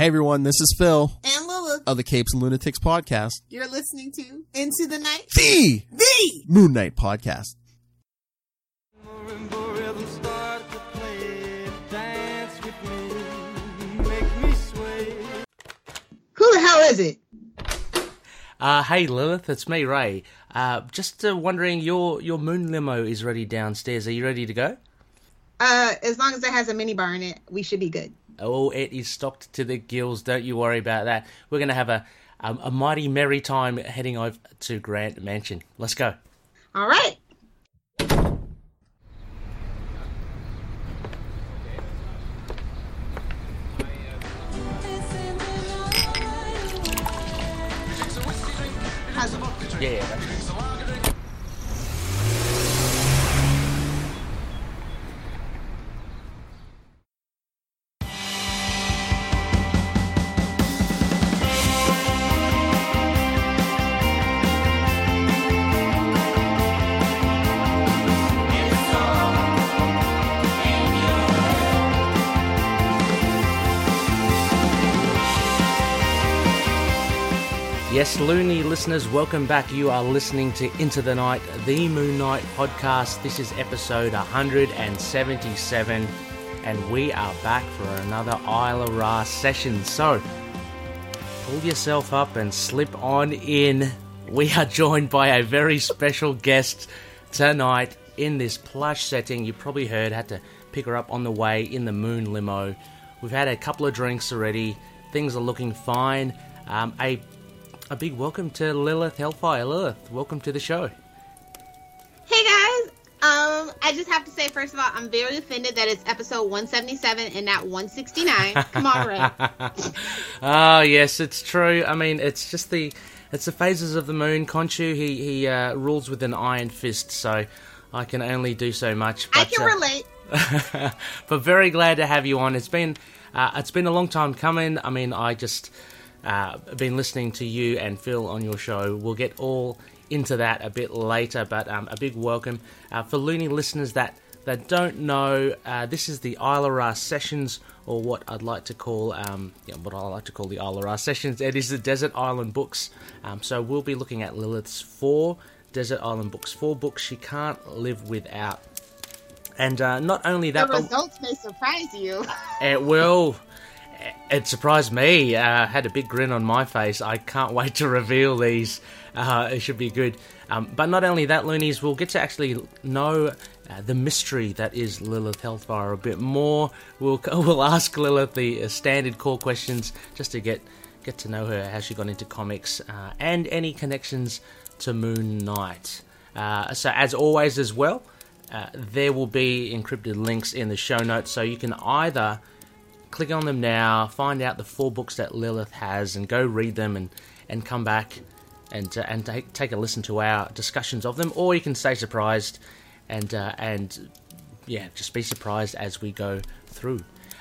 Hey everyone, this is Phil And Lilith, of the Capes and Lunatics podcast, you're listening to Into the Night. the The Moon Knight podcast. Marimba rhythm start to play. Dance with me, make me sway. Who the hell is it? Uh, hey Lilith, it's me, Ray. Uh, just uh, wondering, your your moon limo is ready downstairs. Are you ready to go? Uh, as long as it has a mini bar in it, we should be good. Oh, it is stocked to the gills. Don't you worry about that. We're gonna have a a, a mighty merry time heading over to Grant Mansion. Let's go. All right. Yeah. Yes, Looney listeners, welcome back. You are listening to Into the Night, the Moon Knight podcast. This is episode 177, and we are back for another Isla Ra session. So, pull yourself up and slip on in. We are joined by a very special guest tonight in this plush setting. You probably heard, had to pick her up on the way in the moon limo. We've had a couple of drinks already. Things are looking fine. Um, a a big welcome to Lilith Hellfire. Lilith, welcome to the show. Hey guys. Um, I just have to say, first of all, I'm very offended that it's episode 177 and not 169. Come on, Ray. Oh yes, it's true. I mean, it's just the it's the phases of the moon. Khonshu he he uh, rules with an iron fist, so I can only do so much. I But, can uh, relate. but very glad to have you on. It's been uh, it's been a long time coming. I mean, I just uh, been listening to you and Phil on your show. We'll get all into that a bit later, but um, a big welcome uh, for loony listeners that that don't know. Uh, this is the Isla Ra sessions, or what I'd like to call um, yeah, what I like to call the Isla Ra sessions. It is the Desert Island books. Um, so we'll be looking at Lilith's four Desert Island books, four books she can't live without. And uh, not only The that, but results may surprise you. it will. It surprised me. Uh, had a big grin on my face. I can't wait to reveal these. Uh, it should be good. Um, but not only that, loonies, we'll get to actually know uh, the mystery that is Lilith Hellfire a bit more. We'll we'll ask Lilith the uh, standard core questions just to get get to know her, how she got into comics, uh, and any connections to Moon Knight. Uh, so as always, as well, there will be encrypted links in the show notes, so you can either click on them now, find out the four books that Lilith has, and go read them and, and come back and uh, and take, take a listen to our discussions of them, or you can stay surprised and uh, and yeah, just be surprised as we go through.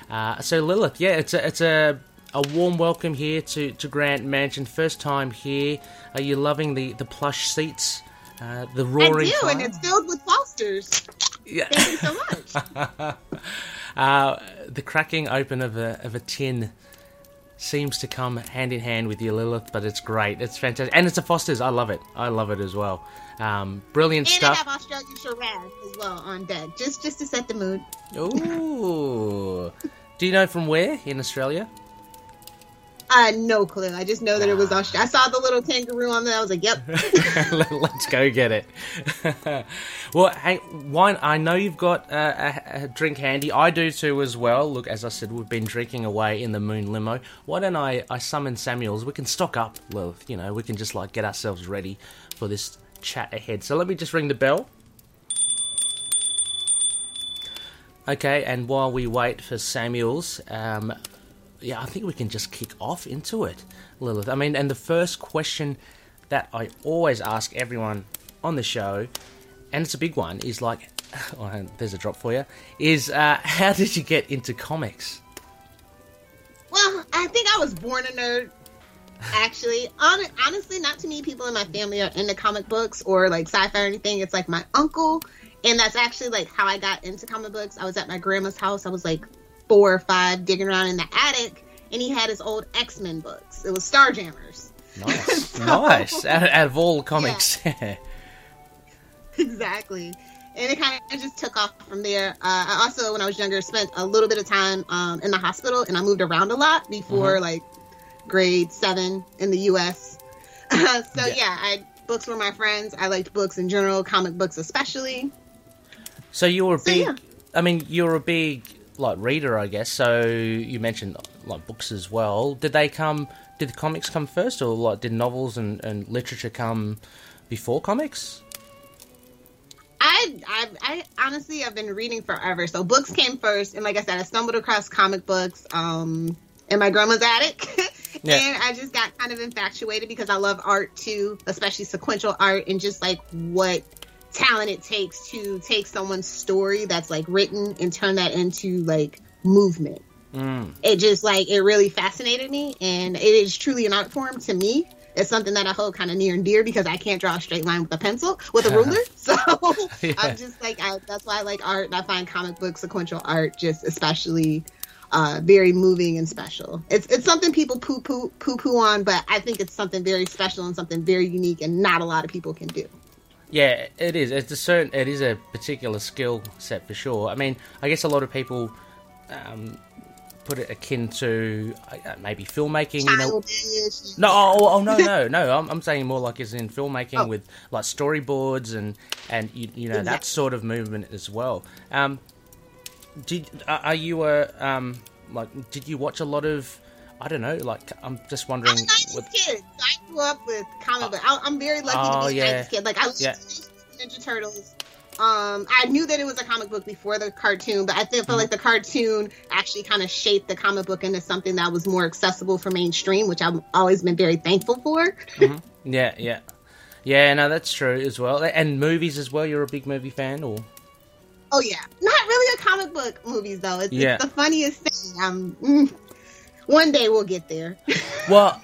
Uh, so Lilith, yeah, it's a it's a a warm welcome here to, to Grant Mansion. First time here. Are you loving the, the plush seats? Uh, the I roaring do, and it's filled with Fosters. Yeah. Thank you so much. Uh, the cracking open of a of a tin seems to come hand in hand with your Lilith, but it's great. It's fantastic, and it's a Foster's. I love it. I love it as well. Um, brilliant And stuff. have Australian Shiraz as well on deck, just just to set the mood. Ooh. Do you know from where in Australia? Uh, no clue. I just know that it was Australia. I saw the little kangaroo on there. I was like, "Yep." Let's go get it. well, hey, wine. I know you've got uh, a, a drink handy. I do too as well. Look, as I said, we've been drinking away in the moon limo. Why don't I? I summon Samuels. We can stock up, Lilith. You know, we can just like get ourselves ready for this chat ahead. So let me just ring the bell. Okay, and while we wait for Samuels, um, yeah, I think we can just kick off into it, Lilith. I mean, and the first question that I always ask everyone on the show, and it's a big one, is like, oh, there's a drop for you, is uh, how did you get into comics? Well, I think I was born a nerd. Actually, Hon- honestly, not too many people in my family are into comic books or like sci-fi or anything. It's like my uncle, and that's actually like how I got into comic books. I was at my grandma's house. I was like four or five, digging around in the attic, and he had his old X Men books. It was Starjammers. Nice, So- nice. Out, out of all comics, yeah. exactly. And it kind of just took off from there. Uh, I also, when I was younger, spent a little bit of time um, in the hospital, and I moved around a lot before Mm-hmm. like grade seven in the U.S. so Yeah. yeah. I books were my friends. I liked books in general, comic books especially. So you were a So, big. yeah. I mean, you're a big like reader, I guess. So you mentioned like books as well. Did they come? Did the comics come first, or like did novels and, and literature come before comics? I, I, I honestly have been reading forever. So books came first, and like I said, I stumbled across comic books um, in my grandma's attic, Yeah. and I just got kind of infatuated because I love art too, especially sequential art, and just like what talent it takes to take someone's story that's like written and turn that into like movement. Mm. It just like it really fascinated me, and it is truly an art form to me. It's something that I hold kind of near and dear because I can't draw a straight line with a pencil with a ruler. So Yeah. I'm just like I, that's why I like art. And I find comic book sequential art just especially uh, very moving and special. It's it's something people poo poo poo poo on, but I think it's something very special and something very unique, and not a lot of people can do. Yeah, it is. It's a certain. It is a particular skill set for sure. I mean, I guess a lot of people um, put it akin to uh, maybe filmmaking. You know, No, oh, oh no, no, no. I'm, I'm saying more like as in filmmaking Oh. with like storyboards and and you, you know that sort of movement as well. Um, did are are you a um like did you watch a lot of I don't know like I'm just wondering. I'm a 90s what, kid. I grew up with comic book. I, I'm very lucky Oh, to be yeah. a 90s kid. Like I loved Yeah. Ninja Turtles. Um, I knew that it was a comic book before the cartoon, but I think Mm-hmm. felt like the cartoon actually kind of shaped the comic book into something that was more accessible for mainstream, which I've always been very thankful for. yeah yeah yeah no that's true as well and movies as well. You're a big movie fan or Oh yeah, not really a comic book movies though. It's, Yeah. it's the funniest thing. Um, mm, one day we'll get there. Well,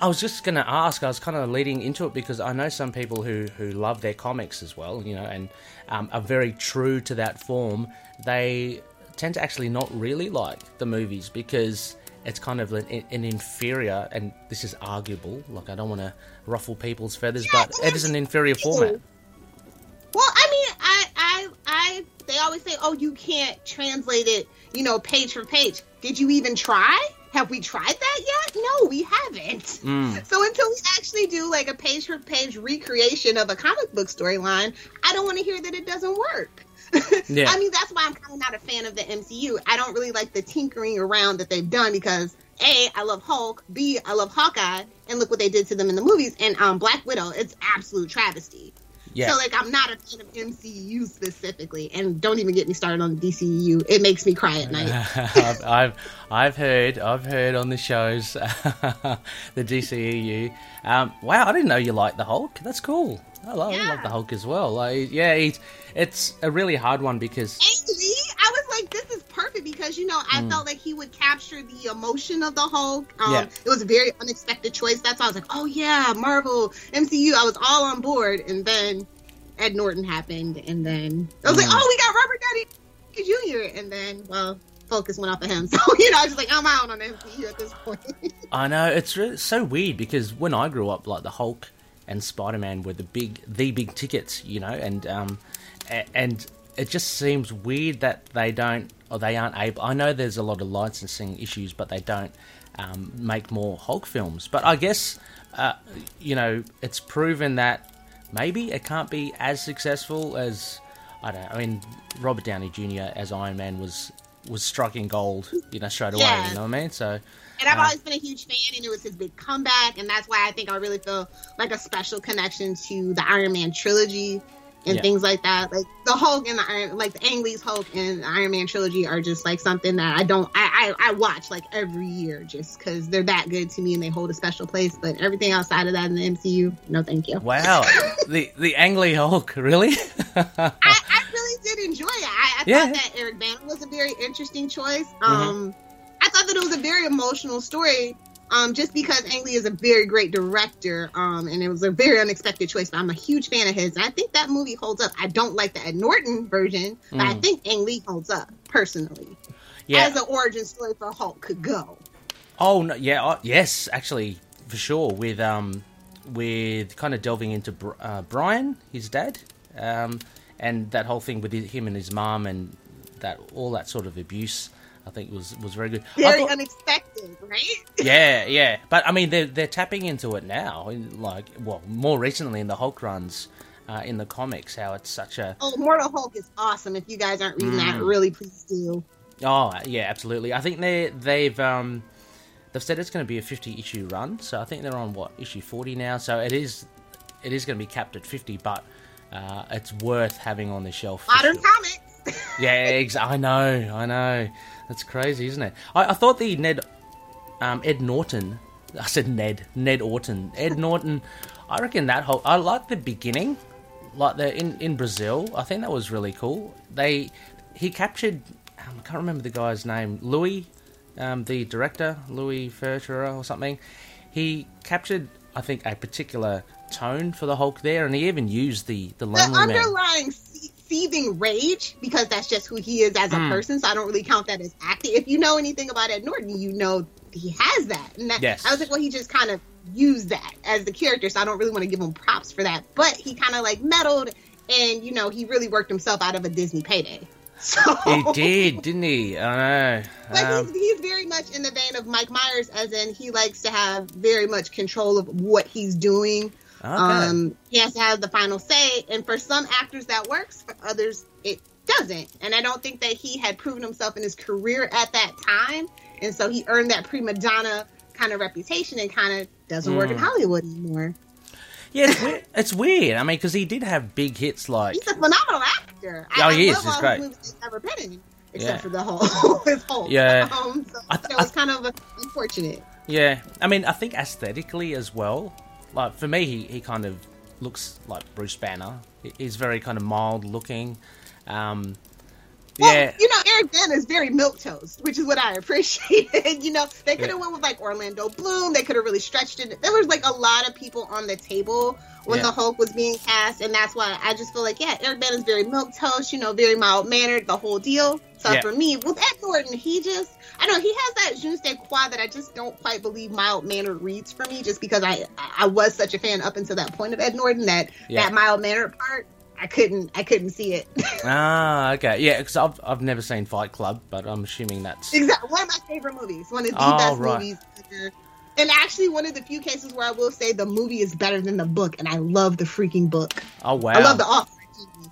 I was just going to ask. I was kind of leading into it because I know some people who who love their comics as well, you know, and um, are very true to that form. They tend to actually not really like the movies because it's kind of an, an inferior, and this is arguable. Like I don't want to ruffle people's feathers, Yeah, but it is an inferior format. Well, I mean, I, I, I, they always say, oh, you can't translate it, you know, page for page. Did you even try? Have we tried that yet? No, we haven't. Mm. So until we actually do like a page for page recreation of a comic book storyline, I don't want to hear that it doesn't work. Yeah. I mean, that's why I'm kind of not a fan of the MCU. I don't really like the tinkering around that they've done because A, I love Hulk, B, I love Hawkeye, and look what they did to them in the movies. And um, Black Widow, it's absolute travesty. Yeah. So like I'm not a fan of MCU specifically, and don't even get me started on the DCU. It makes me cry at night. I've, I've I've heard I've heard on the shows the DCEU. Um, wow, I didn't know you liked the Hulk. That's cool. I love, I love the Hulk as well. Like, yeah, it's, it's a really hard one because Ang Lee, I was like, this is perfect because you know I felt like he would capture the emotion of the Hulk. Um, Yeah. It was a very unexpected choice. That's why I was like, oh yeah, Marvel MCU. I was all on board, and then Ed Norton happened, and then I was like, Mm. oh, we got Robert Downey Jr. And then well, focus went off of him. So you know, I was just like, I'm out on MCU at this point. I know it's really, so weird because when I grew up, like the Hulk and Spider Man were the big the big tickets, you know, and um, a- and it just seems weird that they don't or they aren't able. I know there's a lot of licensing issues, but they don't um, make more Hulk films. But I guess uh, you know it's proven that maybe it can't be as successful as I don't. know. I mean, Robert Downey Jr. as Iron Man was was striking gold, you know, straight away. Yeah. You know what I mean? So. And I've Uh, always been a huge fan, and it was his big comeback, and that's why I think I really feel like a special connection to the Iron Man trilogy and Yeah. things like that. Like the Hulk and the Iron, like the Ang Lee's Hulk and the Iron Man trilogy are just like something that I don't, I, I, I watch like every year just because they're that good to me and they hold a special place. But everything outside of that in the MCU, no, thank you. Wow, the the Ang Lee Hulk, really? I, I really did enjoy it. I, I Yeah. thought that Eric Bana was a very interesting choice. Um, I thought that it was a very emotional story. Um, just because Ang Lee is a very great director, um, and it was a very unexpected choice. But I'm a huge fan of his, and I think that movie holds up. I don't like the Ed Norton version, but I Mm. think Ang Lee holds up personally yeah, as an origin story for Hulk could go. Oh no, yeah, uh, yes, actually, for sure. With um, with kind of delving into uh, Brian, his dad, um, and that whole thing with him and his mom, and that all that sort of abuse. I think was was very good. Very thought- unexpected, right? yeah, yeah. But I mean, they're they're tapping into it now. Like, well, more recently in the Hulk runs, uh, in the comics, how it's such a Oh, Mortal Hulk is awesome. If you guys aren't reading that, Mm. really please do. oh yeah, absolutely. I think they they've um they've said it's going to be a fifty issue run. So I think they're on what issue forty now. So it is it is going to be capped at fifty, but uh, it's worth having on the shelf. Modern sure. comics. Yeah, ex- I know, I know. That's crazy, isn't it? I, I thought the Ned, um, Ed Norton. I said Ned, Ned Orton, Ed Norton. I reckon that whole. I like the beginning, like the in in Brazil. I think that was really cool. They he captured. Um, I can't remember the guy's name. Louis, um, the director, Louis Ferreira or something. He captured, I think, a particular tone for the Hulk there, and he even used the the the underlying seething rage because that's just who he is as a Mm. person so i don't really count that as acting if you know anything about ed norton you know he has that and that, Yes. i was like well he just kind of used that as the character so i don't really want to give him props for that but he kind of like meddled and you know he really worked himself out of a disney payday so He did, didn't he? I know. Like Um, he's, he's very much in the vein of Mike Myers, as in he likes to have very much control of what he's doing. Okay. Um, he has to have the final say, and for some actors that works, for others it doesn't. And I don't think that he had proven himself in his career at that time, and so he earned that prima donna kind of reputation, and kind of doesn't work in Mm. Hollywood anymore. yeah, it's weird. It's weird. I mean, because he did have big hits like. He's a phenomenal actor. Oh, I, he I is. love He's all great. he's ever been in, except Yeah. for the whole his whole. Yeah. Um, so, I th- so it's kind of unfortunate. Yeah, I mean, I think aesthetically as well. Like for me, he, he kind of looks like Bruce Banner. He's very kind of mild looking. Um, Well, yeah, you know, Eric Bana is very milk toast, which is what I appreciated. you know, they could have Yeah. went with like Orlando Bloom. They could have really stretched it. There was like a lot of people on the table when Yeah. the Hulk was being cast, and that's why I just feel like, yeah, Eric Bana is very milk toast. You know, very mild mannered, the whole deal. So Yeah. for me, with Ed Norton, he just, I know, he has that je ne sais quoi that I just don't quite believe mild mannered reads for me, just because I I was such a fan up until that point of Ed Norton that Yeah. that mild mannered part. I couldn't, I couldn't see it. ah, okay, yeah, because I've I've never seen Fight Club, but I'm assuming that's Exactly. One of my favorite movies. One of the Oh, best right. movies ever. And actually, one of the few cases where I will say the movie is better than the book, and I love the freaking book. oh wow, I love the author.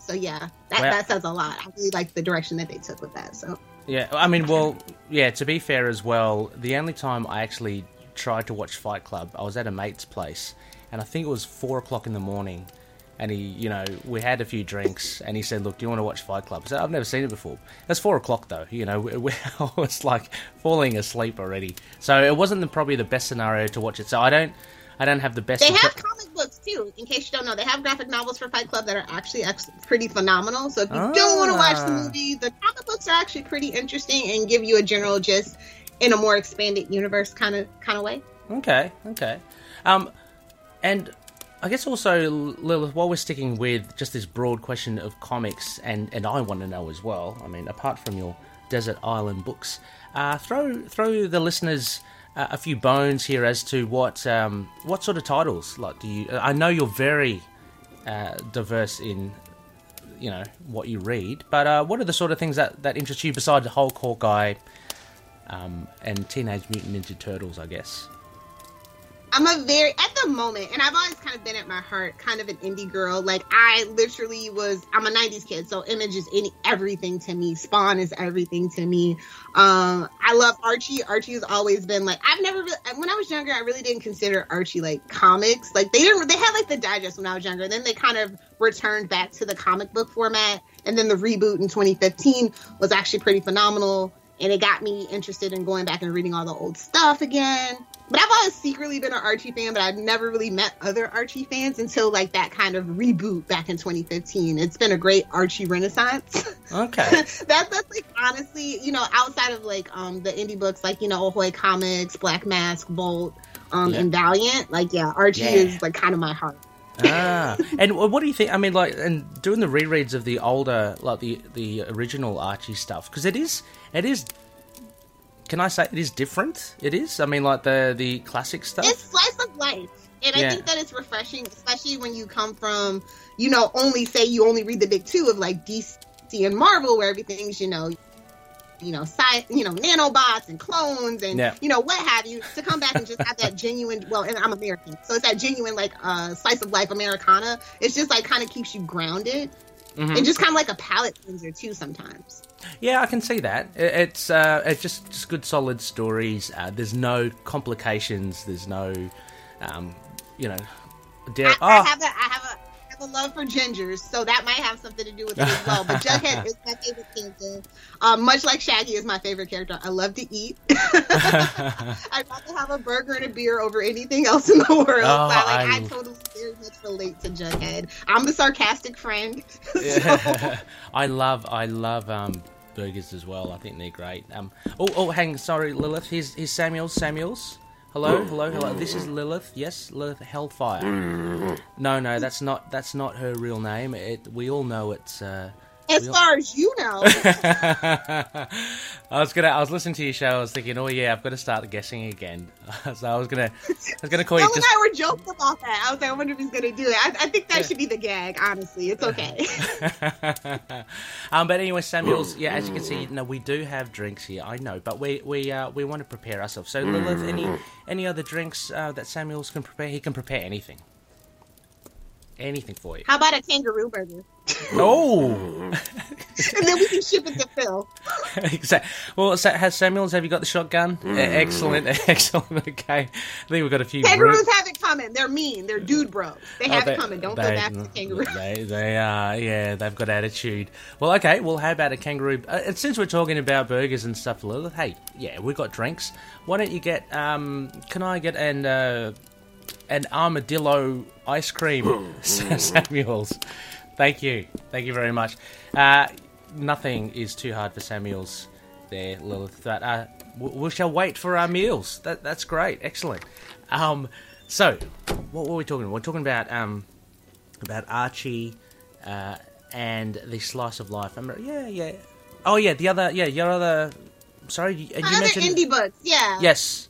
So yeah, that, Well- that says a lot. I really like the direction that they took with that. So Yeah, I mean, well, yeah. To be fair as well, the only time I actually tried to watch Fight Club, I was at a mate's place, and I think it was four o'clock in the morning, and he, you know, we had a few drinks, and he said, "Look, do you want to watch Fight Club?" I said, "I've never seen it before." It's four o'clock though, you know, I was like falling asleep already, so it wasn't the, probably the best scenario to watch it. So I don't, I don't have the best. they have comic books too. In case you don't know, they have graphic novels for Fight Club that are actually ex- pretty phenomenal. So if you don't want to watch the Ah. movie, the comic books are actually pretty interesting and give you a general gist in a more expanded universe kind of kind of way. Okay, okay. Um, and I guess also, Lilith, while we're sticking with just this broad question of comics, and, and I want to know as well, I mean, apart from your Desert Island books, uh, throw throw the listeners a few bones here as to what um, what sort of titles like do you? I know you're very uh, diverse in you know what you read, but uh, what are the sort of things that, that interest you besides Hulk, Hawkeye, um, and Teenage Mutant Ninja Turtles? I guess. I'm a very at the moment, and I've always kind of been at my heart kind of an indie girl. Like I literally was. I'm a '90s kid, so Image is any everything to me. Spawn is everything to me. Um, I love Archie. Archie has always been like I've never really, when I was younger, I really didn't consider Archie like comics. Like they didn't. They had like the digest when I was younger. Then they kind of returned back to the comic book format, and then the reboot in 2015 was actually pretty phenomenal, and it got me interested in going back and reading all the old stuff again. But I've always secretly been an Archie fan, but I've never really met other Archie fans until like that kind of reboot back in 2015. It's been a great Archie renaissance. Okay. that's that's like honestly, you know, outside of like um the indie books like you know Ahoy Comics, Black Mask, Vault, um Yeah. and Valiant. Like yeah, Archie Yeah. is like kind of my heart. ah, and what do you think? I mean, like, and doing the rereads of the older, like the the original Archie stuff, because it is it is can I say it is different? It is. I mean, like the the classic stuff. It's slice of life. And Yeah. I think that it's refreshing, especially when you come from, you know, only say you only read the big two of like DC and Marvel, where everything's, you know, you know, sci- you know, nanobots and clones and Yeah. you know what have you. To come back and just have that genuine, well, and I'm American, so it's that genuine like uh, slice of life Americana. It's just like kind of keeps you grounded Mhm. and just kind of like a palate cleanser too sometimes. Yeah, I can see that. It's uh, it's just just good, solid stories. Uh, there's no complications. There's no, um, you know, dare. I, oh, I have a, I have have a love for gingers, so that might have something to do with it as well. But Jughead is my favorite character. Um, much like Shaggy is my favorite character. I love to eat. I'd rather have a burger and a beer over anything else in the world. Oh, so I, like, I- I totally very much relate to Jughead. I'm the sarcastic friend. so, Yeah. I love I love um, burgers as well. I think they're great. Um, oh oh, hang sorry, Lilith. Here's here's Samuels. Samuels. Hello, hello, hello. This is Lilith. Yes, Lilith Hellfire. No, no, that's not that's not her real name. It we all know it's. Uh, as we all- far as you know, I was gonna. I was listening to your show. I was thinking, oh yeah, I've got to start guessing again. so I was gonna. I was gonna call Phil you and. I were joking about that. I was like, I wonder if he's gonna do it. I, I think that Yeah. should be the gag. Honestly, it's okay. um, but anyway, Samuels. Yeah, as you can see, no, we do have drinks here. I know, but we we uh, we want to prepare ourselves. So Lilith, any any other drinks uh, that Samuels can prepare? He can prepare anything. Anything for you. How about a kangaroo burger? Oh, and then we can ship it to Phil. exactly. Well, Sa- has Samuels? Have you got the shotgun? E- Excellent, excellent. Okay, I think we've got a few. Kangaroos brew- have it coming. They're mean. They're dude bros. They have Oh, it coming. Don't they, feel bad for the kangaroo. They, they are, yeah, they've got attitude. Well, okay, well, how about a kangaroo? Uh, and since we're talking about burgers and stuff, Lilith, hey, yeah, we've got drinks. Why don't you get, um, can I get an, uh, an armadillo ice cream, Samuels? Thank you. Thank you very much. Uh, nothing is too hard for Samuels there, Lilith. But, uh, we, we shall wait for our meals. That, that's great. Excellent. Um, so, what were we talking about? We're talking about um, about Archie uh, and the slice of life. I'm, yeah, yeah. Oh, yeah. The other, yeah, your other. Sorry, you- and you Other mentioned indie books, yeah. yes.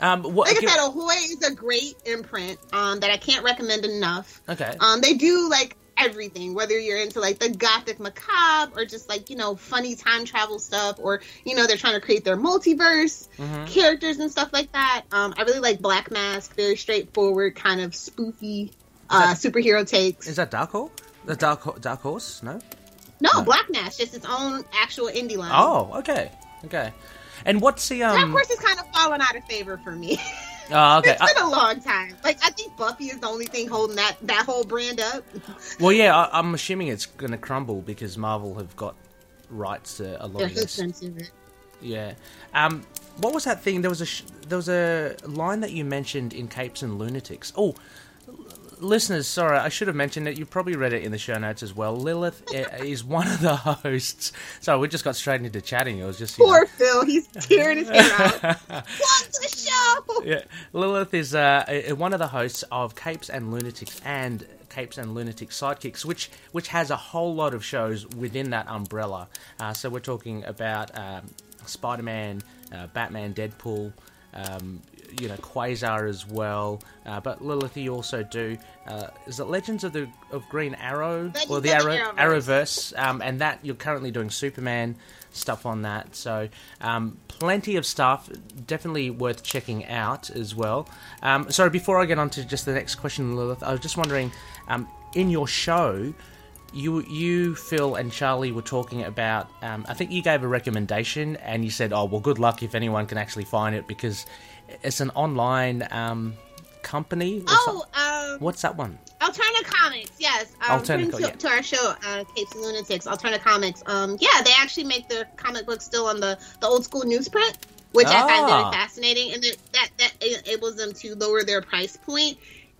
Um, what? Like I said, Ahoy is a great imprint um, that I can't recommend enough. okay. Um, they do like everything, whether you're into like the gothic macabre or just like you know funny time travel stuff, or you know they're trying to create their multiverse Mhm. characters and stuff like that. Um, I really like Black Mask, very straightforward, kind of spoofy uh, superhero takes. Is that Dark Horse? The Dark Ho- Dark Horse? No. no, no. Black Mask, just its own actual indie line. Oh, okay, okay. And what's the um? Horse has kind of fallen out of favor for me. Oh, okay. It's been a long time. Like I think Buffy is the only thing holding that that whole brand up. Well, yeah, I, I'm assuming it's going to crumble because Marvel have got rights to a lot They're of this. Yeah. Um, what was that thing? There was a sh- there was a line that you mentioned in Capes and Lunatics. Oh, listeners, sorry, I should have mentioned it. You probably read it in the show notes as well. Lilith is one of the hosts. So we just got straight into chatting. It was just you know- Poor Phil, he's tearing his hair out. What's the show? yeah, Lilith is uh, one of the hosts of Capes and Lunatics and Capes and Lunatics Sidekicks, which which has a whole lot of shows within that umbrella. Uh, so we're talking about um, Spider-Man, uh, Batman, Deadpool. Um, you know Quasar as well, uh, but Lilith, you also do. Uh, is it Legends of the of Green Arrow Legends or the Arrow Arrowverse. Um, and that you're currently doing Superman stuff on that. So um, plenty of stuff, definitely worth checking out as well. Um, sorry, before I get on to just the next question, Lilith, I was just wondering, um, in your show. You, you, Phil, and Charlie were talking about. Um, I think you gave a recommendation, and you said, "Oh, well, good luck if anyone can actually find it because it's an online um, company." Oh, some- um, what's that one? Alterna Comics, yes. Um, Alterna to, yeah. to our show, uh, Capes and Lunatics, Alterna Comics. Um, yeah, they actually make their comic books still on the, the old school newsprint, which I find Ah. very fascinating, and that, that that enables them to lower their price point.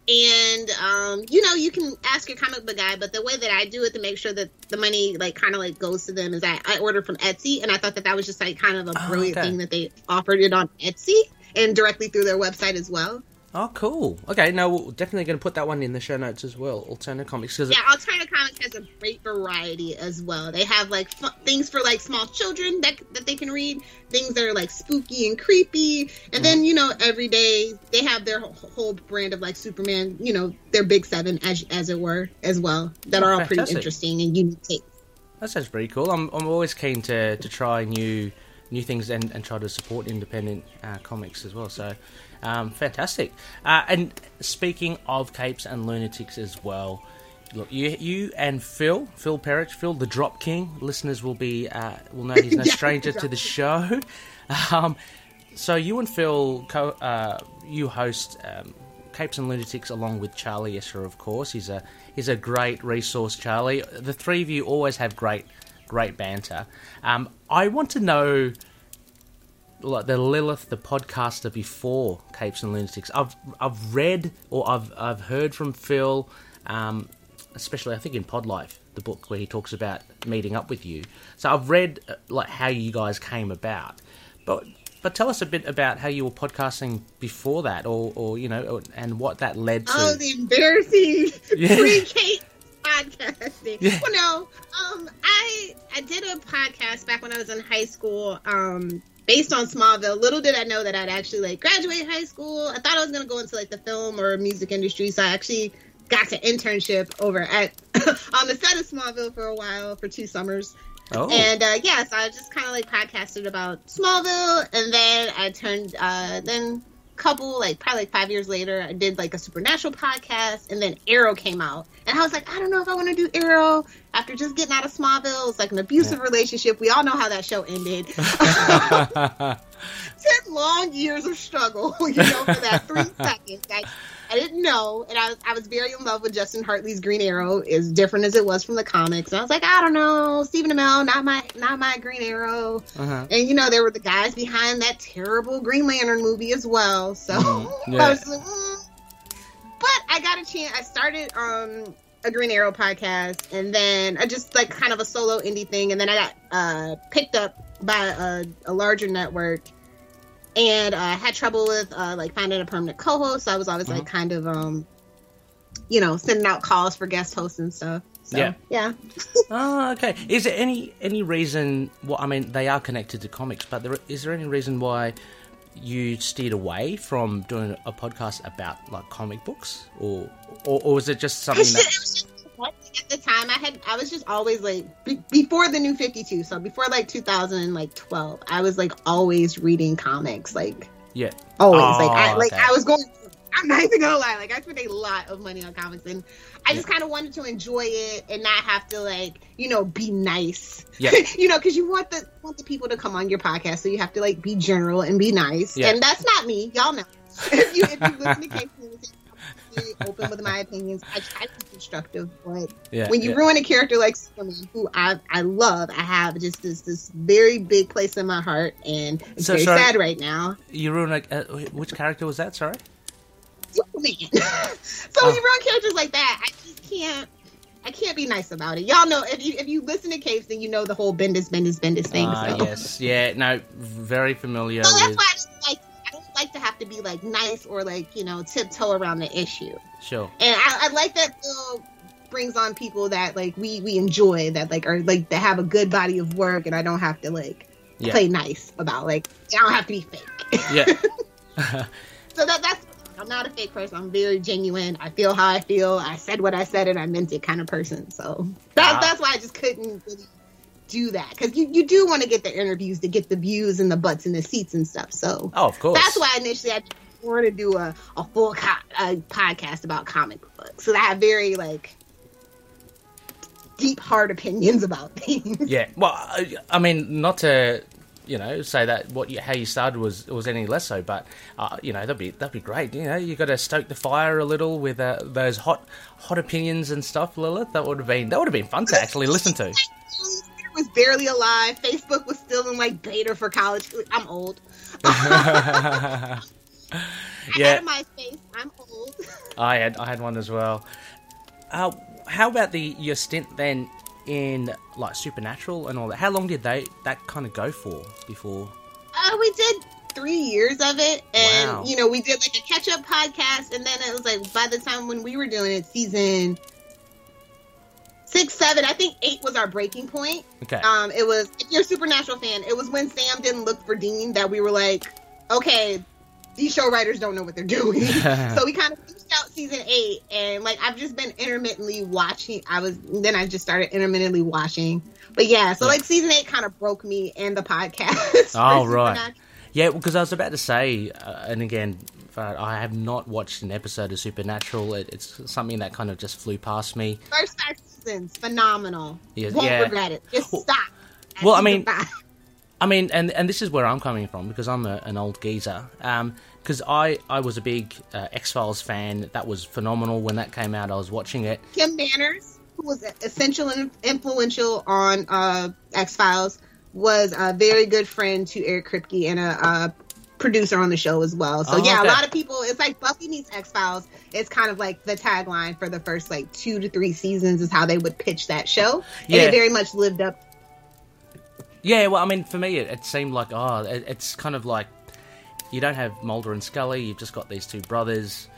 And um, you know, you can ask your comic book guy, but the way that I do it to make sure that the money like kind of like goes to them is I, I order from Etsy, and I thought that that was just like kind of a Oh, brilliant okay. thing that they offered it on Etsy and directly through their website as well. Oh, cool. Okay, no, we're definitely going to put that one in the show notes as well. Alternative comics because Yeah, Alternative Comics has a great variety as well. They have like fu- things for like small children that that they can read, things that are like spooky and creepy, and then mm. you know every day they have their whole, whole brand of like Superman, you know their big seven as as it were as well that Oh, are all pretty interesting and unique. takes. that sounds pretty cool. I'm I'm always keen to, to try new new things and, and try to support independent uh, comics as well. So, um, fantastic. Uh, and speaking of capes and lunatics as well. Look, you, you and Phil, Phil Perrich, Phil the Drop King. Listeners will be uh, will know he's no Yeah, stranger to the show. Um, so you and Phil, co- uh, you host um, Capes and Lunatics along with Charlie Escher, of course. He's a he's a great resource, Charlie. The three of you always have great great banter. Um, I want to know like the Lilith, the podcaster before Capes and Lunatics. I've I've read or I've I've heard from Phil, um, especially I think in Pod Life, the book where he talks about meeting up with you. So I've read uh, like how you guys came about, but but tell us a bit about how you were podcasting before that, or or you know, and what that led to. Oh, the embarrassing Yeah. pre-Kate podcasting. Yeah. Well, no, um, I I did a podcast back when I was in high school, um, based on Smallville. Little did I know that I'd actually like graduate high school. I thought I was gonna go into like the film or music industry, so I actually got to internship over at on the set of Smallville for a while for two summers. oh, And uh, yeah, so I just kind of like podcasted about Smallville, and then I turned, uh, then couple like probably like five years later, I did like a Supernatural podcast, and then Arrow came out, and I was like, I don't know if I want to do Arrow after just getting out of Smallville. It's like an abusive relationship. We all know how that show ended. Ten long years of struggle, you know, for that three seconds. I, I didn't know, and I was I was very in love with Justin Hartley's Green Arrow, as different as it was from the comics. And I was like, I don't know, Stephen Amell, not my not my Green Arrow. uh-huh. And you know, there were the guys behind that terrible Green Lantern movie as well. So Mhm, yeah. I was like, mm. but I got a chance. I started um a Green Arrow podcast, and then I just like kind of a solo indie thing, and then I got uh picked up by a, a larger network. And uh, I had trouble with uh, like finding a permanent co-host. So I was always like kind of um, you know, sending out calls for guest hosts and stuff. So, Yeah. yeah. Oh, okay. Is there any any reason? Well, I mean, they are connected to comics, but there, is there any reason why you steered away from doing a podcast about like comic books, or or, or was it just something just- that? It was just at the time I had I was just always like be, before the new 52 so before like 2012 I was like always reading comics like Yeah. always Oh, like I like okay. I was going I'm not even gonna lie like I spent a lot of money on comics and I just kind of wanted to enjoy it and not have to like you know be nice Yeah. you know because you want the want the people to come on your podcast so you have to like be general and be nice Yeah. and that's not me y'all know if you if you listen to Kate Smith, I'm really open with my opinions I try to be constructive but Yeah. when you yeah. ruin a character like Superman, who I I love, I have just this this very big place in my heart, and it's So, very sorry. sad right now. you ruined a, uh, which character was that? Sorry. Superman. so when you ruin characters like that, I just can't. I can't be nice about it. Y'all know if you if you listen to Capes, then you know the whole Bendis Bendis Bendis thing. Ah, so. yes. Yeah. No. Very familiar So that's with. why I like like to have to be like nice or like you know tiptoe around the issue. Sure. and I, I like that Phil brings on people that like we we enjoy that like are like that have a good body of work and I don't have to like Yeah. play nice about like I don't have to be fake. Yeah. so that that's I'm not a fake person. I'm very genuine. I feel how I feel. I said what I said and I meant it kind of person. So that, Ah. that's why I just couldn't really do that because you, you do want to get the interviews to get the views and the butts and the seats and stuff. So oh, of course. that's why initially I didn't want to do a, a full co- uh, podcast about comic books. So I have very like deep, hard opinions about things. Yeah. Well, I, I mean, not to you know say that what you, how you started was was any less so, but uh, you know that'd be that'd be great. You know, you got to stoke the fire a little with uh, those hot hot opinions and stuff, Lilith. That would have been that would have been fun to actually listen to. Was barely alive. Facebook was still in like beta for college. I'm old. I Yeah. had a MySpace. I'm old. I had I had one as well. Uh, how about the your stint then in like Supernatural and all that? How long did they that kind of go for before? Uh, we did three years of it, and Wow. you know we did like a catch up podcast, and then it was like by the time when we were doing it, season six, seven, I think eight was our breaking point. Okay. Um, it was if you're a Supernatural fan, it was when Sam didn't look for Dean that we were like, okay, these show writers don't know what they're doing. so we kind of finished out season eight, and like I've just been intermittently watching. I was then I just started intermittently watching, but yeah, so Yeah. like season eight kind of broke me and the podcast. Oh, right. Yeah, because I was about to say, uh, and again, I have not watched an episode of Supernatural. It, it's something that kind of just flew past me. First five phenomenal. Yeah, Won't yeah. regret it. Just Well- stop. well, I mean. I mean, and and this is where I'm coming from because I'm a, an old geezer. Because I I was a big uh, X Files fan. That was phenomenal when that came out. I was watching it. Kim Manners, who was essential and influential on uh, X Files, was a very good friend to Eric Kripke and a, a producer on the show as well. So Oh, yeah, okay. a lot of people. It's like Buffy meets X Files. It's kind of like the tagline for the first like two to three seasons is how they would pitch that show, Yeah. and it very much lived up. Yeah, well, I mean, for me, it, it seemed like oh, it, it's kind of like you don't have Mulder and Scully. You've just got these two brothers.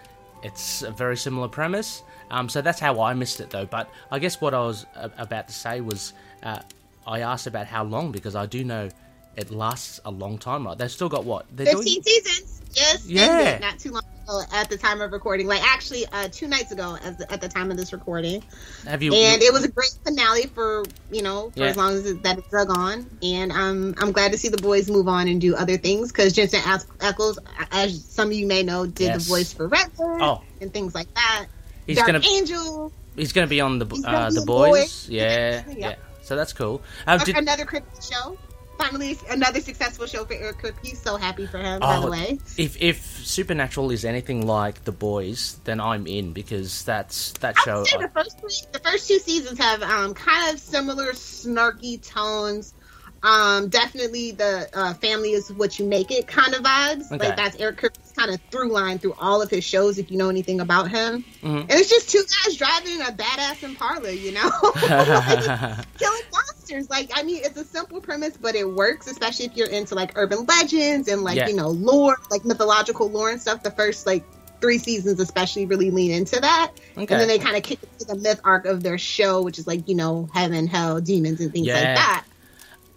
It's a very similar premise. Um, so that's how I missed it, though. But I guess what I was a- about to say was uh, I asked about how long because I do know it lasts a long time. Right? They've still got what they're Fifteen doing. seasons, just Yeah. not too long ago at the time of recording. Like actually, uh, two nights ago, as at the time of this recording. Have you? and it was a great finale for you know for Yeah. as long as it, that it drug on and um, i'm glad to see the boys move on and do other things because jensen Ack- Ackles as some of you may know did Yes. the voice for Red Hood Oh. and things like that He's dark gonna angel he's gonna be on the uh, the boys. boy. Yeah, Yeah. yeah. So that's cool. Um, did, another Kripke show finally another successful show for eric Kripke. He's so happy for him by Oh, the way if if Supernatural is anything like the boys, then I'm in because that's that I show. would say the first three, the first two seasons have um, kind of similar snarky tones. Um, definitely the uh, family is what you make it kind of vibes. Okay. Like that's Eric kind of through line through all of his shows. If you know anything about him, Mhm. and it's just two guys driving in a badass Impala, you know, Like, killing monsters. Like I mean, it's a simple premise, but it works, especially if you're into like urban legends and like Yeah. you know lore, like mythological lore and stuff. The first like three seasons, especially, really lean into that. okay. And then they kind of kick into the myth arc of their show, which is like, you know, heaven, hell, demons, and things Yeah. like that.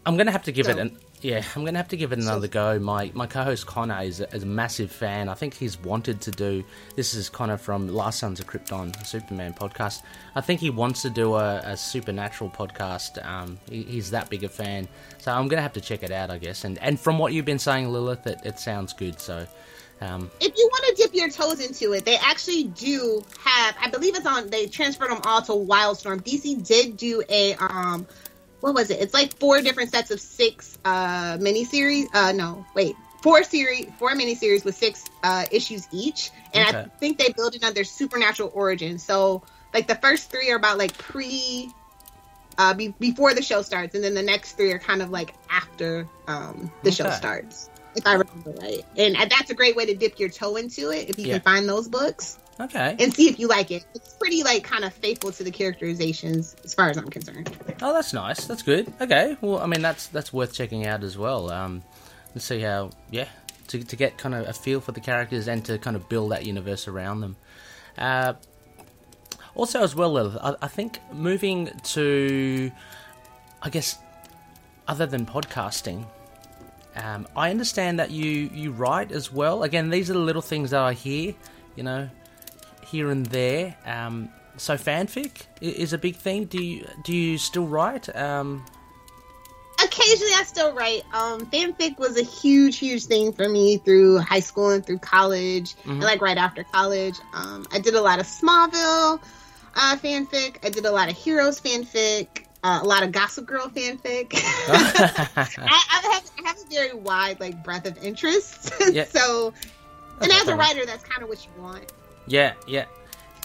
I'm gonna have to give it an yeah. I'm gonna have to give it another go. My my co-host Connor is a, is a massive fan. I think he's wanted to do. This is Connor from Last Sons of Krypton, Superman podcast. I think he wants to do a, a supernatural podcast. Um, he, he's that big a fan, so I'm gonna have to check it out, I guess. And and from what you've been saying, Lilith, it, it sounds good. So. Um, If you want to dip your toes into it, they actually do have, I believe it's on, they transferred them all to Wildstorm. DC did do a, um, what was it? It's like four different sets of six uh miniseries. Uh, no, wait. Four series, four miniseries with six uh, issues each, and I think they build it on their supernatural origin. So, like the first three are about like pre uh, be- before the show starts, and then the next three are kind of like after um, the show starts, if I remember right. And uh, that's a great way to dip your toe into it if you Yeah. can find those books okay. and see if you like it. It's pretty like kind of faithful to the characterizations, as far as I'm concerned. Oh, that's nice. That's good. Okay. Well, I mean, that's that's worth checking out as well. Um, let's see how. Yeah, to to get kind of a feel for the characters and to kind of build that universe around them. Uh, also, as well, Lilith, I, I think moving to, I guess, other than podcasting. Um, I understand that you, you write as well. Again, these are the little things that I hear, you know, here and there. Um, so fanfic is a big thing. Do you do you still write? Um, Occasionally, I still write. Um, fanfic was a huge, huge thing for me through high school and through college, and like right after college. Um, I did a lot of Smallville uh, fanfic. I did a lot of Heroes fanfic. Uh, a lot of Gossip Girl fanfic. I, I, have, I have a very wide like breadth of interests. Yeah. so, and That's as a writer, that's kind of what you want. Yeah, yeah.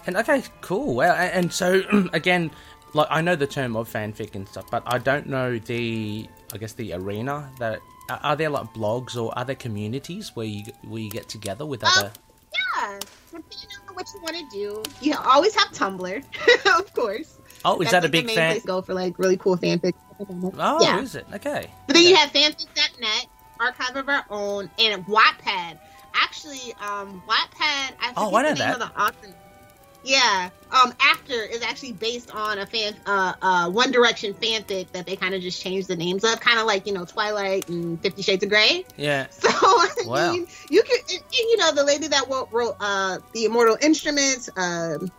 And okay, cool. Well, a- and so again, like I know the term of fanfic and stuff, but I don't know the, I guess the arena that. Are there like blogs or other communities where you where you get together with other? Um, yeah, depending on what you want to do, you always have Tumblr, of course. Oh, is That's that a like the big main fan? place go for like really cool fanfic. Oh, yeah. is it? Okay. But then you have fanfic.net, archive of our own, and Wattpad. Actually, um, Wattpad. I Oh, the name that. of the author. Yeah, um, After is actually based on a fan, uh, uh, One Direction fanfic that they kind of just changed the names of, kind of like you know Twilight and Fifty Shades of Grey. Yeah. So I Wow. mean, you could, and, and, you know, the lady that wrote, wrote uh, the Immortal Instruments, um,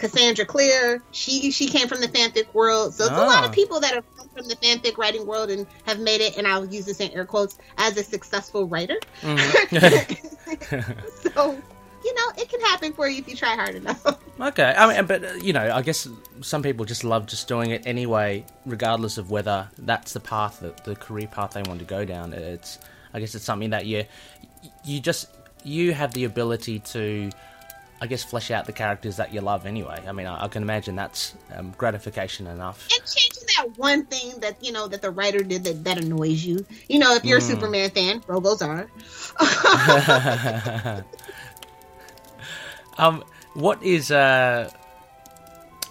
Cassandra Clare, she she came from the fanfic world. So it's a lot Ah. of people that have come from the fanfic writing world and have made it, and I'll use this in air quotes as a successful writer. Mhm. so you know, it can happen for you if you try hard enough. Okay, I mean, but uh, you know, I guess some people just love just doing it anyway, regardless of whether that's the path, that the career path they want to go down. It's, I guess, it's something that you, you just you have the ability to, I guess, flesh out the characters that you love anyway. I mean, I, I can imagine that's um, gratification enough. and changing that one thing that you know that the writer did that, that annoys you. You know, if you're Mm. a Superman fan, Rogos are. um, what is uh,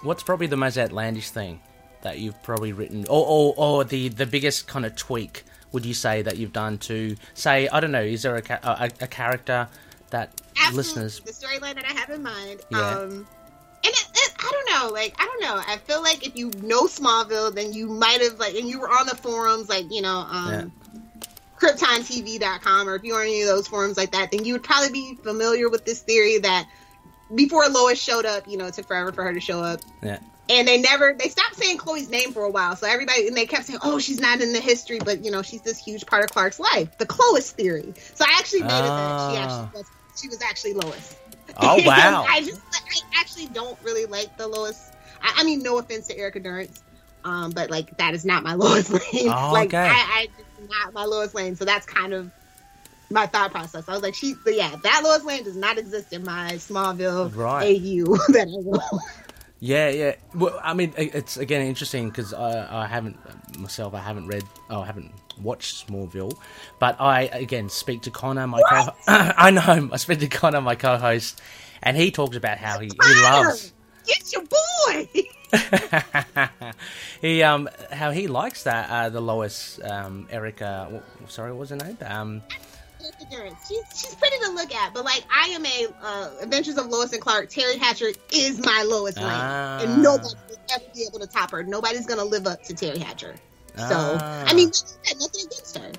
what's probably the most outlandish thing that you've probably written, or or, or the the biggest kind of tweak would you say that you've done to say I don't know, is there a a, a character that Absolutely. listeners? the storyline that I have in mind. Yeah. Um, and it, it, I don't know, like I don't know. I feel like if you know Smallville, then you might have like, and you were on the forums, like you know, um, KryptonTV.com, or if you were on any of those forums like that, then you would probably be familiar with this theory that before Lois showed up, you know, it took forever for her to show up. Yeah. And they never, they stopped saying Chloe's name for a while. So everybody, and they kept saying, oh, she's not in the history, but, you know, she's this huge part of Clark's life. The Chlois theory. So I actually made it that she Ah. actually was, she was actually Lois. Oh wow! I just, I actually don't really like the Lois. I, I mean, no offense to Erica Durance, um, but like that is not my Lois Lane. Oh, like okay. I, I just not my Lois Lane. So that's kind of my thought process. I was like, she, but yeah, that Lois Lane does not exist in my Smallville Right. AU that I. Yeah, yeah. Well, I mean, it's again interesting because I, I haven't myself. I haven't read. Oh, I haven't watched Smallville, but I again speak to Connor, my co. I know. I speak to Connor, my co-host, and he talks about how he, he loves. Get your boy. he um how he likes that uh, the Lois um Erica. w- Sorry, what was her name? Um. She's she's pretty to look at, but like I am a uh, Adventures of Lois and Clark. Teri Hatcher is my Lois Lane, Ah. and nobody will ever be able to top her. Nobody's gonna live up to Teri Hatcher. So Ah. I mean, like said, nothing against her.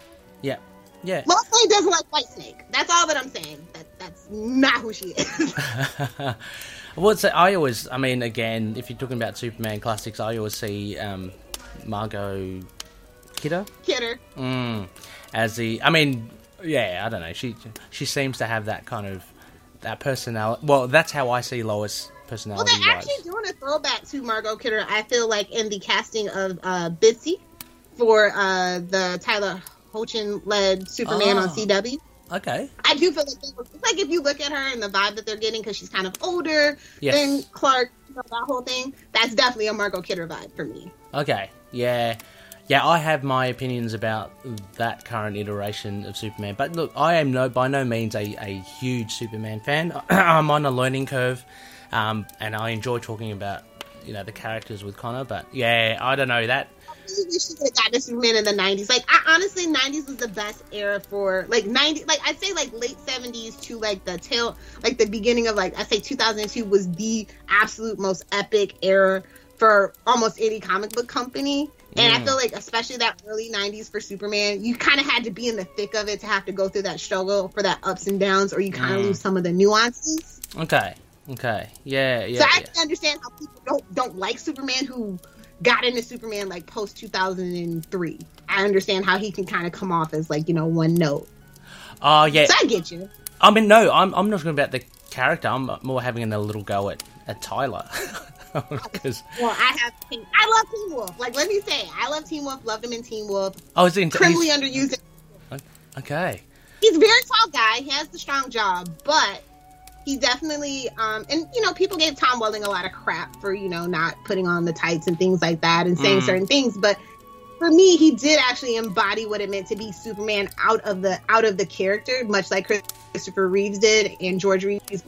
yeah, yeah. Lois doesn't like White Snake. That's all that I'm saying. That that's not who she is. well, it's, I always, I mean, again, if you're talking about Superman classics, I always see um, Margot Kidder Kidder. mm, as the. I mean, yeah, I don't know. She she seems to have that kind of that personality. Well, that's how I see Lois personality. Well, they're wise. actually doing a throwback to Margot Kidder. I feel like in the casting of uh, Bitsie for uh, the Tyler Hoechlin led Superman on Oh. CW. Okay, I do feel like were, like if you look at her and the vibe that they're getting because she's kind of older Yes. than Clark, you know, that whole thing. That's definitely a Margot Kidder vibe for me. okay, yeah. Yeah, I have my opinions about that current iteration of Superman, but look, I am no by no means a, a huge Superman fan. I'm on a learning curve, um, and I enjoy talking about you know the characters with Connor. But yeah, I don't know that. I she could have gotten to Superman in the '90s. Like, I honestly, '90s was the best era for like '90. Like, I'd say like late '70s to like the tail, like the beginning of like I say 2002 was the absolute most epic era for almost any comic book company. And I Mm. feel like, especially that early '90s for Superman, you kind of had to be in the thick of it to have to go through that struggle for that ups and downs, or you kind of Mm. lose some of the nuances. Okay, okay, yeah, yeah. so I yeah. can understand how people don't don't like Superman who got into Superman like post two thousand and three. I understand how he can kind of come off as like you know one note. Oh yeah, So I get you. I mean, no, I'm I'm not talking about the character. I'm more having a little go at at Tyler because Well, I have I love Teen Wolf. Like let me say, I love Teen Wolf. Loved him in Teen Wolf. I was in. Criminally underused. Okay. He's a very tall guy. He has the strong jaw, but he definitely um and you know people gave Tom Welling a lot of crap for you know not putting on the tights and things like that and saying Mm. certain things, but for me he did actually embody what it meant to be Superman out of the out of the character, much like Christopher Reeves did and George Reeves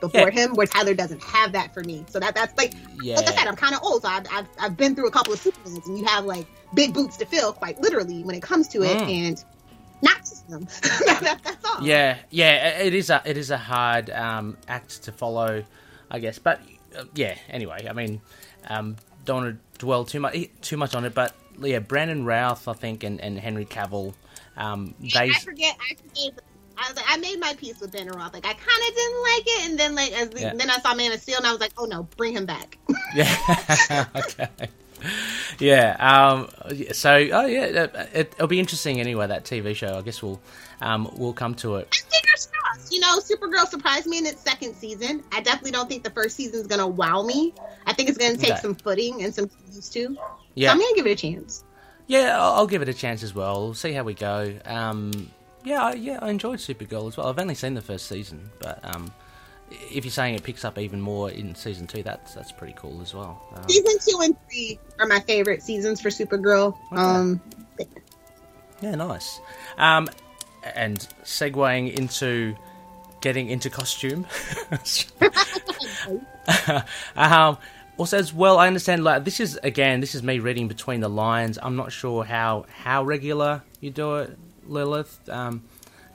before Yeah. him, where Tyler doesn't have that for me. So that that's like Yeah. like I said, I'm kind of old, so I've, I've I've been through a couple of Supermans, and you have like big boots to fill, quite literally, when it comes to it, Mm. and knocks them. that, that's all. Yeah, yeah, it is a it is a hard um, act to follow, I guess. But uh, yeah, anyway, I mean, um, don't want to dwell too much too much on it. But yeah, Brandon Routh, I think, and, and Henry Cavill, um, they I forget. I forget. I was like, I made my peace with Brandon Routh. Like, I kind of didn't like it, and then like, as Yeah. then I saw Man of Steel, and I was like, oh no, bring him back. yeah, okay, yeah. Um, so oh yeah, it, it'll be interesting anyway. That TV show, I guess we'll um, we'll come to it. Fingers crossed. You know, Supergirl surprised me in its second season. I definitely don't think the first season's gonna wow me. I think it's gonna take Okay. some footing and some used to. Yeah, So I'm gonna give it a chance. Yeah, I'll, I'll give it a chance as well. We'll see how we go. Um, yeah, I, yeah, I enjoyed Supergirl as well. I've only seen the first season, but um, if you're saying it picks up even more in season two, that's that's pretty cool as well. Um, Season two and three are my favorite seasons for Supergirl. Um, yeah, nice. Um, and segueing into getting into costume. um, also, as well, I understand. Like this is again, this is me reading between the lines. I'm not sure how how regular you do it, Lilith. Um,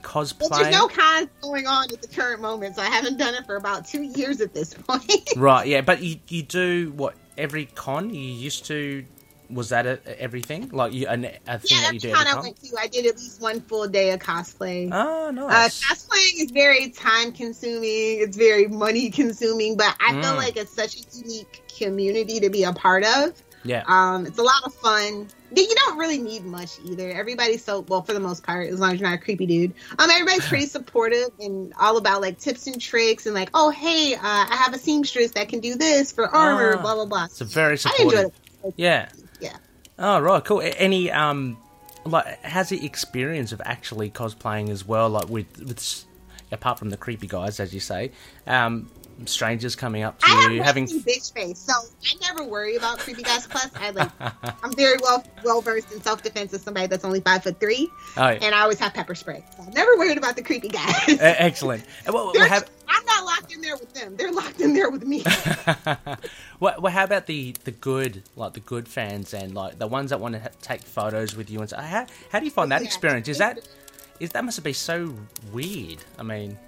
cosplay. but there's no cons going on at the current moment, so I haven't done it for about two years at this point. Right, yeah, but you you do what every con you used to was that a, everything like you an, a thing yeah, that you the con I went to. I did at least one full day of cosplay. Oh, Uh, nice. cosplaying is very time consuming. It's very money consuming, but I feel Mm. like it's such a unique community to be a part of. Yeah, Um, it's a lot of fun. You don't really need much either. Everybody's so well for the most part, as long as you're not a creepy dude. Um, everybody's pretty supportive and all about like tips and tricks and like, oh hey, uh, I have a seamstress that can do this for armor, Ah, blah blah blah. it's a very supportive. it. Yeah. Yeah. Oh right, cool. Any um, like has the experience of actually cosplaying as well, like with with apart from the creepy guys, as you say, um, strangers coming up to I you, having bitch face, so I never worry about creepy guys. Plus, I like I'm very well well versed in self defense as somebody that's only five foot three, oh, yeah. and I always have pepper spray. So I'm never worried about the creepy guys. Excellent. Well, well, have, I'm not locked in there with them. They're locked in there with me. well, well, how about the the good, like the good fans and like the ones that want to ha- take photos with you and say, how how do you find that Yeah. experience? Is that is that must be so weird? I mean,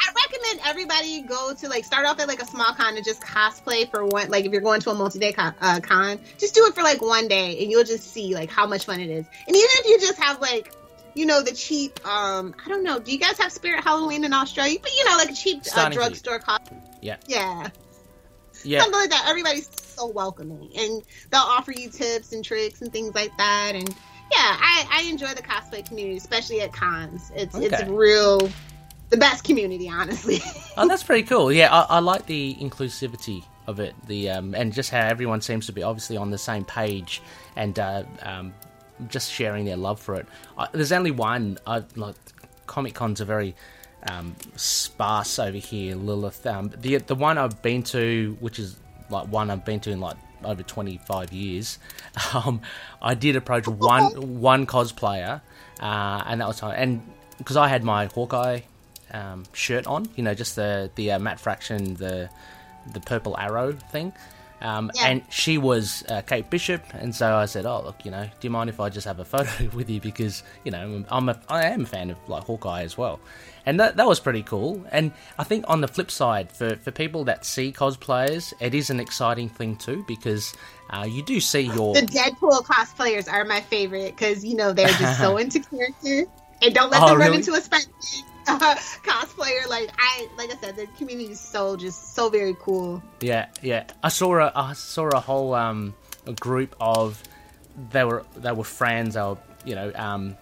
I recommend everybody go to like start off at like a small con and just cosplay for one. Like if you're going to a multi-day con, uh, con, just do it for like one day, and you'll just see like how much fun it is. And even if you just have like, you know, the cheap, um, I don't know, do you guys have Spirit Halloween in Australia? But you know, like a cheap uh, drugstore costume. Yeah. Yeah. yeah, Something like that. Everybody's so welcoming, and they'll offer you tips and tricks and things like that. And yeah, I, I enjoy the cosplay community, especially at cons. It's it's real, the best community, honestly. oh, that's pretty cool. Yeah, I, I like the inclusivity of it. The um, and just how everyone seems to be obviously on the same page and uh, um, just sharing their love for it. I, there's only one. I like Comic Cons are very um, sparse over here, Lilith. Um, the the one I've been to, which is like one I've been to in like over 25 years, um, I did approach one one cosplayer, uh, and that was. And because I had my Hawkeye um, shirt on, you know, just the the uh, Matt Fraction, the the purple arrow thing. Um, Yeah. And she was uh, Kate Bishop, and so I said, "Oh, look, you know, do you mind if I just have a photo with you? Because you know, I'm a, I am a fan of like Hawkeye as well." And that that was pretty cool. And I think on the flip side, for for people that see cosplayers, it is an exciting thing too because uh, you do see your The Deadpool cosplayers are my favorite because you know they're just so into character and don't let Oh, them run into a Spider uh, cosplayer. Like I, like I said, the community is so just so very cool. Yeah, yeah. I saw a I saw a whole um a group of they were they were friends. They were you know um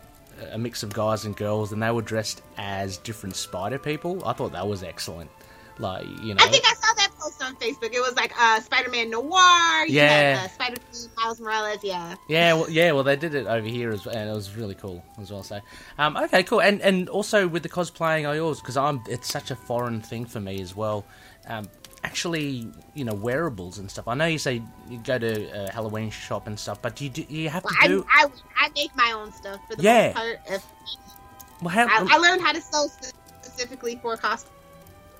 a mix of guys and girls, and they were dressed as different spider people. I thought that was excellent. Like you know, I think I saw that post on Facebook. It was like uh, Spider-Man Noir. You Yeah. uh, Spider-Man Miles Morales. Yeah. yeah, well, yeah. Well, they did it over here as well, and it was really cool as well. So, um, okay, cool. And and also with the cosplaying, I always because I'm it's such a foreign thing for me as well. Um, actually, you know, wearables and stuff. I know you say you go to a Halloween shop and stuff, but do you do you have Well, to do? I, I I make my own stuff for the Yeah. most part. If, well, how, I, I learned how to sew specifically for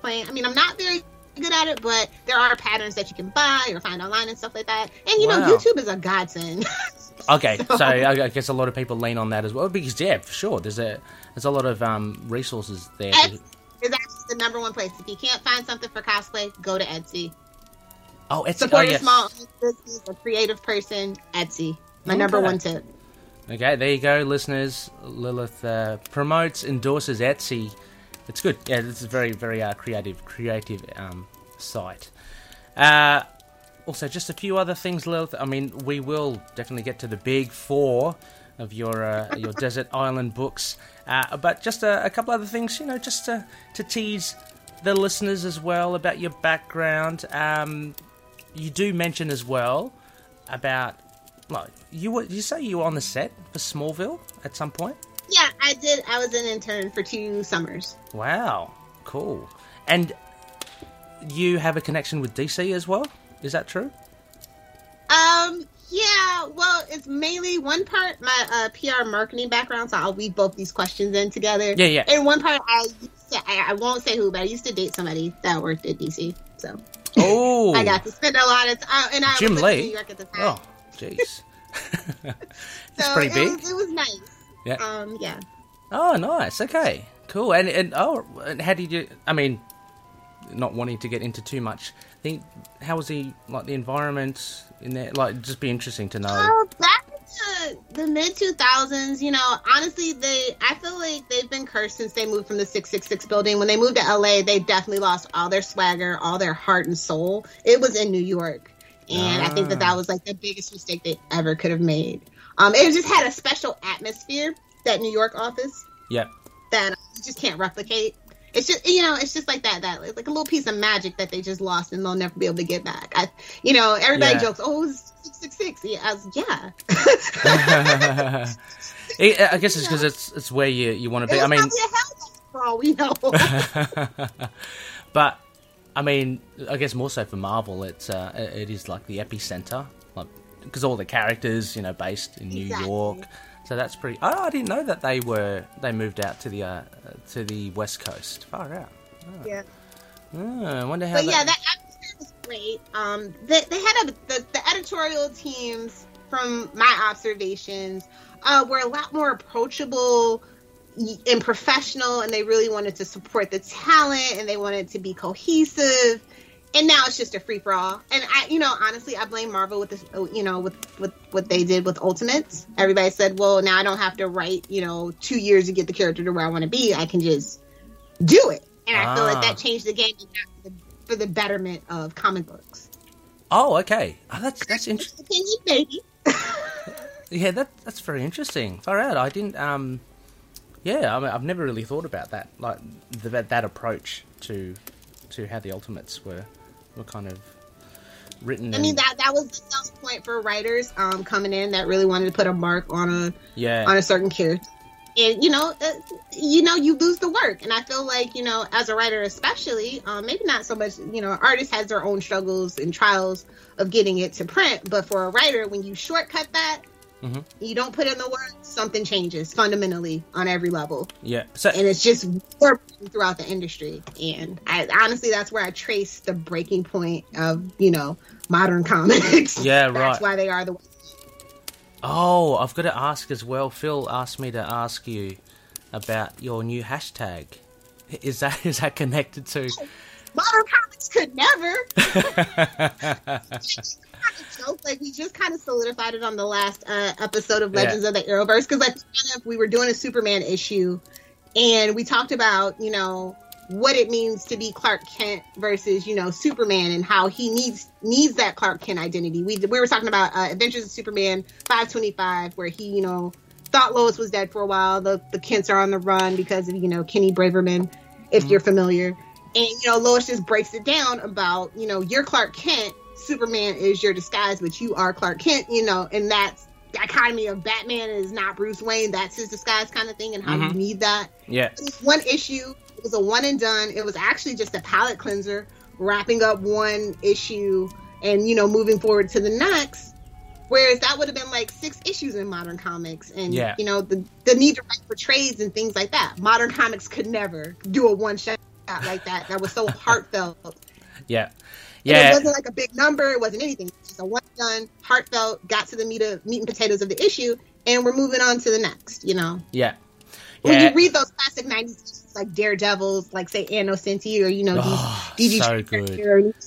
cosplaying. I mean, I'm not very good at it, but there are patterns that you can buy or find online and stuff like that. And you know, YouTube is a godsend. Okay, so I I guess a lot of people lean on that as well because yeah, for sure, there's a there's a lot of um, resources there. Etsy is actually the number one place. If you can't find something for cosplay, go to Etsy. Oh, it's Support oh, a yes. small business, a creative person. Etsy, my number one tip. Okay, there you go, listeners. Lilith uh, promotes, endorses Etsy. It's good. Yeah, this is very, very uh, creative, creative um, site. Uh, also, just a few other things, Lilith. I mean, we will definitely get to the big four of your uh, your desert island books, uh, but just a, a couple other things, you know, just to to tease the listeners as well about your background. Um, you do mention as well about like you were you say you were on the set for Smallville at some point. I did. I was an intern for two summers. Wow, cool. And you have a connection with DC as well. Is that true? Um, yeah, well, it's mainly one part my uh, PR marketing background, so I'll weave both these questions in together. Yeah, yeah. And one part, I used to, I, I won't say who, but I used to date somebody that worked at DC, so Oh, I got to spend a lot of time. And I Jim was Lee? New York at the time, Oh, jeez. It's so pretty it big. Was, it was nice. Yeah. Um, yeah. Oh, nice. Okay, cool. And and oh, and how did you? I mean, not wanting to get into too much. I Think how was the like the environment in there? Like, just be interesting to know. Oh, back in the, the mid 2000s, you know, honestly, they I feel like they've been cursed since they moved from the 666 building. When they moved to LA, they definitely lost all their swagger, all their heart and soul. It was in New York. And I think that Ah. that was like the biggest mistake they ever could have made. Um, it just had a special atmosphere, that New York office, Yeah. that you just can't replicate. It's just you know, it's just like that, that like a little piece of magic that they just lost and they'll never be able to get back. I, you know, everybody Yeah. jokes, "Oh, six six six." Yeah, I was, yeah. I I guess it's because it's it's where you you want to It be. I mean, probably a hell for all we know. but I mean, I guess more so for Marvel, it's uh, it is like the epicenter, like because all the characters, you know, based in New Exactly. York. So that's pretty. Oh, I didn't know that they were they moved out to the uh, to the west coast. Far out. yeah, Oh, I wonder how. but that, yeah, that atmosphere was great. Um, they, they had a the, the editorial teams from my observations uh, were a lot more approachable and professional, and they really wanted to support the talent and they wanted to be cohesive. And now it's just a free for all. And I, you know, honestly, I blame Marvel with this, you know, with with what they did with Ultimates. Everybody said, well, now I don't have to write, you know, two years to get the character to where I want to be. I can just do it. And I feel Ah. like that changed the game for the, for the betterment of comic books. oh, okay. Oh, that's that's interesting. Yeah, that that's very interesting. Far out. I didn't. Um, yeah, I mean, I've never really thought about that, like the, that that approach to to how the Ultimates were were kind of written. I mean that that was the selling point for writers um, coming in that really wanted to put a mark on a yeah, on a certain character. And you know, uh, you know, you lose the work, and I feel like you know, as a writer, especially, um, maybe not so much. You know, artist has their own struggles and trials of getting it to print, but for a writer, when you shortcut that, Mhm. you don't put in the work, something changes fundamentally on every level, yeah. So and it's just warping throughout the industry. And I honestly, that's where I trace the breaking point of you know modern comics. Yeah, that's right. why they are the. Oh, I've got to ask as well. Phil asked me to ask you about your new hashtag. Is that is that connected to? modern comics could never. joke. Like we just kind of solidified it on the last uh, episode of Yeah. Legends of the Arrowverse because like we were doing a Superman issue, and we talked about you know what it means to be Clark Kent versus you know Superman and how he needs needs that Clark Kent identity. We we were talking about uh, Adventures of Superman five twenty five where he you know thought Lois was dead for a while. The the Kents are on the run because of you know Kenny Braverman, if you're familiar. And you know, Lois just breaks it down about, you know, you're Clark Kent, Superman is your disguise, but you are Clark Kent, you know, and that's dichotomy of Batman is not Bruce Wayne, that's his disguise kind of thing, and how Mhm. you need that. Yeah, one issue, it was a one and done. It was actually just a palette cleanser, wrapping up one issue and, you know, moving forward to the next. Whereas that would have been like six issues in modern comics, and Yeah. you know the the need to write for trades and things like that. Modern comics could never do a one shot like that. That was so heartfelt Yeah, yeah, it wasn't like a big number. It wasn't anything. It was just a one done, heartfelt, got to the meat of meat and potatoes of the issue, and we're moving on to the next. You know, yeah, when you read those classic '90s like Daredevils, like say Ann Nocenti, or you know, Oh, DG so good.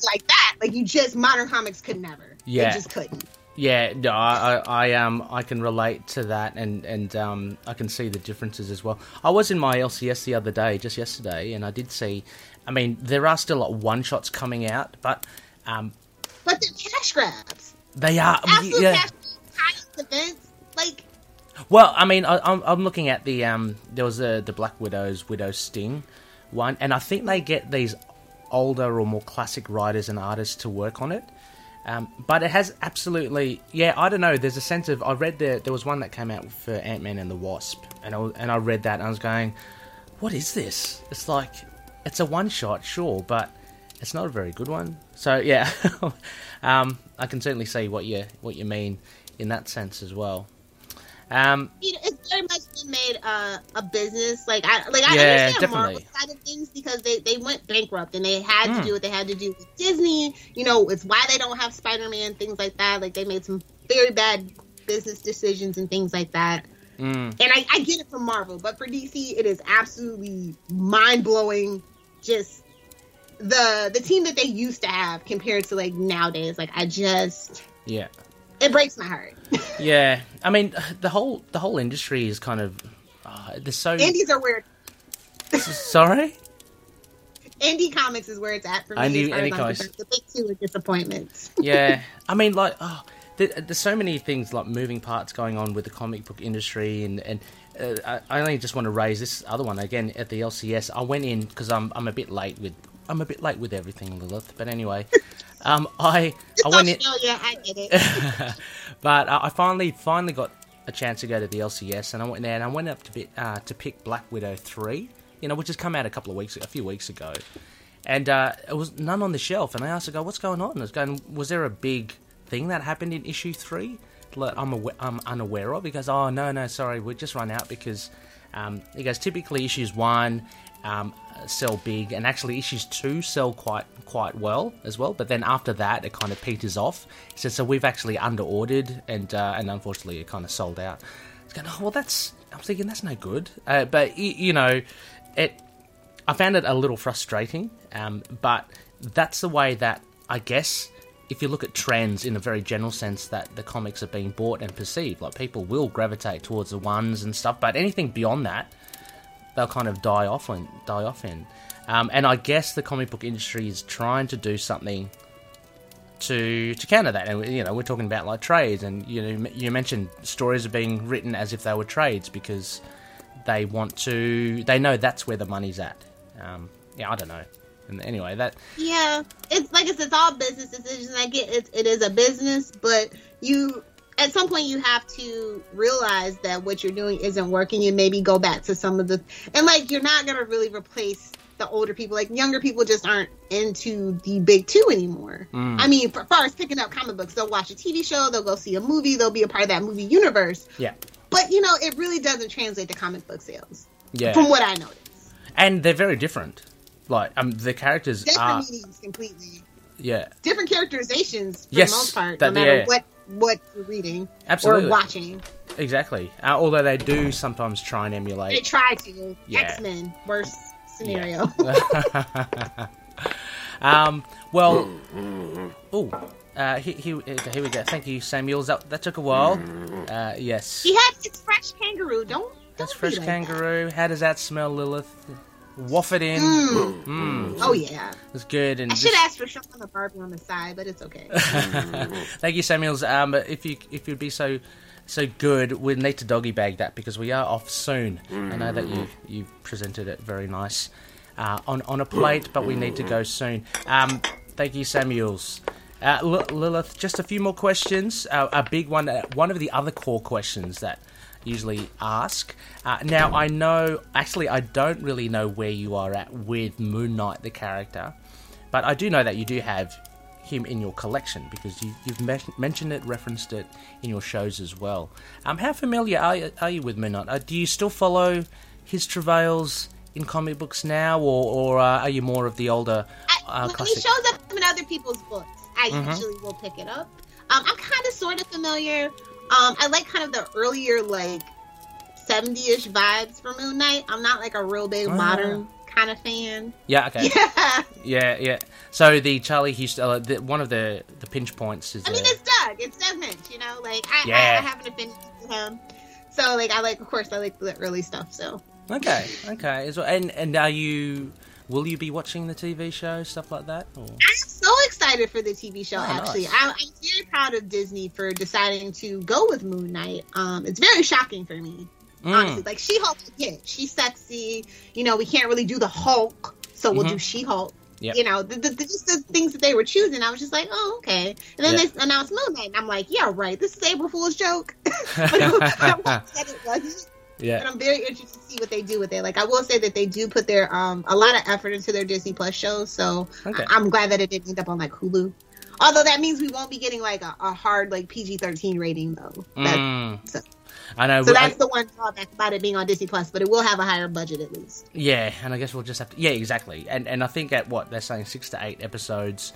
like that. Like you just modern comics could never. Yeah. they just couldn't. Yeah, no, I, I, I um, I can relate to that, and and um, I can see the differences as well. I was in my LCS the other day, just yesterday, and I did see. I mean, there are still like one shots coming out, but um, But they're cash grabs. they are. Absolute yeah. cash grabs. events. Like Well, I mean, I, I'm, I'm looking at the um, there was a, the Black Widow's Widow Sting one, and I think they get these older or more classic writers and artists to work on it. Um, but it has absolutely, yeah, I don't know. There's a sense of I read there there was one that came out for Ant Man and the Wasp, and I, and I read that and I was going, what is this? It's like it's a one shot, sure, but it's not a very good one. So yeah, um, I can certainly see what you what you mean in that sense as well. Um, it's very much been made uh, a business. Like I like I Yeah, understand definitely. Marvel side of things because they, they went bankrupt and they had Mm. to do what they had to do with Disney. You know, it's why they don't have Spider Man, things like that. Like they made some very bad business decisions and things like that. mm. And I, I get it from Marvel, but for DC, it is absolutely mind blowing. Just the the team that they used to have compared to like nowadays. Like I just Yeah, it breaks my heart. yeah. I mean, the whole the whole industry is kind of uh, there's so Indies are weird. sorry. Indie comics is where it's at for me. Indie- indie comics. The big two are disappointments. Yeah, I mean, like, oh, there, there's so many things like moving parts going on with the comic book industry, and and uh, I, only just want to raise this other one again at the LCS. I went in because I'm I'm a bit late with I'm a bit late with everything, Lilith. But anyway, um, I I went in. Oh, yeah, I get it. but I finally finally got a chance to go to the LCS, and I went there and I went up to bit, uh, to pick Black Widow three, you know, which has come out a couple of weeks, a few weeks ago, and uh, it was none on the shelf. And I asked the guy, "What's going on?" I was going, "Was there a big thing that happened in issue three I'm awa- I'm unaware of?" He goes, "Oh no, no, sorry, we just run out because." Um, he goes, typically issues one um, sell big, and actually issues two sell quite quite well as well. But then after that, it kind of peters off. He so we've actually under ordered, and uh, and unfortunately, it kind of sold out. He's going, oh well, that's. I'm thinking that's no good. Uh, but you know, it. I found it a little frustrating, um, but that's the way that I guess if you look at trends in a very general sense that the comics are being bought and perceived, like people will gravitate towards the ones and stuff, but anything beyond that, they'll kind of die off and Die off in. Um, and I guess the comic book industry is trying to do something to to counter that. And you know, we're talking about like trades, and you know, you mentioned stories are being written as if they were trades because they want to. They know that's where the money's at. Um, yeah, I don't know. And anyway, that yeah, it's like I said, it's all business decisions. I get it, it is a business, but you at some point you have to realize that what you're doing isn't working and maybe go back to some of the and like you're not gonna really replace the older people. Like younger people just aren't into the big two anymore. Mm. I mean, for far as picking up comic books, they'll watch a TV show, they'll go see a movie, they'll be a part of that movie universe. yeah, But you know, it really doesn't translate to comic book sales, yeah, from what I noticed. and they're very different. Like um, the characters Different are meanings completely. yeah, different characterizations for Yes, the most part, that- no matter yeah. what what you're reading Absolutely. or watching. exactly. Uh, although they do sometimes try and emulate. They try to. Yeah. X Men, worst scenario. um, well, oh, uh, here, here, here we go. Thank you, Samuels. That, that took a while. Uh, yes, he has it's fresh kangaroo. Don't. that's don't fresh be like that. kangaroo. How does that smell, Lilith? Waff it in. Mm. Mm, Oh yeah. it's good. And I should just- ask for Sean the Barbie on the side, but it's okay. Thank you, Samuels. Um, if you if you'd be so so good, we need to doggy bag that because we are off soon. I know that you you've presented it very nice uh, on on a plate, but we need to go soon. Um, thank you, Samuels. Uh, L- Lilith, just a few more questions. Uh, a big one, uh, one of the other core questions that usually ask. Uh, now, I know, actually, I don't really know where you are at with Moon Knight, the character, but I do know that you do have him in your collection because you, you've men- mentioned it, referenced it in your shows as well. Um, how familiar are you, are you with Moon Knight? Uh, do you still follow his travails in comic books now, or, or uh, are you more of the older I, uh, when he shows up in other people's books, I Mhm. usually will pick it up. Um, I'm kind of sort of familiar. Um, I like kind of the earlier like 70ish vibes for Moon Knight. I'm not like a real big Ah. modern kind of fan. Yeah, okay. Yeah. Yeah, yeah. So the Charlie Huston, uh, the, one of the the pinch points is. I mean, uh, it's Doug. It's Doug Finch, you know. Like I, I, Yeah. I have an affinity with him. So like I like, of course, I like the early stuff. So okay, okay. So, and and are you? Will you be watching the TV show stuff like that? Or? I'm so excited for the TV show. Oh, actually, nice. I, I'm very proud of Disney for deciding to go with Moon Knight. Um, it's very shocking for me. Mm. honestly. Like She Hulk, yeah, she's sexy. You know, we can't really do the Hulk, so we'll Mhm. do She Hulk. Yep. You know, the, the, the, just the things that they were choosing, I was just like, oh, okay. And then Yeah. they announced Moon Knight, and I'm like, yeah, right. This is April Fool's joke. but I said it wasn't. But yeah. I'm very interested to see what they do with it. Like, I will say that they do put their um a lot of effort into their Disney Plus shows, so Okay. I- I'm glad that it didn't end up on like Hulu. Although that means we won't be getting like a, a hard like PG-13 rating though. That, Mm. so- I know. so I- that's the one drawback about it being on Disney Plus, but it will have a higher budget at least. Yeah, and I guess we'll just have to. Yeah, exactly. And and I think at what they're saying, six to eight episodes,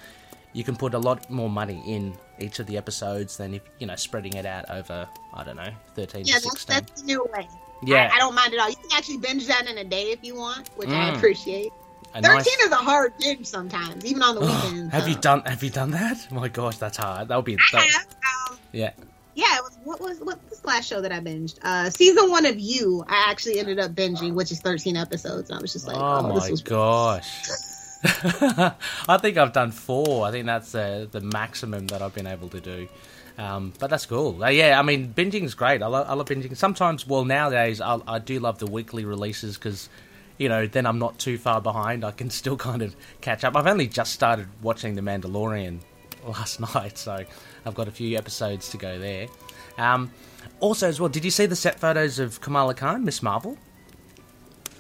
you can put a lot more money in each of the episodes than if you know spreading it out over. I don't know, thirteen Yeah, to that's, sixteen. that's the new way. Yeah, I, I don't mind at all. You can actually binge that in a day if you want, which I Mm. appreciate. a Thirteen nice- is a hard binge sometimes, even on the weekends. have you done? Have you done that? My gosh, that's hard. That would be. I That, have. Um, yeah. yeah, it was, what was what was the last show that I binged? Uh, season one of You. I actually ended up binging, which is thirteen episodes, and I was just like, oh, oh, this my was gosh. I think I've done four. I think that's the the maximum that I've been able to do. Um, but that's cool. Uh, yeah, I mean, binging's great. I, lo- I love binging. Sometimes, well, nowadays, I, I do love the weekly releases because, you know, then I'm not too far behind. I can still kind of catch up. I've only just started watching The Mandalorian last night, so I've got a few episodes to go there. Um, also, as well, did you see the set photos of Kamala Khan, Miss Marvel?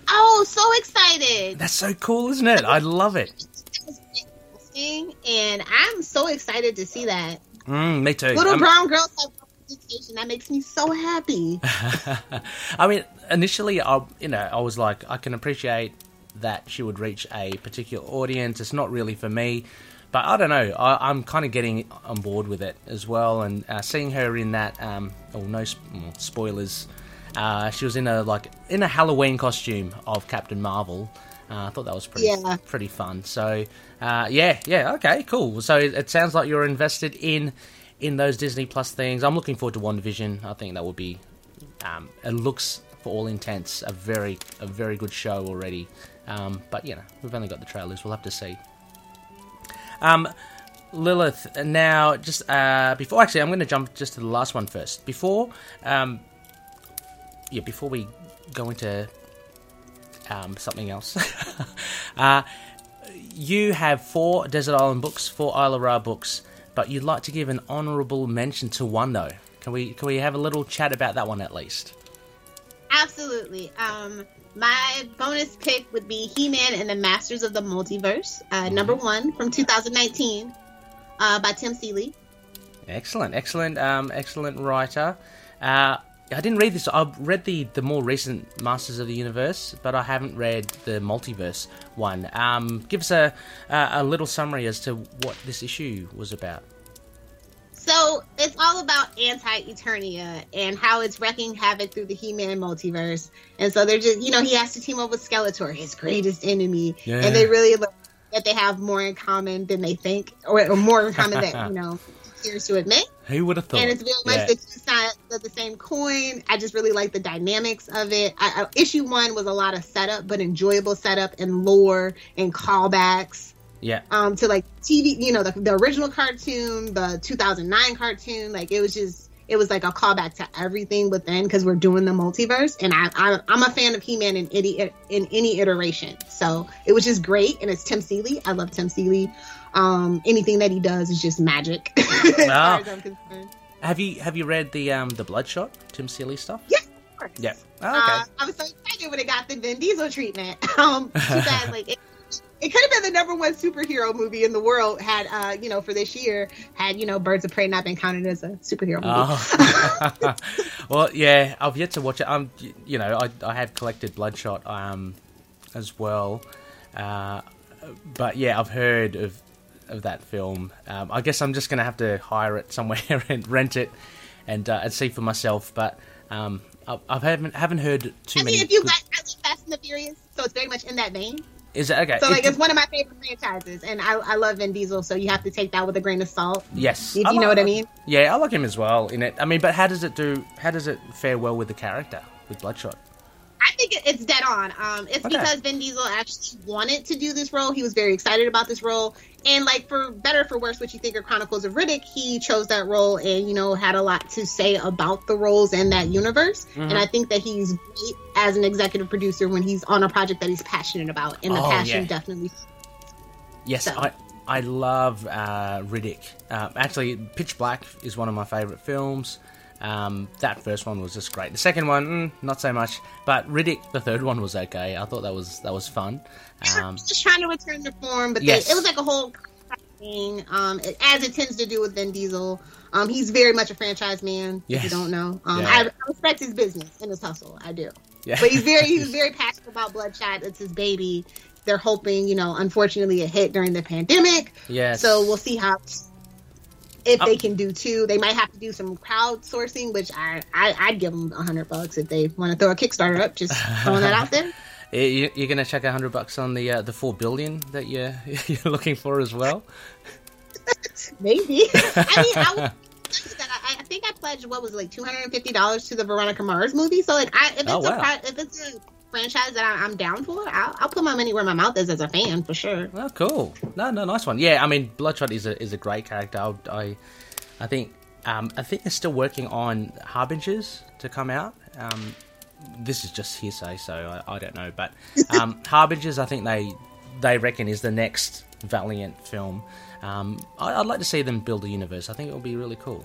Oh, so excited! That's so cool, isn't it? I love it. That was great casting, and I'm so excited to see that. Mm, me too. Little I'm- brown girls have representation. That makes me so happy. I mean, initially, I you know I was like, I can appreciate that she would reach a particular audience. It's not really for me, but I don't know. I, I'm kind of getting on board with it as well, and uh, seeing her in that. Um, oh no, sp- spoilers. Uh, she was in a like in a Halloween costume of Captain Marvel. Uh, I thought that was pretty Yeah. pretty fun. So uh, yeah, yeah, okay, cool. So it, it sounds like you're invested in in those Disney Plus things. I'm looking forward to WandaVision. I think that will be. Um, it looks, for all intents, a very a very good show already. Um, but you know, we've only got the trailers. We'll have to see. Um, Lilith. Now, just uh, before actually, I'm going to jump just to the last one first. Before, um, yeah, before we go into um, something else, uh, you have four Desert Island books, four Isla Ra books, but you'd like to give an honourable mention to one though. Can we can we have a little chat about that one at least? Absolutely. Um, my bonus pick would be He-Man and the Masters of the Multiverse, uh, number one from 2019, uh, by Tim Seeley. Excellent, excellent, um, excellent writer. Uh, I didn't read this. I've read the the more recent Masters of the Universe, but I haven't read the multiverse one. Um, give us a a, a little summary as to what this issue was about. So it's all about anti-Eternia and how it's wrecking havoc through the He-Man multiverse. And so they're just, you know, he has to team up with Skeletor, his greatest enemy, Yeah. and they really look that they have more in common than they think, or, or more in common than, you know he cares to admit. Who would have thought? And it's very much Yeah. the two sides of the same coin. I just really like the dynamics of it. I, I, issue one was a lot of setup, but enjoyable setup and lore and callbacks yeah, um, to like TV, you know, the, the original cartoon, the 2009 cartoon. Like it was just, it was like a callback to everything within because we're doing the multiverse, and I, I I'm a fan of He-Man in any in any iteration. So it was just great, and it's Tim Seeley. I love Tim Seeley. Um, anything that he does is just magic. as far as I'm concerned. have you have you read the um the Bloodshot Tim Seeley stuff? Yeah, of course. Yeah. Oh, Uh. I was so excited when it got the Vin Diesel treatment. Um, too bad, like it, it could have been the number one superhero movie in the world had, uh, you know, for this year had you know Birds of Prey not been counted as a superhero movie. Oh. well, yeah, I've yet to watch it. Um, you know, I, I have collected Bloodshot um, as well. Uh, but yeah, I've heard of of that film. Um, I guess I'm just going to have to hire it somewhere and rent it and uh, and see for myself. But um, I, I haven't haven't heard too much. I many. mean, if you good- like, I like Fast and the Furious, so it's very much in that vein. is it okay? So like, It- it's one of my favorite franchises, and I, I love Vin Diesel, so you have to take that with a grain of salt. yes, If you know what I mean. Yeah, I like him as well in it. I mean, but how does it do? How does it fare well with the character with Bloodshot? I think it's dead on. Um, it's Okay. because Vin Diesel actually wanted to do this role. He was very excited about this role, and like for better or for worse, what you think are Chronicles of Riddick, he chose that role and you know had a lot to say about the roles in that universe. Mm-hmm. And I think that he's great as an executive producer when he's on a project that he's passionate about, and the Oh, passion yeah. definitely. Yes, So- I I love uh, Riddick. Uh, actually, Pitch Black is one of my favorite films. Um, that first one was just great. The second one, mm, not so much. But Riddick, the third one was okay. I thought that was that was fun. Um, just trying to return to form, but Yes. they, it was like a whole thing. Um, as it tends to do with Vin Diesel. Um, he's very much a franchise man. If you don't know, um, Yeah. I, I respect his business and his hustle. I do. yeah. But he's very he was very passionate about Bloodshot. It's his baby. They're hoping, you know, unfortunately it hit during the pandemic. yes. So we'll see how if they can do two. They might have to do some crowdsourcing, which I, I I'd give them a hundred bucks if they want to throw a Kickstarter up. Just throwing that out there. You- You're going to check a hundred bucks on the uh, the four billion that you're you're looking for as well. Maybe. I mean, I would. I, I think I pledged what was it, like two hundred and fifty dollars to the Veronica Mars movie. So like, I, if it's Oh, a wow. pri- if it's a franchise that I, I'm down for, I'll, I'll put my money where my mouth is as a fan for sure. Oh, cool. No, no, nice one. Yeah, I mean, Bloodshot is a is a great character. I, I, I think, um, I think they're still working on Harbingers to come out. Um, this is just hearsay, so I, I don't know. But um, Harbingers, I think they they reckon is the next Valiant film. Um, I, I'd like to see them build a universe. I think it would be really cool.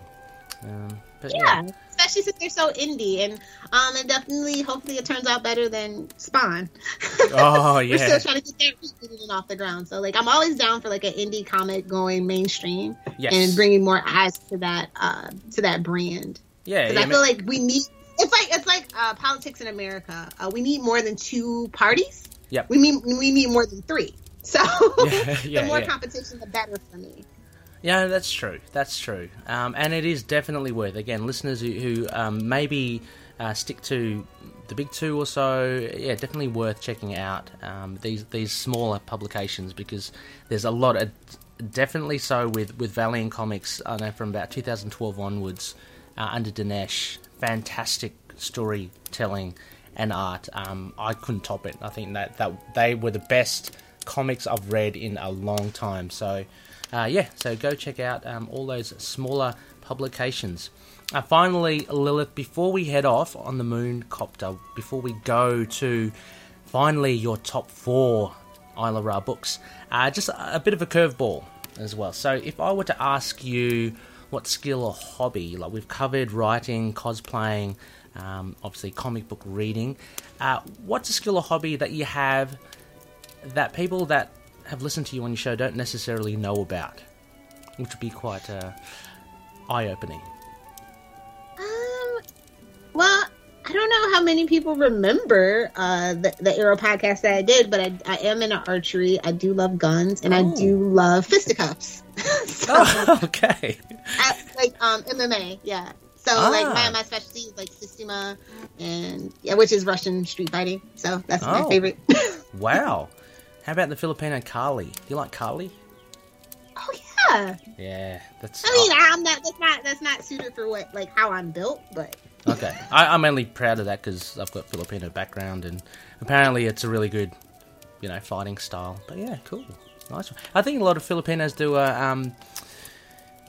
Um, but Yeah, especially since they're so indie, and um, and definitely, hopefully, it turns out better than Spawn. Oh yeah. We're still trying to get that off the ground. So like, I'm always down for like an indie comic going mainstream Yes. and bringing more eyes to that uh to that brand. yeah. Because yeah, I feel like we need. It's like it's like uh, politics in America. Uh, we need more than two parties. Yep. We need we need more than three. So Yeah, yeah, the more competition, the better for me. Yeah, that's true. That's true. Um, and it is definitely worth, again, listeners who, who um, maybe uh, stick to the big two or so, yeah, definitely worth checking out um, these these smaller publications because there's a lot of, definitely so with, with Valiant Comics, I know from about 2012 onwards, uh, under Dinesh, fantastic storytelling and art. Um, I couldn't top it. I think that, that they were the best comics I've read in a long time. So, uh, yeah, so go check out um, all those smaller publications. Uh, finally, Lilith, before we head off on the moon copter, before we go to finally your top four Isla Ra books, uh, just a, bit of a curveball as well. So, if I were to ask you what skill or hobby, like we've covered writing, cosplaying, um, obviously comic book reading, uh, what's a skill or hobby that you have that people that have listened to you on your show don't necessarily know about, which would be quite uh, eye opening. Um, well, I don't know how many people remember uh, the, the Arrow podcast that I did, but I, I am into archery. I do love guns, and I Oh. do love fisticuffs. so, Oh, okay. I, like um, MMA, yeah. So like Ah. my, my specialty is like Systema, and yeah, which is Russian street fighting. So that's my Oh. favorite. Wow. How about the Filipino Kali? Do you like Kali? oh yeah. Yeah, that's. I mean, I'm not. That's not. That's not suited for what like how I'm built, but Okay, I, I'm only proud of that because I've got Filipino background, and apparently it's a really good, you know, fighting style. But yeah, cool, nice one. I think a lot of Filipinos do. Uh, um,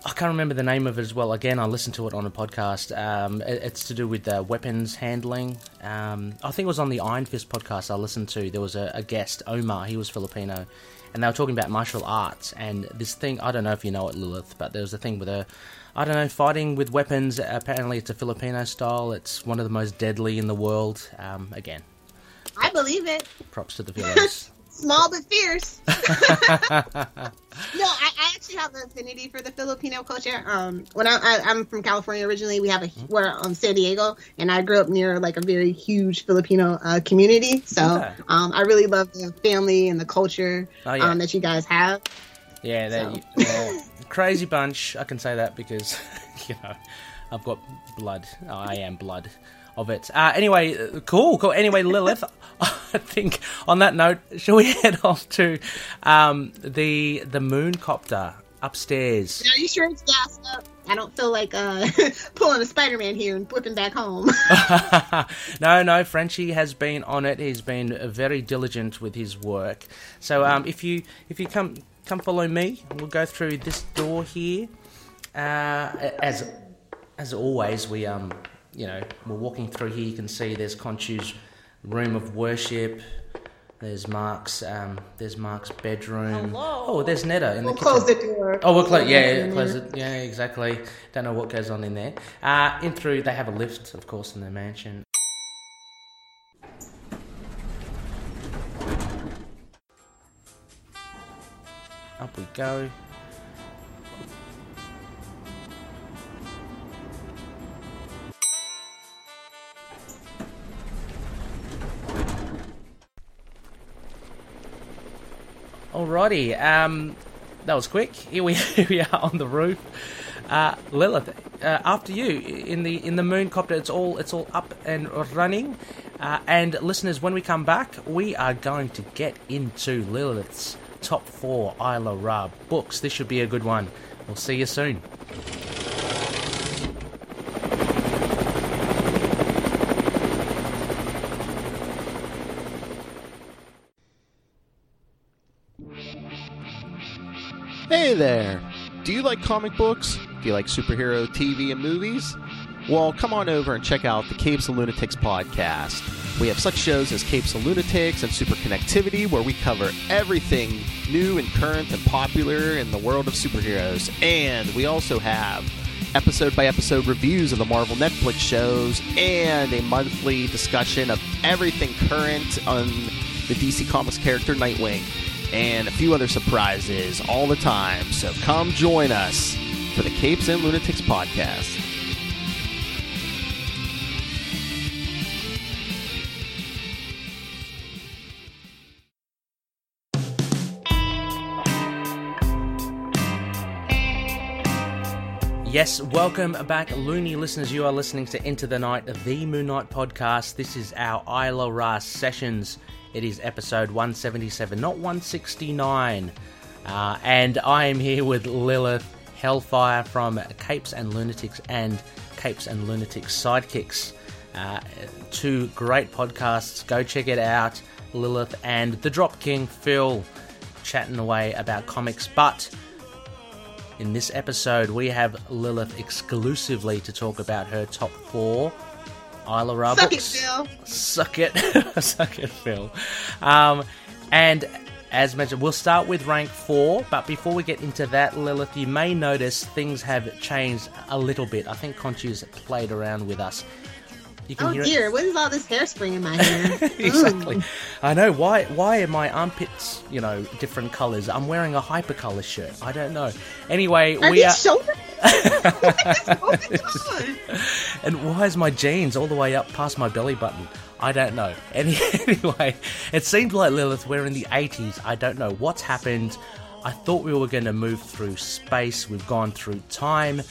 I can't remember the name of it as well. Again, I listened to it on a podcast. Um, it- it's to do with uh, weapons handling. Um, I think it was on the Iron Fist podcast I listened to. There was a, a guest, Omar. He was Filipino, and they were talking about martial arts and this thing. I don't know if you know it, Lilith, but there was a thing with a, I don't know, fighting with weapons. Apparently, it's a Filipino style. It's one of the most deadly in the world. Um, again, I believe it. props to the Philos. Small but fierce. no, I, I actually have an affinity for the Filipino culture. Um, when I, I I'm from California originally, we have a we're on San Diego, and I grew up near like a very huge Filipino uh, community. So Okay. um, I really love the family and the culture Oh, yeah. um, that you guys have. Yeah, they're, So. crazy bunch. I can say that because you know I've got blood. I am blood of it. Uh, anyway, cool, cool. Anyway, Lilith, I think on that note, shall we head off to um, the the moon copter upstairs? Are you sure it's gassed up? I don't feel like uh, pulling a Spider-Man here and flipping back home. no, no, Frenchie has been on it. He's been very diligent with his work. So, um, if you if you come come follow me, we'll go through this door here. Uh, as as always, we um you know we're walking through here. You can see there's Khonshu's room of worship. There's Marc's um there's Marc's bedroom. Hello. Oh, there's Netta in we'll the kitchen. close the door. Oh, we'll close. Yeah, yeah, close it. Yeah, exactly. Don't know what goes on in there. Uh, in through, they have a lift, of course, in their mansion. Up we go. Alrighty, um, that was quick. Here we, here we are on the roof. Uh, Lilith, uh, after you in the in the moon copter, it's all it's all up and running. Uh, and listeners, when we come back, we are going to get into Lilith's top four Isla Ra books. This should be a good one. We'll see you soon. Hey there! Do you like comic books? Do you like superhero TV and movies? Well, come on over and check out the Capes and Lunatics podcast. We have such shows as Capes and Lunatics and Super Connectivity, where we cover everything new and current and popular in the world of superheroes. And we also have episode by episode reviews of the Marvel Netflix shows and a monthly discussion of everything current on the DC Comics character Nightwing and a few other surprises all the time. So come join us for the Capes and Lunatics podcast. Yes, welcome back, loony listeners. You are listening to Into the Night, the Moon Knight podcast. This is our Isla Ra sessions. It is episode 177, not 169. Uh, and I am here with Lilith Hellfire from Capes and Lunatics and Capes and Lunatics Sidekicks. Uh, two great podcasts. Go check it out. Lilith and the Drop King Phil chatting away about comics. But in this episode, we have Lilith exclusively to talk about her top four Isla Ra Suck it, books. Phil. Suck it, suck it, Phil. Um, and as mentioned, we'll start with rank four. But before we get into that, Lilith, you may notice things have changed a little bit. I think Khonshu's played around with us. You can Oh hear dear, it. what is all this hairspray in my hair? exactly. Ooh. I know why. Why are my armpits, you know, different colors? I'm wearing a hypercolor shirt. I don't know. Anyway, Are we are. shoulder? And why is my jeans all the way up past my belly button? I don't know. Any, anyway, it seems like Lilith, we're in the 80s. I don't know what's happened. I thought we were going to move through space. We've gone through time.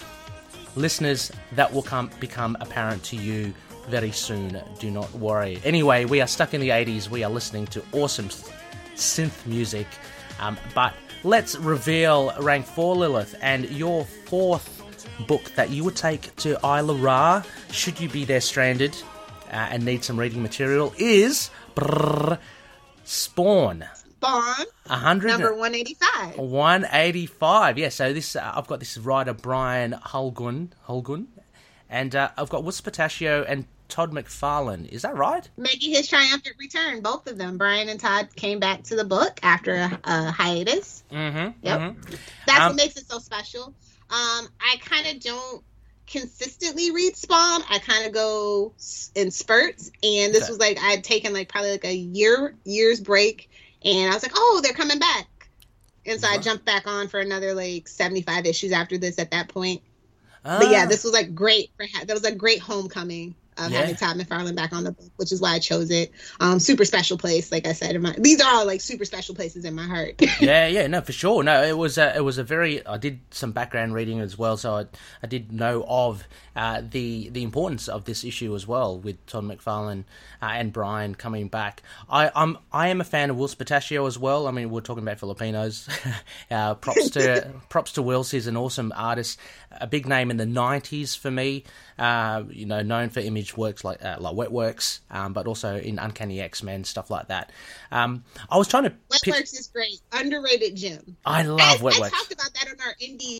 Listeners, that will come become apparent to you very soon. Do not worry. Anyway, we are stuck in the 80s. We are listening to awesome synth music. Um, but let's reveal rank 4 Lilith and your fourth book that you would take to Isla Ra should you be there stranded uh, and need some reading material is brrr, Spawn. Spawn, 100 number 185. 185. Yeah, so this uh, I've got this writer Brian Holguin, Holguin, and uh, I've got Whilce Portacio and Todd McFarlane. Is that right? Making his triumphant return, both of them. Brian and Todd came back to the book after a, a hiatus. Mm-hmm. Yep. That's Um, what makes it so special. Um, I kind of don't consistently read Spawn. I kind of go in spurts, and this Okay. was like I had taken like probably like a year year's break, and I was like, oh, they're coming back. and so I jumped back on for another like seventy five issues after this. At that point, but yeah, Ah, this was like great for ha- that was a great homecoming of Yeah. having Todd McFarlane back on the book, which is why I chose it. Um, super special place, like I said. In my, these are all like super special places in my heart. yeah, yeah, no, for sure. No, it was a, it was a very. I did some background reading as well, so I, I did know of uh, the the importance of this issue as well with Todd McFarlane uh, and Brian coming back. I I'm I am a fan of Whilce Portacio as well. I mean, we're talking about Filipinos. uh, props to props to Will. He's an awesome artist, a big name in the '90s for me. Uh, you know, known for image works like uh, like Wetworks, um, but also in Uncanny X Men stuff like that. Um, I was trying to. pick- Wetworks is great, underrated gem. I I, love I Wetworks. talked about that on our indie,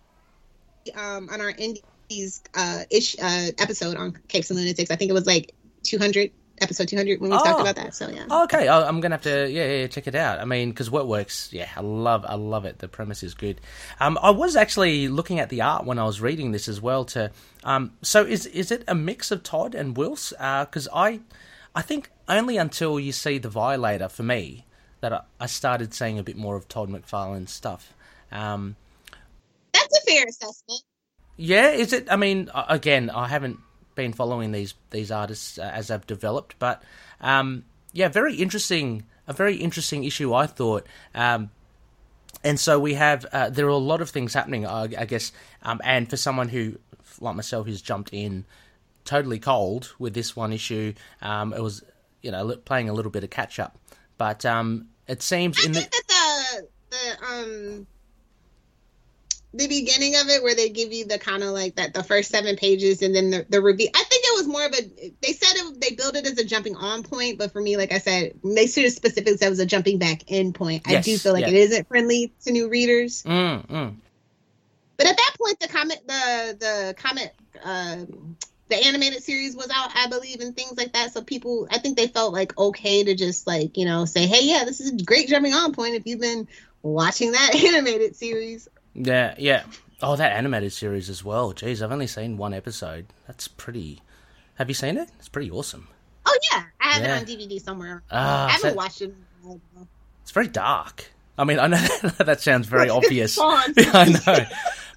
um, on our indies uh, ish uh, episode on Capes and Lunatics. I think it was like 200 episode 200 when we Oh. talked about that. So yeah. Oh, okay, I- I'm gonna have to yeah, yeah check it out. I mean, because Wetworks, yeah, I love I love it. The premise is good. Um, I was actually looking at the art when I was reading this as well. To um, so is is it a mix of Todd and Wills? Because I I think only until you see the Violator for me that I, I started seeing a bit more of Todd McFarlane's stuff. Um, That's a fair assessment. yeah, is it? I mean, again, I haven't been following these these artists uh, as they've developed, but um, yeah, very interesting. A very interesting issue, I thought. Um, and so we have uh, there are a lot of things happening, I, I guess. Um, and for someone who, like myself, who's jumped in totally cold with this one issue, um, it was you know playing a little bit of catch up. But um, it seems I in the the the um the beginning of it where they give you the kind of like that the first seven pages and then the, the review. I think it was more of a they said it, they built it as a jumping on point but for me like i said they sort of specifically said it was a jumping back end point. I do feel like yeah. it isn't friendly to new readers. Mm, mm, but at that point the comic the the comic uh the animated series was out i believe and things like that. So people i think they felt like okay to just like you know say hey yeah this is a great jumping on point if you've been watching that animated series Yeah, yeah. Oh, that animated series as well. Jeez, I've only seen one episode. That's pretty. Have you seen it? It's pretty awesome. oh yeah i have Yeah. it on dvd somewhere Ah, i haven't watched it in a while, though. It's very dark. I mean, I know that sounds very obvious. fun. I know,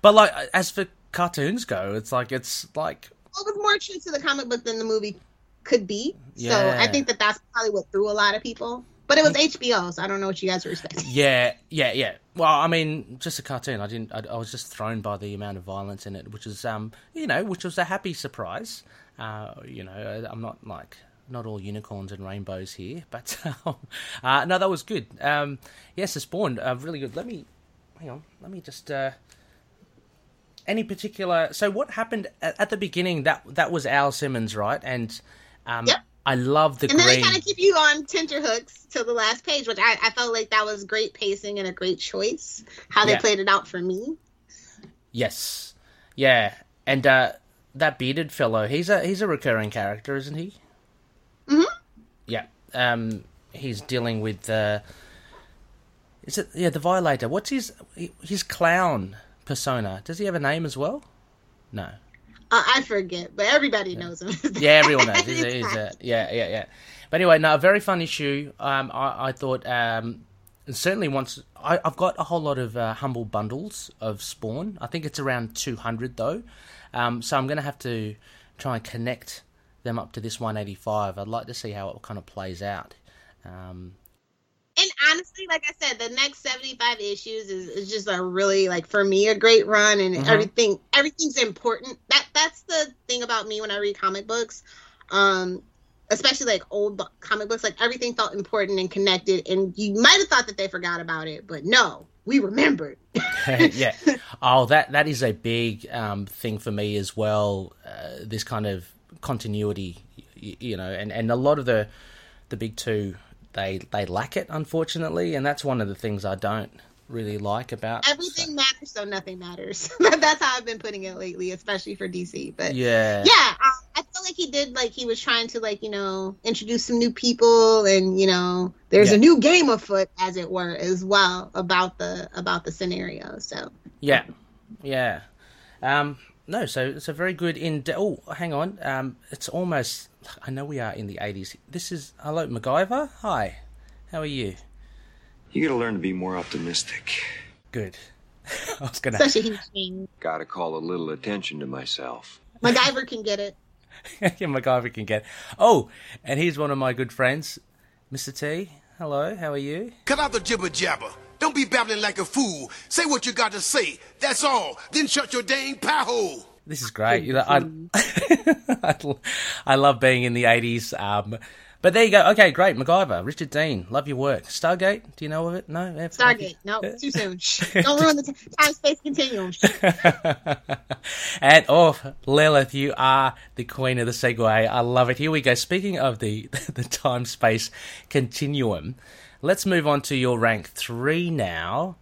but like as for cartoons go, it's like it's like well, it was more true to the comic book than the movie could be so i think that that's probably what threw a lot of people but it was hbo so i don't know what you guys were expecting yeah, yeah, yeah. Well, I mean, just a cartoon. I didn't. I, I was just thrown by the amount of violence in it, which is um, you know, which was a happy surprise. Uh, you know, I'm not like not all unicorns and rainbows here, but um, uh, no, that was good. Um, yes, the spawn, uh, really good. Let me hang on. Let me just. Uh, any particular? So, what happened at, at the beginning? That that was Al Simmons, right? And um, Yep. I love the and then they kind of keep you on tenterhooks till the last page, which I, I felt like that was great pacing and a great choice. How they Yeah. played it out for me. Yes, yeah, and uh, that bearded fellow, he's a he's a recurring character, isn't he? Mhm. Yeah. Um, he's dealing with the. Is it yeah the violator? What's his his clown persona? Does he have a name as well? No. Uh, I forget, but everybody knows him. Yeah, everyone knows. He's he's a, yeah, yeah, yeah. But anyway, no, a very fun issue. Um, I, I thought um, certainly once I, I've got a whole lot of uh, humble bundles of Spawn. I think it's around two hundred though, um, so I'm going to have to try and connect them up to this 185. I'd like to see how it kind of plays out. Um, and honestly, like I said, the next seventy-five issues is, is just a really like for me a great run, and Mhm. everything everything's important. That that's the thing about me when I read comic books, um, especially like old comic books. Like everything felt important and connected, and you might have thought that they forgot about it, but no, we remembered. yeah. Oh, that that is a big um, thing for me as well. Uh, this kind of continuity, you, you know, and, and a lot of the the big two they they lack it unfortunately, and that's one of the things I don't really like about Everything matters, so nothing matters. that's how I've been putting it lately, especially for DC. But Yeah. yeah um, i feel like he did like he was trying to like you know introduce some new people and you know there's Yeah. a new game afoot as it were as well about the about the scenario so Yeah, yeah. Um, no, so it's a very good in. Oh, hang on. Um, it's almost. I know we are in the eighties. This is hello, MacGyver. Hi, how are you? You gotta learn to be more optimistic. Good. I was gonna. Such a huge thing. Gotta call a little attention to myself. MacGyver can get it. yeah, MacGyver can get. Oh, and here's one of my good friends, Mr. T. Hello, how are you? Cut out the jibber jabber. Don't be babbling like a fool. Say what you got to say. That's all. Then shut your dang pie hole. This is great. You know, I, I, I love being in the 80s. Um, but there you go. Okay, great. MacGyver, Richard Dean, love your work. Stargate, do you know of it? No? Yeah, Stargate. No, too soon. Don't ruin the time space continuum. Shh. and oh, Lilith, you are the queen of the segue. I love it. Here we go. Speaking of the the time space continuum, let's move on to your rank three now.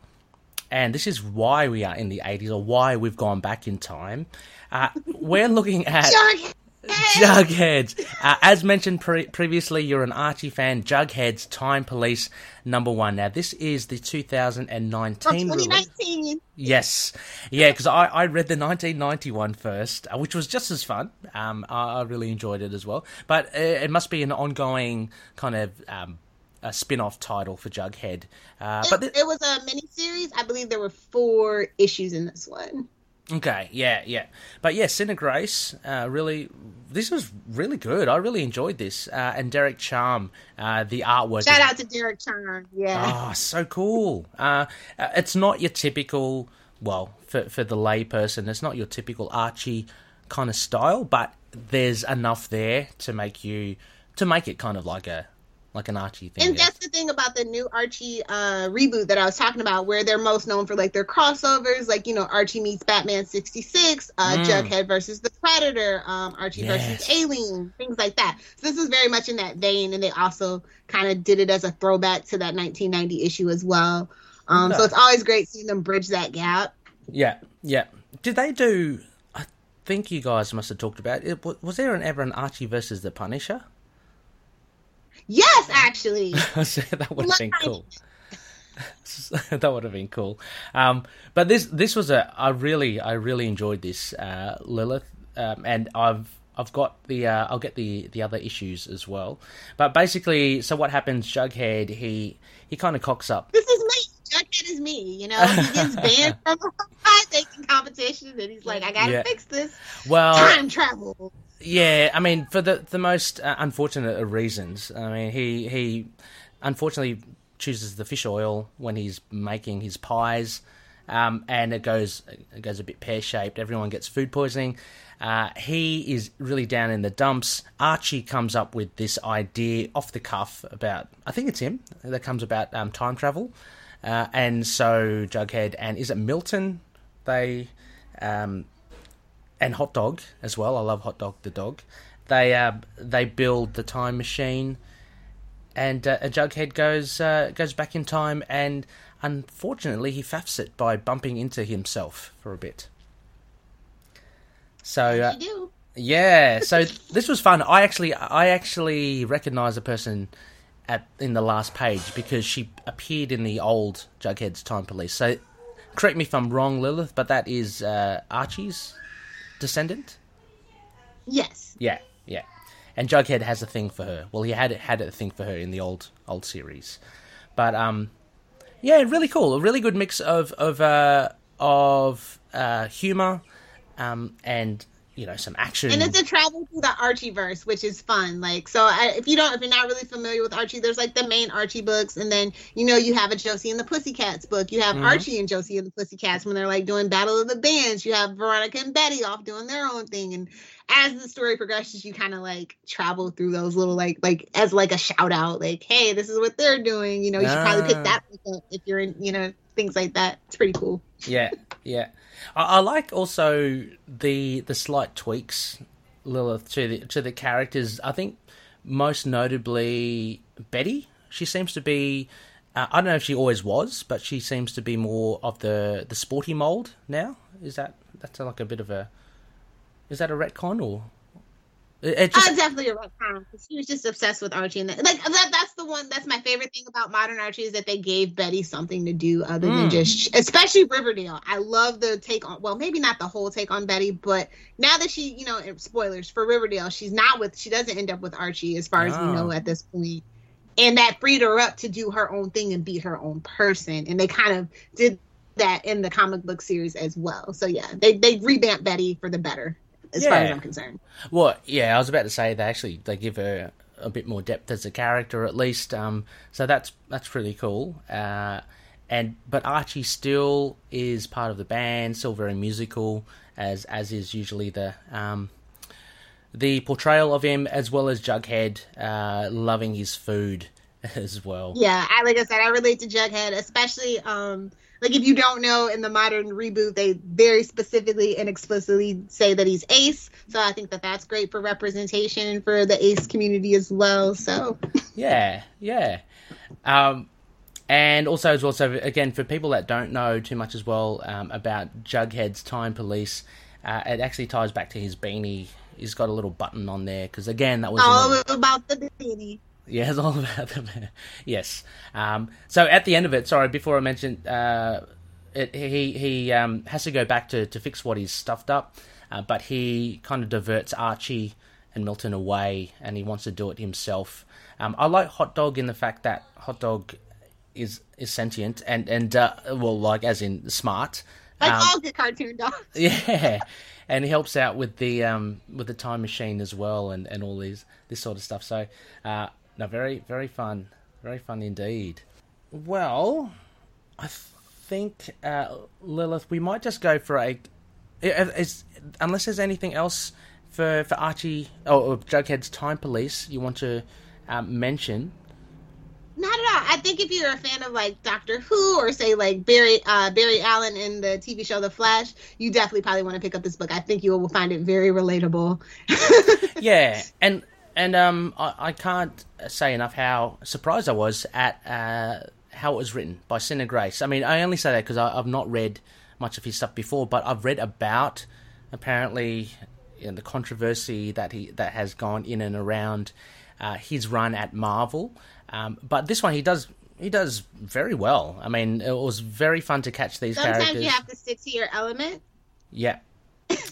And this is why we are in the 80s, or why we've gone back in time. Uh, we're looking at Jughead. Jughead. Uh, as mentioned pre- previously, you're an Archie fan. Jughead's Time Police number one. Now, this is the 2019 From release. Yes, yeah, because I, I read the 1991 first, uh, which was just as fun. Um, I, I really enjoyed it as well. But uh, it must be an ongoing kind of um, a spin-off title for Jughead. Uh, It, but th- it was a mini series. I believe there were four issues in this one. okay, yeah, yeah. But yeah, Sina Grace, uh, really, this was really good. I really enjoyed this. Uh, and Derek Charm, uh, the artwork. Shout out to Derek Charm. Yeah. Oh, so cool. Uh, uh, it's not your typical, well, for, for the layperson, it's not your typical Archie kind of style, but there's enough there to make you, to make it kind of like a, like an Archie thing. And that's the thing about the new Archie uh, reboot that I was talking about, where they're most known for like their crossovers, like you know Archie meets Batman sixty six, uh, Mm. Jughead versus the Predator, um, Archie Yes. versus Alien, things like that. So this is very much in that vein, and they also kind of did it as a throwback to that nineteen ninety issue as well. Um, So it's always great seeing them bridge that gap. Yeah, yeah. Did they do, I think you guys must have talked about it. Was there an, ever an Archie versus the Punisher? Yes, actually. that would have been cool. that would have been cool. Um, but this this was a I really I really enjoyed this uh, Lilith, um, and I've I've got the uh, I'll get the the other issues as well. But basically, so what happens? Jughead he he kind of cocks up. this is me. Jughead is me. You know, he gets banned from high taking competitions, and he's like, I gotta Yeah. fix this. Well, Time travel. Yeah, I mean, for the the most uh, unfortunate of reasons. I mean, he he unfortunately chooses the fish oil when he's making his pies, um, and it goes it goes a bit pear shaped. Everyone gets food poisoning. Uh, he is really down in the dumps. Archie comes up with this idea off the cuff about I think it's him that comes about um, time travel, uh, and so Jughead and is it Milton? They um, and Hot Dog as well. I love Hot Dog the dog. They uh, they build the time machine, and uh, a Jughead goes uh, goes back in time, and unfortunately he faffs it by bumping into himself for a bit. So uh, yeah, so this was fun. I actually I actually recognise the person at in the last page because she appeared in the old Jughead's Time Police. So correct me if I'm wrong, Lilith, but that is uh, Archie's descendant. Yes. Yeah, yeah. And Jughead has a thing for her. Well, he had had a thing for her in the old old series, but um, yeah, really cool. A really good mix of of uh, of uh, humor, um, and you know some action. And it's a travel through the Archieverse, which is fun. Like, so I, if you don't, if you're not really familiar with Archie, there's like the main Archie books, and then you know you have a Josie and the Pussycats book. You have Mhm. Archie and Josie and the Pussycats when they're like doing Battle of the Bands. You have Veronica and Betty off doing their own thing, and as the story progresses, you kind of like travel through those little like like as like a shout out, like, hey, this is what they're doing. You know, you should probably Ah. pick that up if you're in, you know, things like that. It's pretty cool. yeah, yeah. I, I like also the the slight tweaks, Lilith, to the to the characters. I think most notably Betty. She seems to be. Uh, I don't know if she always was, but she seems to be more of the the sporty mold now. Is that that's like a bit of a? Is that a retcon or? It, just uh, definitely a retcon because he was just obsessed with Archie, and that, like that. That's the one. That's my favorite thing about modern Archie is that they gave Betty something to do other than Mm. just, especially Riverdale. I love the take on. Well, maybe not the whole take on Betty, but now that she, you know, spoilers for Riverdale, she's not with. She doesn't end up with Archie, as far as we know at this point. And that freed her up to do her own thing and be her own person. And they kind of did that in the comic book series as well. So yeah, they they revamped Betty for the better, as far as I'm concerned. Well, yeah, I was about to say they actually they give her a bit more depth as a character at least. Um, so that's that's really cool. Uh, and but Archie still is part of the band, still very musical, as as is usually the um, the portrayal of him, as well as Jughead uh, loving his food as well. Yeah, I like I said, I relate to Jughead, especially um like if you don't know in the modern reboot, they very specifically and explicitly say that he's Ace. So I think that that's great for representation for the Ace community as well. So Yeah, yeah. Um, and also as well, so again, for people that don't know too much as well um, about Jughead's Time Police, uh, it actually ties back to his beanie. He's got a little button on there because again, that was all another- about the beanie. yeah, it's all about the yes. Um, so at the end of it, sorry, before I mentioned, uh, it, he he um, has to go back to, to fix what he's stuffed up, uh, but he kind of diverts Archie and Milton away, and he wants to do it himself. Um, I like Hot Dog in the fact that Hot Dog is is sentient and and uh, well, like as in smart. Like Um, all good cartoon dogs. yeah, and he helps out with the um with the time machine as well, and and all these this sort of stuff. So, uh, no, very very fun, very fun indeed. Well, I think uh, Lilith, we might just go for a. Is, unless there's anything else for for Archie or, or Jughead's Time Police you want to um, mention. Not at all. I think if you're a fan of like Doctor Who or say like Barry uh, Barry Allen in the TV show The Flash, you definitely probably want to pick up this book. I think you will find it very relatable. yeah, and and um, I, I can't say enough how surprised I was at uh, how it was written by Sina Grace. I mean, I only say that because I've not read much of his stuff before, but I've read about apparently you know, the controversy that he that has gone in and around uh, his run at Marvel. Um, but this one, he does he does very well. I mean, it was very fun to catch these Sometimes characters. you have to stick to your element. Yeah.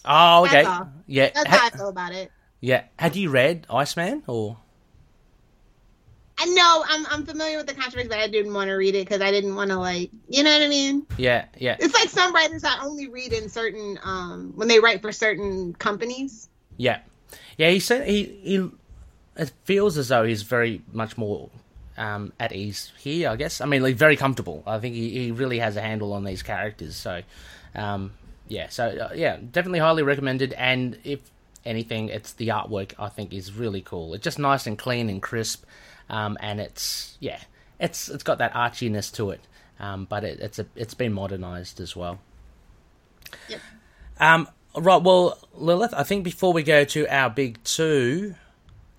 Oh, okay. That's all. Yeah. That's how I feel about it. Yeah. Had you read Iceman or? I know I'm I'm familiar with the controversy, but I didn't want to read it because I didn't want to like you know what I mean. Yeah, yeah, It's like some writers I only read in certain um when they write for certain companies. yeah, yeah. He said he he. It feels as though he's very much more um, at ease here. I guess. I mean, like very comfortable. I think he, he really has a handle on these characters. So, um, yeah. So uh, yeah, definitely highly recommended. And if anything, it's the artwork. I think is really cool. It's just nice and clean and crisp, um, and it's yeah, it's it's got that archiness to it. Um, but it, it's a it's been modernized as well. Yep. Um, right, well, Lilith, I think before we go to our big two,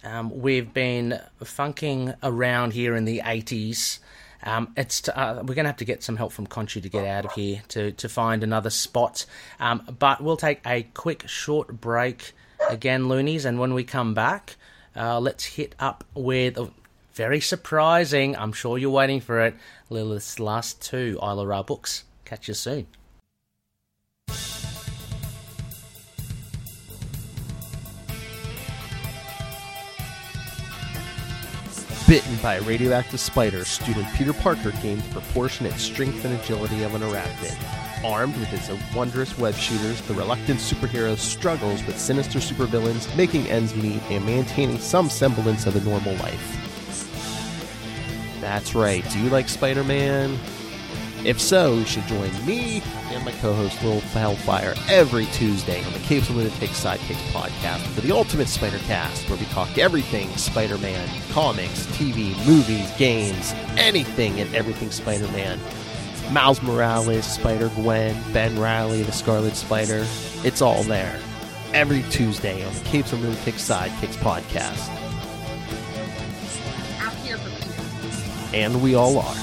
um, we've been funking around here in the 80s. Um, it's t- uh, we're going to have to get some help from Khonshu to get out of here to, to find another spot. Um, but we'll take a quick short break again, Loonies, and when we come back, uh, let's hit up with a very surprising, I'm sure you're waiting for it, Lilith's last two Isla Ra books. Catch you soon. Bitten by a radioactive spider, student Peter Parker gained the proportionate strength and agility of an arachnid. Armed with his wondrous web shooters, the reluctant superhero struggles with sinister supervillains, making ends meet and maintaining some semblance of a normal life. That's right. Do you like Spider Man? If so, you should join me and my co host Will Hellfire every Tuesday on the Capes and Lunatics Sidekicks podcast for the Ultimate Spider Cast, where we talk everything Spider Man comics, TV, movies, games, anything and everything Spider Man. Miles Morales, Spider Gwen, Ben Reilly, the Scarlet Spider. It's all there. Every Tuesday on the Capes and Lunatics Sidekicks podcast. I'm here for Peter. And we all are.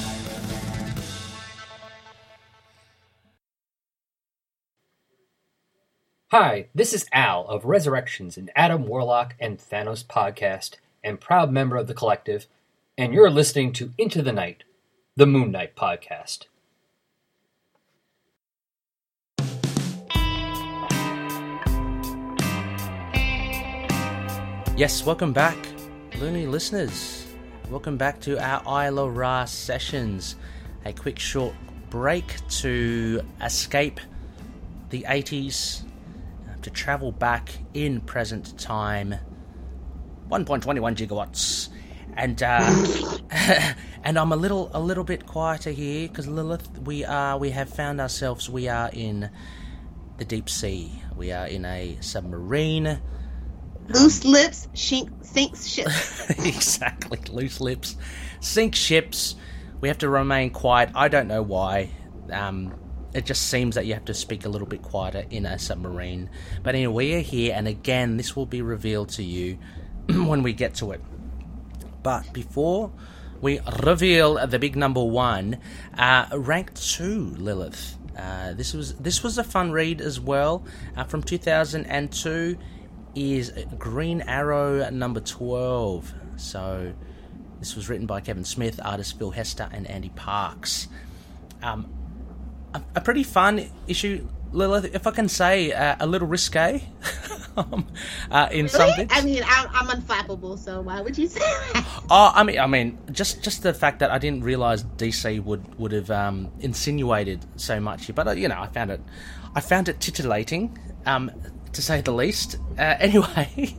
Hi, this is Al of Resurrections, and Adam Warlock and Thanos podcast, and proud member of the collective, and you're listening to Into the Night, the Moon Knight podcast. Yes, welcome back, Looney listeners. Welcome back to our Isla Ra sessions. A quick short break to escape the 80s, uh, to travel back in present time 1.21 gigawatts. And uh, and I'm a little a little bit quieter here because Lilith, we are we have found ourselves we are in the deep sea. We are in a submarine. Loose lips sinks ships. exactly, loose lips, sink ships. We have to remain quiet. I don't know why. Um, it just seems that you have to speak a little bit quieter in a submarine. But anyway, we are here, and again, this will be revealed to you when we get to it. But before we reveal the big number one, uh, rank two, Lilith. Uh, this was this was a fun read as well uh, from 2002 is Green Arrow number 12. So this was written by Kevin Smith, artist Phil Hester, and Andy Parks. Um, a, a pretty fun issue, Lilith, if I can say, uh, a little risque um, uh, in some Really? bits. I mean, I'm, I'm unflappable, so why would you say that? Oh, I mean, I mean, just just the fact that I didn't realize DC would would have um, insinuated so much, here, but uh, you know, I found it, I found it titillating, um, to say the least. Uh, anyway,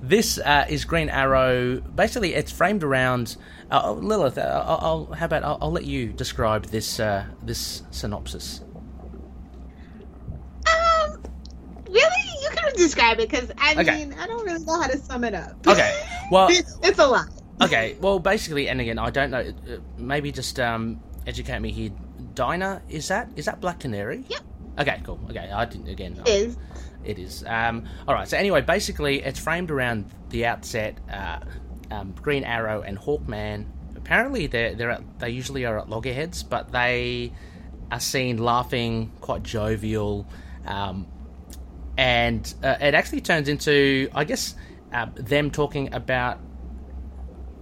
this uh, is Green Arrow. Basically, it's framed around uh, oh, Lilith. Uh, I'll, I'll, how about I'll, I'll let you describe this uh, this synopsis. Um, really? You can describe it because I Okay. mean, I don't really know how to sum it up. Okay, well, it's, it's a lot. Okay, well, basically, and again, I don't know. uh, Maybe just um, educate me here. Dinah, is that is that Black Canary? Yep. Okay, cool. Okay, I didn't again. It is. It is. Um, all right. So anyway, basically, it's framed around the outset. Uh, um, Green Arrow and Hawkman. Apparently, they're they're at, they usually are at loggerheads, but they are seen laughing, quite jovial, um, and uh, it actually turns into, I guess, uh, them talking about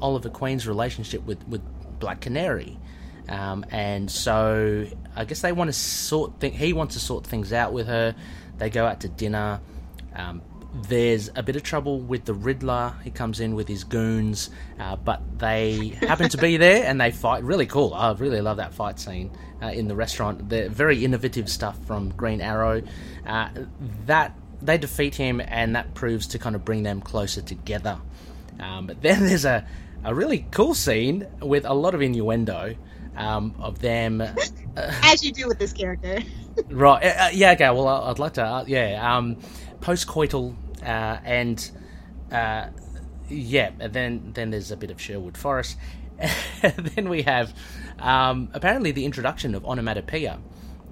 Oliver Queen's relationship with, with Black Canary. Um, and so I guess they want to sort th- he wants to sort things out with her. They go out to dinner. Um, there's a bit of trouble with the Riddler. He comes in with his goons, uh, but they happen to be there and they fight. Really cool. I really love that fight scene uh, in the restaurant. The very innovative stuff from Green Arrow. Uh, that they defeat him, and that proves to kind of bring them closer together. Um, but then there's a, a really cool scene with a lot of innuendo um, of them. As you do with this character. right. Uh, uh, yeah, okay. Well, I'd like to. Uh, yeah. Um, postcoital uh, and. Uh, yeah, and then then there's a bit of Sherwood Forest. then we have um, apparently the introduction of onomatopoeia,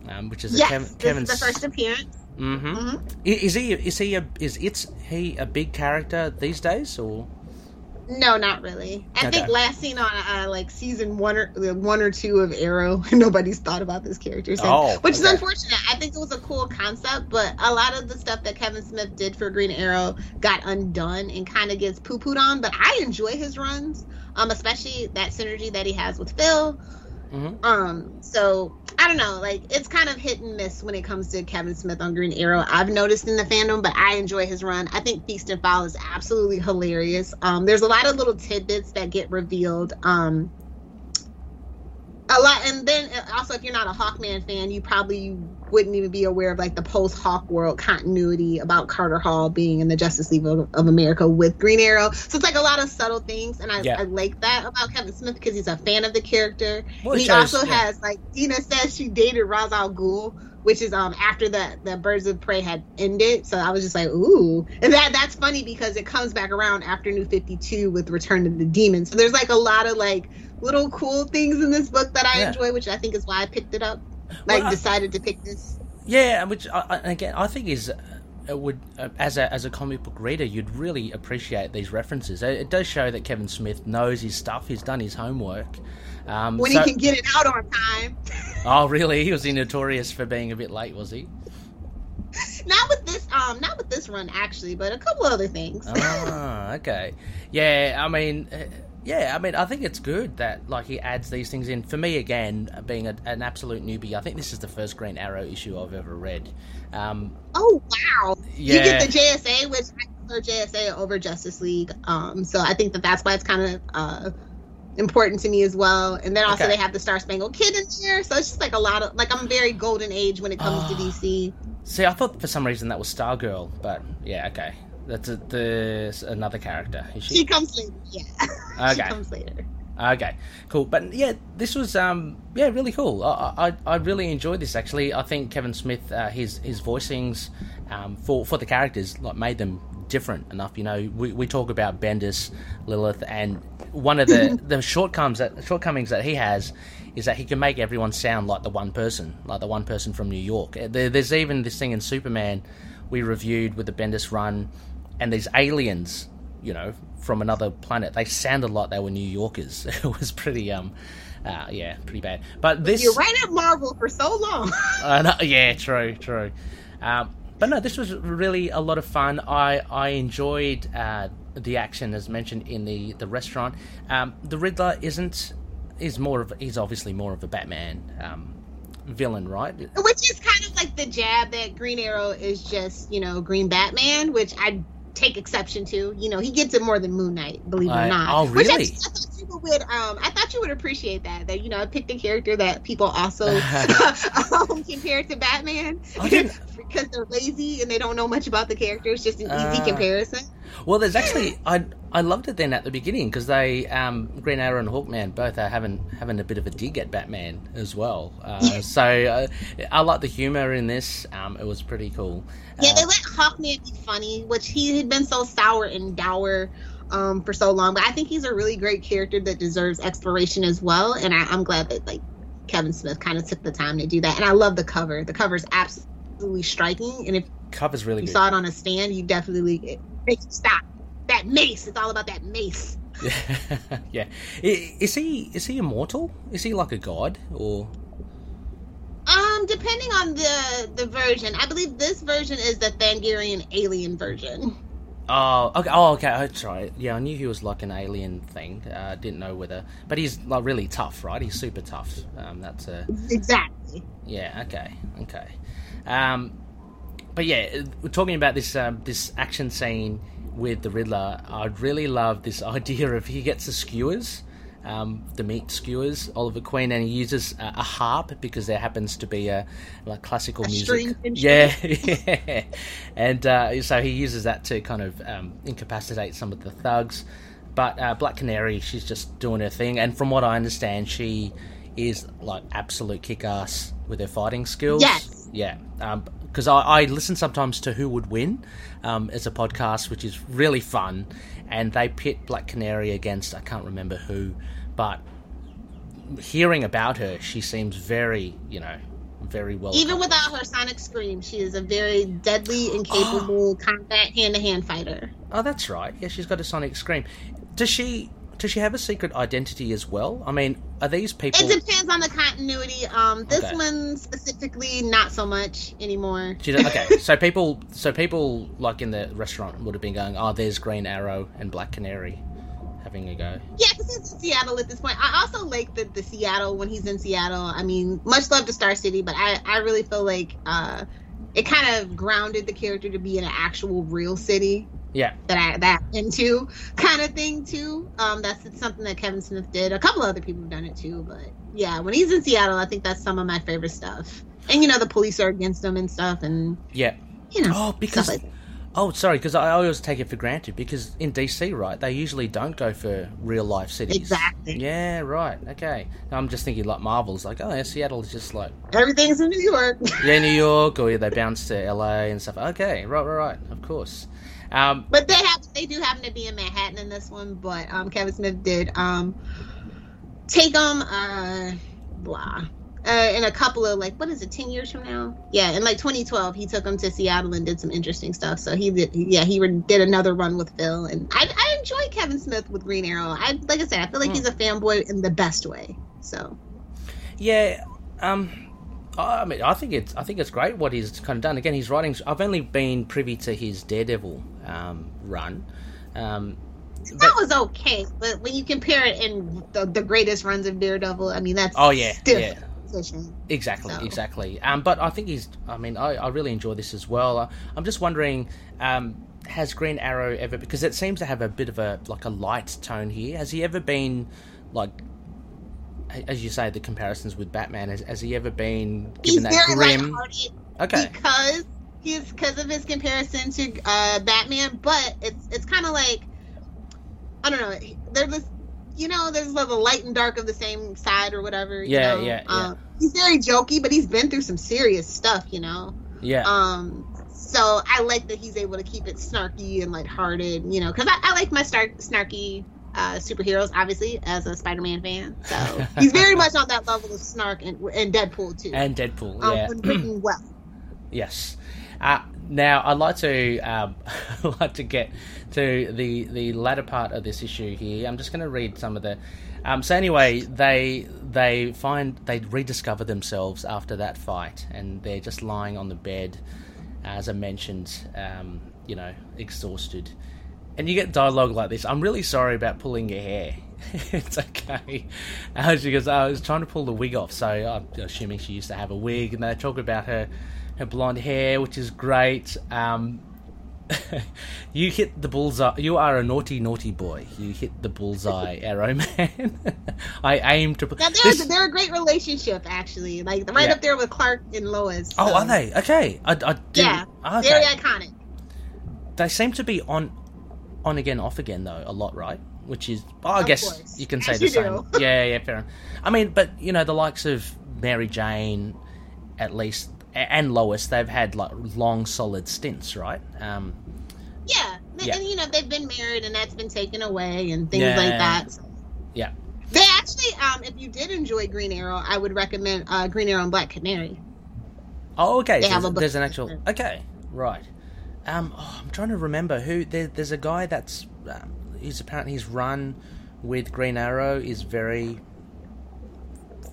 um, which is a yes, Kev- Kevin's is the first appearance. mm-hmm Is he is he a is it's he a big character these days or No, not really. I Okay. think last seen on uh, like season one or uh, one or two of Arrow, nobody's thought about this character since, Oh, which is unfortunate. I think it was a cool concept, but a lot of the stuff that Kevin Smith did for Green Arrow got undone and kind of gets poo pooed on. But I enjoy his runs, um, especially that synergy that he has with Phil. Mhm. Um, so I don't know, like it's kind of hit and miss when it comes to Kevin Smith on Green Arrow. I've noticed in the fandom, but I enjoy his run. I think Feast and Foul is absolutely hilarious. Um, there's a lot of little tidbits that get revealed. Um, a lot, and then uh, also if you're not a Hawkman fan, you probably wouldn't even be aware of like the post Hawk world continuity about Carter Hall being in the Justice League of, of America with Green Arrow. So it's like a lot of subtle things, and I, Yeah. I like that about Kevin Smith because he's a fan of the character. Well, And he shows- also yeah. has like Dinah says she dated Ra's al Ghul, which is um after the the Birds of Prey had ended. So I was just like, ooh, and that that's funny because it comes back around after New Fifty Two with Return of the Demon. So there's like a lot of like little cool things in this book that I Yeah. enjoy, which I think is why I picked it up. Like Well, decided to pick this. Yeah, which I, again I think is uh, would uh, as a as a comic book reader you'd really appreciate these references. It, it does show that Kevin Smith knows his stuff. He's done his homework. Um, When so- he can get it out on time. oh, really? He was notorious for being a bit late, was he? not with this um not with this run actually, but a couple other things. ah, okay. Yeah, I mean, uh, yeah, I mean, I think it's good that like he adds these things in. For me, again, being a, an absolute newbie, I think this is the first Green Arrow issue I've ever read. Um, Oh wow! You get the JSA, which I prefer JSA over Justice League. Um, so I think that that's why it's kind of uh, important to me as well. And then also Okay. they have the Star Spangled Kid in there, so it's just like a lot of like I'm very golden age when it comes Ah. to DC. See, I thought for some reason that was Stargirl, but yeah, okay. That's a, there's another character. She? She comes later, yeah. she Okay. comes later. Okay, cool. But yeah, this was um yeah really cool. I I, I really enjoyed this actually. I think Kevin Smith uh, his his voicings um, for for the characters like made them different enough. You know, we, we talk about Bendis, Lilith, and one of the the shortcomings that shortcomings that he has is that he can make everyone sound like the one person, like the one person from New York. There, there's even this thing in Superman we reviewed with the Bendis run, and these aliens you know, from another planet. They sounded like they were New Yorkers. It was pretty, um, uh, yeah, pretty bad. But this, You're right at Marvel for so long. uh, no, yeah, true, true. Um, but no, this was really a lot of fun. I I enjoyed uh, the action as mentioned in the the restaurant. Um, the Riddler isn't is more of he's obviously more of a Batman um, villain, right? Which is kind of like the jab that Green Arrow is just, you know, Green Batman, which I take exception to. You know, he gets it more than Moon Knight, believe it Uh, or not. oh, Which I, I thought you would um I thought you would appreciate that. That, you know, I picked a character that people also um, compare to Batman. I because they're lazy and they don't know much about the character. It's just an easy Uh, comparison. Well, there's actually I I loved it then at the beginning because they um, Green Arrow and Hawkman both are having having a bit of a dig at Batman as well. Uh, so uh, I like the humor in this. Um, it was pretty cool. Yeah, Uh, they let Hawkman be funny, which he had been so sour and dour um, for so long. But I think he's a really great character that deserves exploration as well. And I, I'm glad that like Kevin Smith kind of took the time to do that. And I love the cover. The cover is absolutely striking. And if cover's really you good. saw it on a stand, you definitely it makes you stop. That mace. It's all about that mace. yeah, is he is he immortal? Is he like a god or? Um, depending on the the version, I believe this version is the Thangarian alien version. Oh, okay. Oh, okay. That's right. Yeah, I knew he was like an alien thing. Uh, didn't know whether, but he's like really tough, right? He's super tough. Um, that's a Exactly. Yeah. Okay. Okay. Um, but yeah, we're talking about this um, this action scene with the Riddler. I'd really love this idea of he gets the skewers, um, the meat skewers, Oliver Queen, and he uses a, a harp because there happens to be a like classical A music. Yeah, yeah. And uh, so he uses that to kind of um, incapacitate some of the thugs. But uh, Black Canary, she's just doing her thing, and from what I understand, she is like absolute kick-ass with her fighting skills. Yes. Yeah, because I, I listen sometimes to Who Would Win um, as a podcast, which is really fun, and they pit Black Canary against I can't remember who, but hearing about her, she seems very, you know, very well. Even without her sonic scream, she is a very deadly and capable combat hand to hand fighter. Oh, that's right. Yeah, she's got a sonic scream. Does she? Does she have a secret identity as well? I mean, are these people? It depends on the continuity. Um, this Okay. one specifically, not so much anymore. Okay, so people, so people like in the restaurant would have been going, "Oh, there's Green Arrow and Black Canary," having a go. Yeah, because he's in Seattle at this point. I also like the, the Seattle when he's in Seattle. I mean, much love to Star City, but I, I really feel like uh, it kind of grounded the character to be in an actual real city Yeah, that I that I'm into kind of thing too. Um, that's something that Kevin Smith did. A couple other people have done it too, but yeah, when he's in Seattle, I think that's some of my favorite stuff. And you know, the police are against him and stuff, and yeah. you know, Oh, because stuff like oh, sorry, because I always take it for granted because in DC, right, they usually don't go for real life cities. Exactly. Yeah, right. Okay. I'm just thinking like Marvel's, like, oh, yeah, Seattle's just like everything's in New York. yeah, New York, or yeah, they bounce to LA and stuff. Okay, right, right, right. Of course. Um, But they have they do happen to be in Manhattan in this one, but um Kevin Smith did um take them uh blah. Uh, in a couple of like what is it 10 years from now yeah in like 2012 he took them to seattle and did some interesting stuff so he did yeah he re- did another run with phil and I, I enjoy kevin smith with green arrow i like i said i feel like he's a fanboy in the best way so Yeah, um, I mean, I think it's I think it's great what he's kind of done. Again, he's writing. I've only been privy to his Daredevil um, run. Um, that was okay but when you compare it in the, the greatest runs of daredevil i mean that's Oh, yeah, still yeah. position. exactly, So- exactly. Um, but I think he's. I mean, I, I really enjoy this as well. I, I'm just wondering. Um, has Green Arrow ever because it seems to have a bit of a like a light tone here? Has he ever been like as you say, the comparisons with Batman. Has, has he ever been He's given that very grim? Okay, because he's because of his comparison to uh, Batman, but it's it's kind of like I don't know. There's this, you know, there's like the light and dark of the same side or whatever. you Yeah, know? yeah, yeah. Um, he's very jokey, but he's been through some serious stuff, you know. yeah, Um, so I like that he's able to keep it snarky and lighthearted, you know, because I, I like my snarky uh, superheroes, obviously, as a Spider-Man fan. So he's very much on that level of snark and, and Deadpool too. and Deadpool. um, Yeah, written well. Yes. Uh, now, I'd like to um, like to get to the the latter part of this issue here. I'm just going to read some of the. Um, so anyway, they they find they rediscover themselves after that fight, and they're just lying on the bed, as I mentioned. Um, you know, exhausted, and you get dialogue like this. I'm really sorry about pulling your hair. it's okay. Uh, she goes, I was trying to pull the wig off, so I'm assuming she used to have a wig, and they talk about her her blonde hair, which is great. Um, you hit the bullseye. You are a naughty, naughty boy. You hit the bullseye, Arrow Man. I aim to. Now they're This- they're a great relationship actually, like right Yeah. up there with Clark and Lois. oh, are they? Okay, I, I didn't. Yeah, okay. very iconic. they seem to be on, on again, off again though a lot, right? Which is, oh, I Of guess course. you can say the same. do. yeah, yeah, fair. enough. I mean, but you know, the likes of Mary Jane, at least, and Lois, they've had like long, solid stints, right? Um, Yeah. Yeah. and you know they've been married and that's been taken away and things Yeah. like that. So yeah. They actually, um, if you did enjoy Green Arrow, I would recommend uh, Green Arrow and Black Canary. Oh, okay. They have a there's an actual. Okay, right. Um, oh, I'm trying to remember who. There, there's a guy that's. Um, he's apparently his run with Green Arrow is very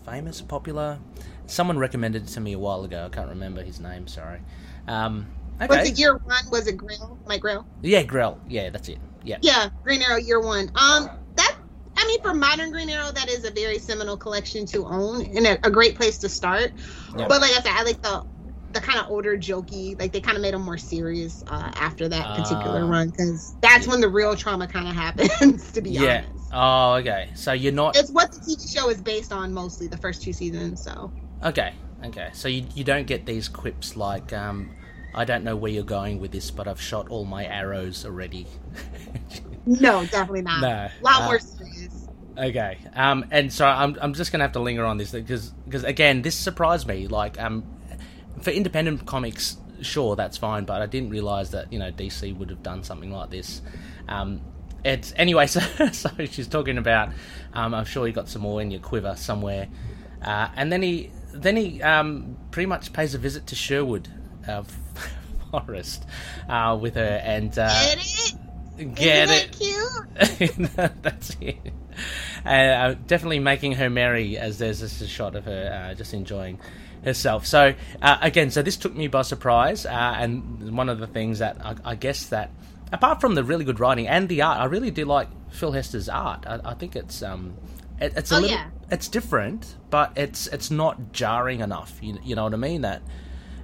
famous, popular. Someone recommended it to me a while ago. I can't remember his name. Sorry. Um, Was okay. it year one? Was it Grill? My Grill? Yeah, Grell. Yeah, that's it. Yeah. Yeah, Green Arrow year one. Um, that I mean, for modern Green Arrow, that is a very seminal collection to own and a, a great place to start. Yeah. But like I said, I like the the kind of older jokey. Like they kind of made them more serious uh, after that particular Ah. run because that's when the real trauma kind of happens. To be Yeah. honest. Oh, okay. So you're not It's what the TV show is based on mostly the first two seasons. So okay. Okay. So you you don't get these quips like um, I don't know where you're going with this, but I've shot all my arrows already. no, definitely not. No. a lot Uh, more serious. Okay. Um, and so I'm, I'm just gonna have to linger on this because because again this surprised me. Like um, for independent comics, sure that's fine, but I didn't realize that you know DC would have done something like this. Um, it's anyway. So so she's talking about. Um, I'm sure you got some more in your quiver somewhere. Uh, and then he then he um, pretty much pays a visit to Sherwood uh, Forest uh, with her and uh, Get it? get Isn't it. that? That's it. Uh, uh, definitely making her merry as there's just a shot of her uh, just enjoying herself. So uh, again, so this took me by surprise, uh, and one of the things that I, I guess that apart from the really good writing and the art, I really do like Phil Hester's art. I, I think it's um, it, it's a Oh, little, yeah. it's different, but it's it's not jarring enough. You, you know what I mean? That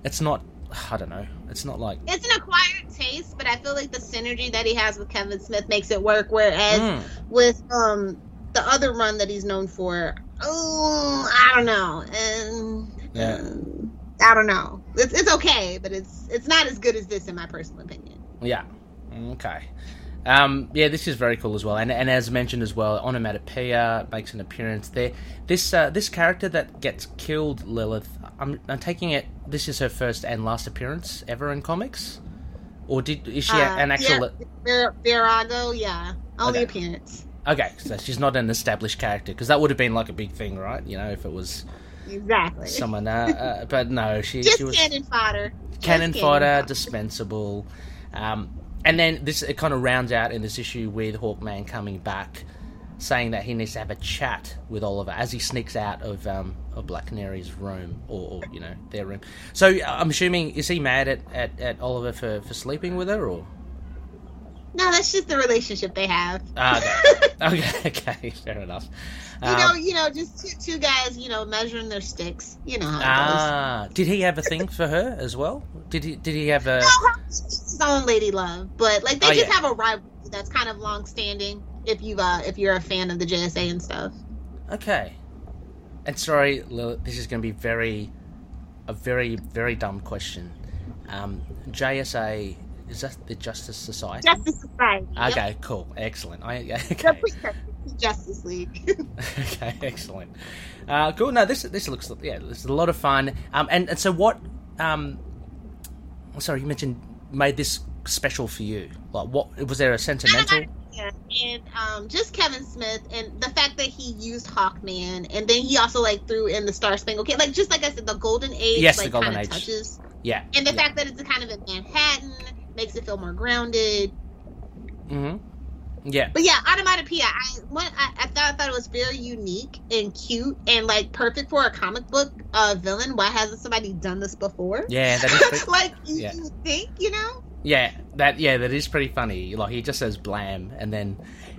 it's not. I don't know. It's not like It's an acquired taste, but I feel like the synergy that he has with Kevin Smith makes it work. Whereas Mm. with um the other run that he's known for, oh, I don't know, and Yeah. um, I don't know. It's it's okay, but it's it's not as good as this in my personal opinion. Yeah. Okay. Um, yeah, this is very cool as well, and, and as mentioned as well, Onomatopoeia makes an appearance there. This uh, this character that gets killed, Lilith. I'm, I'm taking it. This is her first and last appearance ever in comics, or did is she Uh, an actual? yeah, Virago, yeah, only Okay. appearance. Okay, so she's not an established character because that would have been like a big thing, right? You know, if it was Exactly. someone. Uh, uh, but no, she Just she was cannon fodder. Just cannon fodder, fodder. dispensable. Um, and then this it kind of rounds out in this issue with Hawkman coming back, saying that he needs to have a chat with Oliver as he sneaks out of um, of Black Canary's room or, or you know their room. So uh, I'm assuming is he mad at, at, at Oliver for, for sleeping with her or? No, that's just the relationship they have. Ah, okay. okay, okay, fair enough. You Um, know, you know, just two, two guys, you know, measuring their sticks. You know how it ah, did he have a thing for her as well? Did he? Did he have a? goes. His own lady love, but like they Oh, just yeah. have a rivalry that's kind of long standing. If you've uh, if you're a fan of the JSA and stuff. Okay. And sorry, Lilith, this is going to be very, a very, very dumb question. Um, JSA, is that the Justice Society? Justice Society. Yep. Okay, cool. Excellent. I, okay. Justice League. okay, excellent. Uh, cool. No, this this looks yeah, this is a lot of fun. Um, and and so what? Um, sorry, you mentioned made this special for you. Like, what was there a sentimental? Yeah, and um, just Kevin Smith and the fact that he used Hawkman, and then he also like threw in the Star Spangled Kid, like just like I said, the Golden Age, Yes, the Golden Age. touches, Yeah. and the yeah. fact that it's kind of in Manhattan makes it feel more grounded. hmm Yeah. But yeah, Onomatopoeia, I one I, I thought I thought it was very unique and cute and like perfect for a comic book uh, villain. Why hasn't somebody done this before? Yeah, that is pretty, like you, Yeah. you think, you know? yeah, that yeah, that is pretty funny. Like he just says blam, and then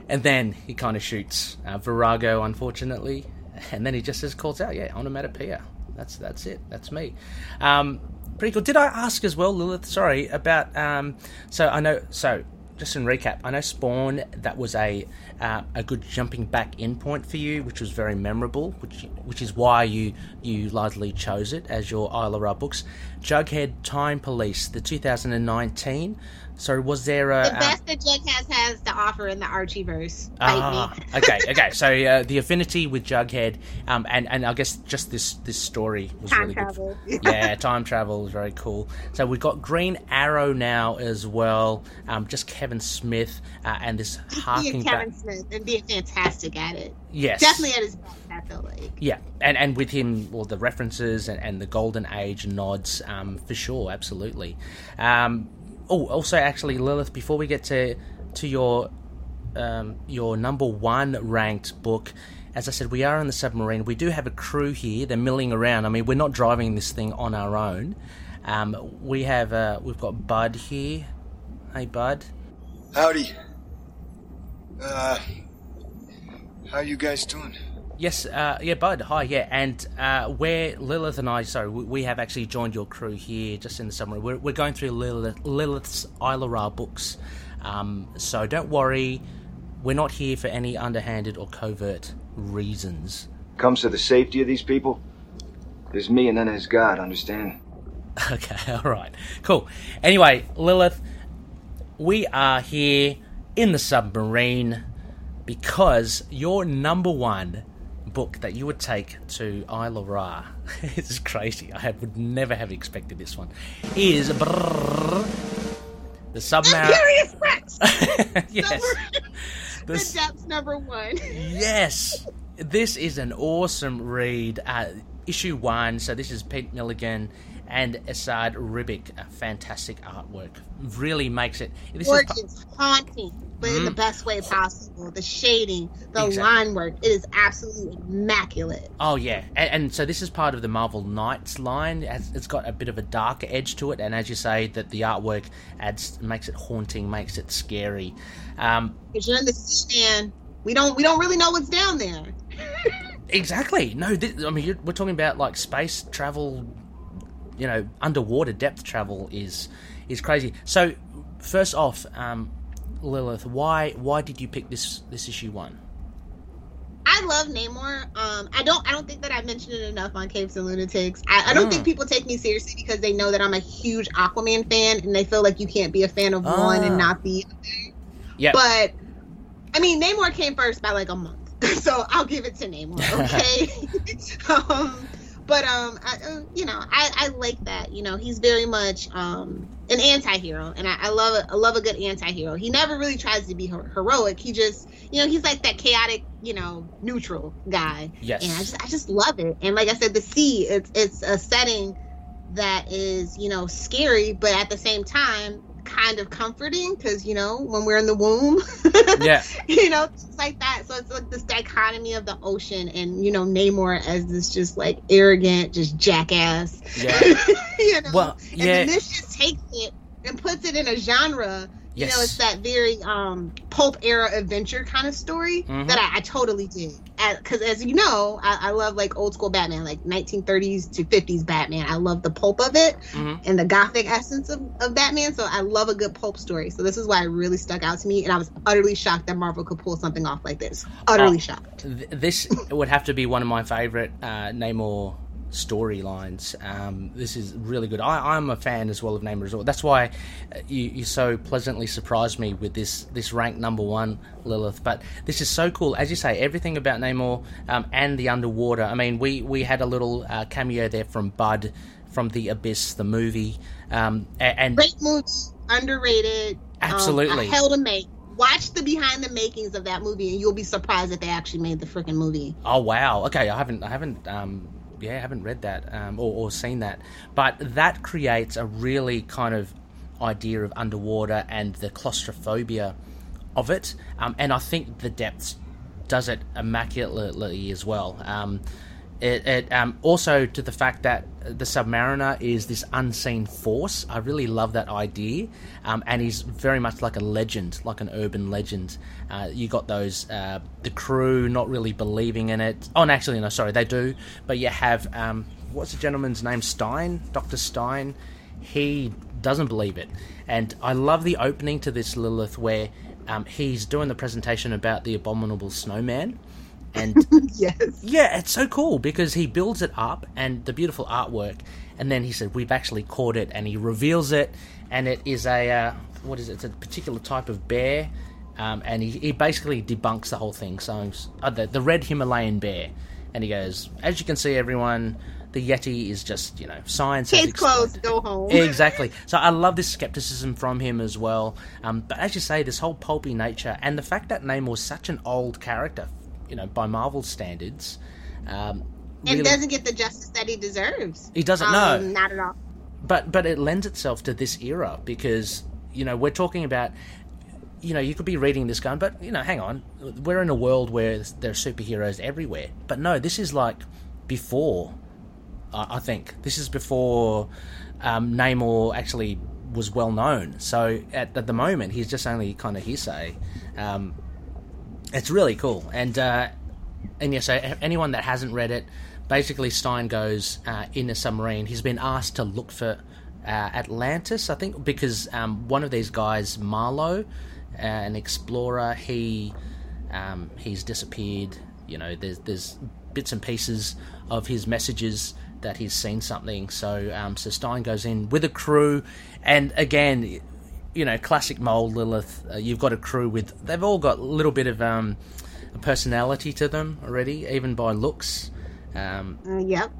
and then he kind of shoots uh, Virago, unfortunately, and then he just says calls out, yeah, onomatopoeia. That's that's it. That's me. Um, pretty cool. Did I ask as well, Lilith? Sorry about. Um, so I know. So just in recap, I know Spawn. That was a uh, a good jumping back in point for you, which was very memorable. Which which is why you you largely chose it as your Isla Ra books. Jughead Time Police, the 2019. So was there a The um, best that Jughead has has to offer in the Archieverse. Ah, okay, okay. So uh, the affinity with Jughead, um, and and I guess just this this story was Time really travel. good. Yeah, time travel is very cool. So we've got Green Arrow now as well. Um, just Kevin Smith uh, and this harking Kevin back. Smith and being fantastic at it. Yes, Definitely at his best, I feel like. Yeah, and and with him, all the references and, and the golden age nods, um, for sure, absolutely. Um, oh, also, actually, Lilith, before we get to to your um, your number one ranked book, as I said, we are in the submarine. We do have a crew here. They're milling around. I mean, we're not driving this thing on our own. Um, we have uh, we've got Bud here. Hey, Bud. Howdy. Uh, how you guys doing? Yes, uh, yeah, Bud. Hi, yeah, and uh, where Lilith and I, sorry, we, we have actually joined your crew here, just in the summary. We're, we're going through Lilith, Lilith's Isla Ra books, um, so don't worry. We're not here for any underhanded or covert reasons. Comes to the safety of these people, there's me and then there's God, understand? Okay, all right, cool. Anyway, Lilith, we are here in the submarine because your number one book that you would take to Isla Ra, this is crazy. I would never have expected this one. Is brrrr, the submarine. Imperius Rex! yes, the depths number one. yes, this is an awesome read. Uh, issue one. So this is Pete Milligan and Esad Ribic. A fantastic artwork. Really makes it. This is haunting, but in the Mhm. best way possible. The shading, the Exactly. line work, it is absolutely immaculate. Oh yeah, and, and so this is part of the Marvel Knights line. It's got a bit of a darker edge to it, and as you say, that the artwork adds makes it haunting, makes it scary. Um, Because you're in the sea, man. We don't we don't really know what's down there. exactly. No, this, I mean you're, we're talking about like space travel. You know, underwater depth travel is is crazy. So, first off, um, Lilith, why why did you pick this this issue one? I love Namor. Um, I don't. I don't think that I mentioned it enough on Capes and Lunatics. I, I don't Mm. think people take me seriously because they know that I'm a huge Aquaman fan, and they feel like you can't be a fan of one Ah. and not the Yeah, But I mean, Namor came first by like a month, so I'll give it to Namor. Okay. um, but um, I, uh, you know, I, I like that. You know, he's very much um an anti-hero, and I, I love. I love a good anti-hero. He never really tries to be her- heroic. He just, you know, he's like that chaotic, you know, neutral guy. yes, And I just, I just love it. And like I said, the sea, it's it's a setting that is, you know, scary, but at the same time, kind of comforting because you know when we're in the womb, yeah, you know, things like that. So it's like this dichotomy of the ocean and you know Namor as this just like arrogant, just jackass. yeah. you know, Well, and yeah. then this just takes it and puts it in a genre You know, it's that very um, pulp era adventure kind of story Mhm. that I, I totally did. Because as you know, I, I love like old school Batman, like 1930s to 50s Batman. I love the pulp of it Mhm. and the gothic essence of, of Batman. So I love a good pulp story. So this is why it really stuck out to me, and I was utterly shocked that Marvel could pull something off like this. Utterly Oh. shocked. Th- this would have to be one of my favorite uh, Namor storylines. Um, this is really good. I, I'm a fan as well of Namor as well. That's why uh, you, you so pleasantly surprised me with this this rank number one Lilith. But this is so cool, as you say, everything about Namor um, and the underwater. I mean, we we had a little uh, cameo there from Bud from the Abyss, the movie, um, and Great movie, underrated. Absolutely. Um, a hell to make. Watch the behind the makings of that movie, and you'll be surprised that they actually made the freaking movie. Oh wow! Okay, I haven't, I haven't, um, yeah, I haven't read that um, or, or seen that, but that creates a really kind of idea of underwater and the claustrophobia of it, um, and I think the depths does it immaculately as well. Um, it, it um, also to the fact that the Submariner is this unseen force. I really love that idea, um, and he's very much like a legend, like an urban legend. Uh, you got those uh, the crew not really believing in it. Oh, and actually, no, sorry, they do. But you have um, what's the gentleman's name? Stein, Doctor Stein. He doesn't believe it, and I love the opening to this Lilith where um, he's doing the presentation about the abominable snowman. And yes. yeah, it's so cool because he builds it up and the beautiful artwork, and then he said we've actually caught it, and he reveals it, and it is a uh, what is it? It's a particular type of bear, um, and he, he basically debunks the whole thing. So uh, the, the red Himalayan bear, and he goes, as you can see, everyone, the Yeti is just you know science. Case closed. Go home. Exactly. So I love this skepticism from him as well. Um, but as you say, this whole pulpy nature and the fact that Namor's such an old character, you know, by Marvel standards, um, and really- doesn't get the justice that he deserves. He doesn't, Um, no. Not at all. but but it lends itself to this era because you know we're talking about you know you could be reading this gun, but you know hang on we're in a world where there are superheroes everywhere but no this is like before I I think this is before um, Namor actually was well known so at, at the moment he's just only kind of hearsay um, it's really cool and uh, and yeah, so anyone that hasn't read it, basically Stein goes uh, in a submarine. He's been asked to look for uh, Atlantis, I think, because um, one of these guys, Marlowe, uh, an explorer, he um, he's disappeared. You know, there's there's bits and pieces of his messages that he's seen something. So um, so Stein goes in with a crew, and again, you know, classic mold Lilith. Uh, you've got a crew with they've all got a little bit of um, a personality to them already, even by looks. Um, Uh, yep.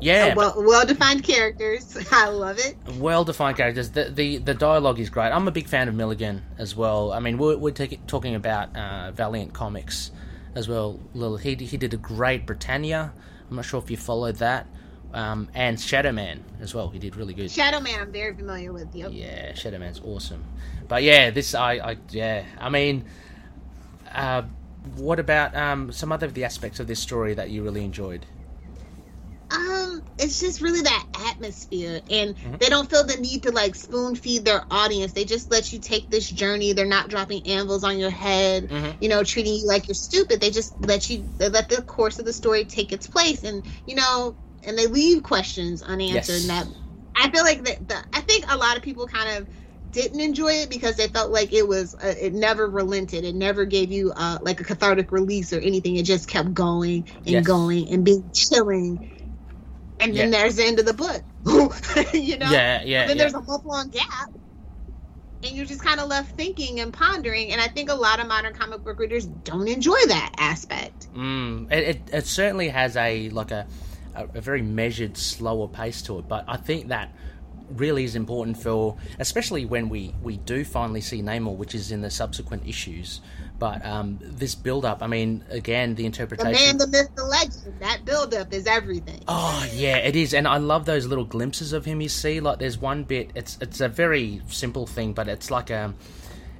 yeah, well, well defined characters. I love it. well defined characters. The, the the dialogue is great. I'm a big fan of Milligan as well. I mean, we're, we're take, talking about uh, Valiant Comics as well. Lil, he he did a great Britannia. I'm not sure if you followed that. Um, and Shadow Man as well. He did really good. Shadow Man, I'm very familiar with. Yep. Yeah, Shadow Man's awesome. But yeah, this I, I yeah, I mean, uh, what about um, some other of the aspects of this story that you really enjoyed? Um, it's just really that atmosphere, and Mm-hmm. they don't feel the need to like spoon feed their audience. They just let you take this journey. They're not dropping anvils on your head, Mhm. you know, treating you like you're stupid. They just let you they let the course of the story take its place, and you know, and they leave questions unanswered. Yes. And that I feel like that. The, I think a lot of people kind of didn't enjoy it because they felt like it was uh, it never relented it never gave you uh, like a cathartic release or anything it just kept going and Yes. going and being chilling and then Yeah. there's the end of the book you know Yeah, yeah, then yeah. there's a month long gap and you're just kind of left thinking and pondering and i think a lot of modern comic book readers don't enjoy that aspect Mm, it, it, it certainly has a like a, a, a very measured, slower pace to it. But I think that really is important for, especially when we we do finally see Namor, which is in the subsequent issues. But um, this build up, I mean, again, the interpretation. The man the myth the legend that build up is everything Oh yeah, it is, and I love those little glimpses of him. You see, like there's one bit. It's it's a very simple thing, but it's like a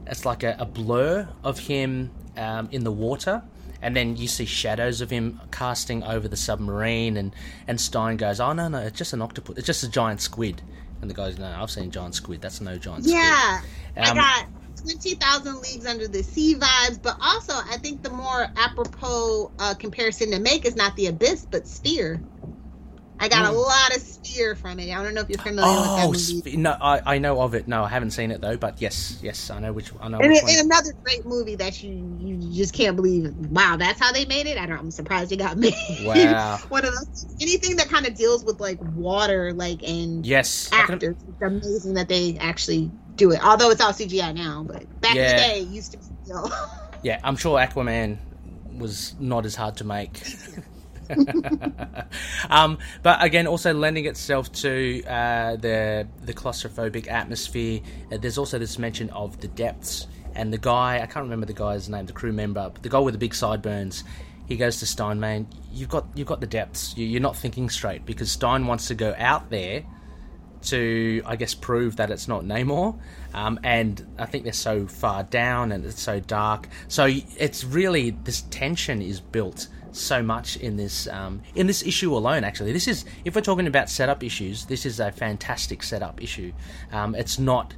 it's like a, a blur of him um, in the water, and then you see shadows of him casting over the submarine, and and Stein goes, "Oh no, no, it's just an octopus. It's just a giant squid." And the guy's, no, I've seen giant squid. That's no giant squid. Yeah, I Um, got twenty thousand leagues under the sea vibes, but also I think the more apropos uh, comparison to make is not the abyss, but Sphere. I got a mm. lot of Sphere from it. I don't know if you're familiar with that. Oh, movie. no, I, I know of it. No, I haven't seen it though. But yes, yes, I know which. I know And, which it, one. and another great movie that you you just can't believe. Wow, that's how they made it. I don't. I'm surprised it got made. Wow. One of those anything that kind of deals with like water, like and Yes, actors. It's amazing that they actually do it. Although it's all CGI now, but back in the day, it used to be real. Yeah, I'm sure Aquaman was not as hard to make. um, but again, also lending itself to uh, the the claustrophobic atmosphere. Uh, there's also this mention of the depths and the guy. I can't remember the guy's name, the crew member, but the guy with the big sideburns. He goes to Stein, man. You've got you've got the depths. You, you're not thinking straight because Stein wants to go out there to, I guess, prove that it's not Namor. Um, and I think they're so far down and it's so dark. So it's really this tension is built so much in this um, in this issue alone. Actually, this is if we're talking about setup issues, this is a fantastic setup issue. Um, it's not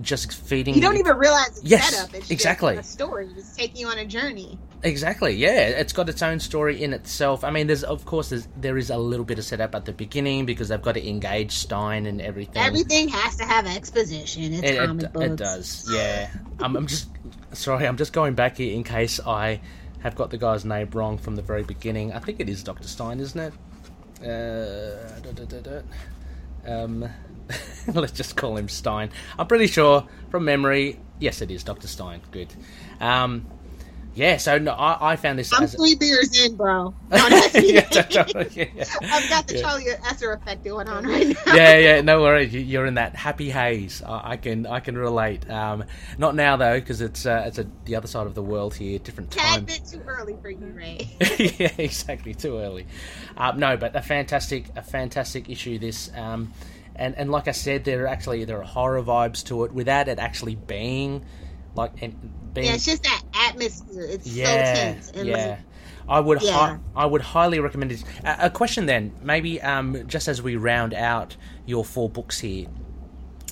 just feeding. you don't even realize it's Yes, set up. It's exactly. just a story. It's taking you on a journey. Exactly. Yeah, it's got its own story in itself. I mean, there's of course there's, there is a little bit of setup at the beginning because they've got to engage Stein and everything. Everything has to have exposition. It's It, comic it, books. it does. Yeah. I'm, I'm just sorry. I'm just going back here in case I have got the guy's name wrong from the very beginning. I think it is Doctor Stein, isn't it? Uh, da, da, da. Um, let's just call him Stein. I'm pretty sure from memory. Yes, it is Doctor Stein. Good. Um, yeah. So no, I, I found this. I'm three beers in, bro. Don't ask me. yeah, totally, yeah, yeah. I've got the. Charlie Esser effect going on right now. yeah, yeah, no worries. You- You're in that happy haze. I, I can, I can relate. Um, not now though, because it's, uh, it's a, the other side of the world here, different Tad time. bit too early for you, Ray. yeah, exactly. Too early. Uh, no, but a fantastic, a fantastic issue. This, um, and and like I said, there are actually there are horror vibes to it without it actually being like and being. Yeah, it's just that atmosphere. It's so yeah, tense. And yeah. like, I would, Yeah. hi- I would highly recommend it. A, a question then, maybe um, just as we round out your four books here,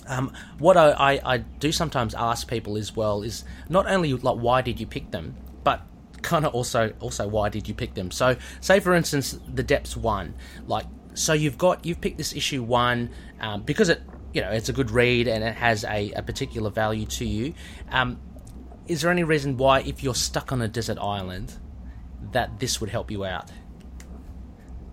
um, what I, I, I do sometimes ask people as well is not only like why did you pick them, but kind of also also why did you pick them? So say for instance the depths one, like so you've got you've picked this issue one um, because it you know it's a good read and it has a, a particular value to you. Um, is there any reason why if you're stuck on a desert island that this would help you out?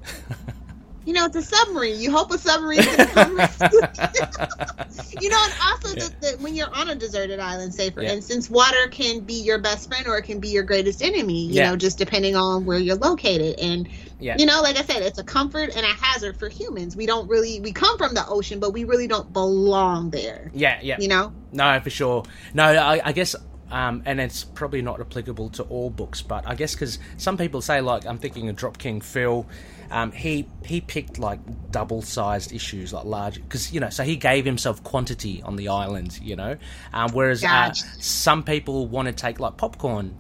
you know, it's a submarine. You hope a submarine's going to come rescue you. you know, and also Yeah. the, the, when you're on a deserted island, say for Yeah. instance, water can be your best friend or it can be your greatest enemy. You Yeah. know, just depending on where you're located. And Yeah. you know, like I said, it's a comfort and a hazard for humans. We don't really we come from the ocean, but we really don't belong there. Yeah, yeah. You know. No, for sure. No, I, I guess, um, and it's probably not applicable to all books, but I guess because some people say, like, I'm thinking of Drop King Phil, um, he he picked like double-sized issues, like large, because you know, so he gave himself quantity on the island, you know, um, whereas uh, some people want to take like popcorn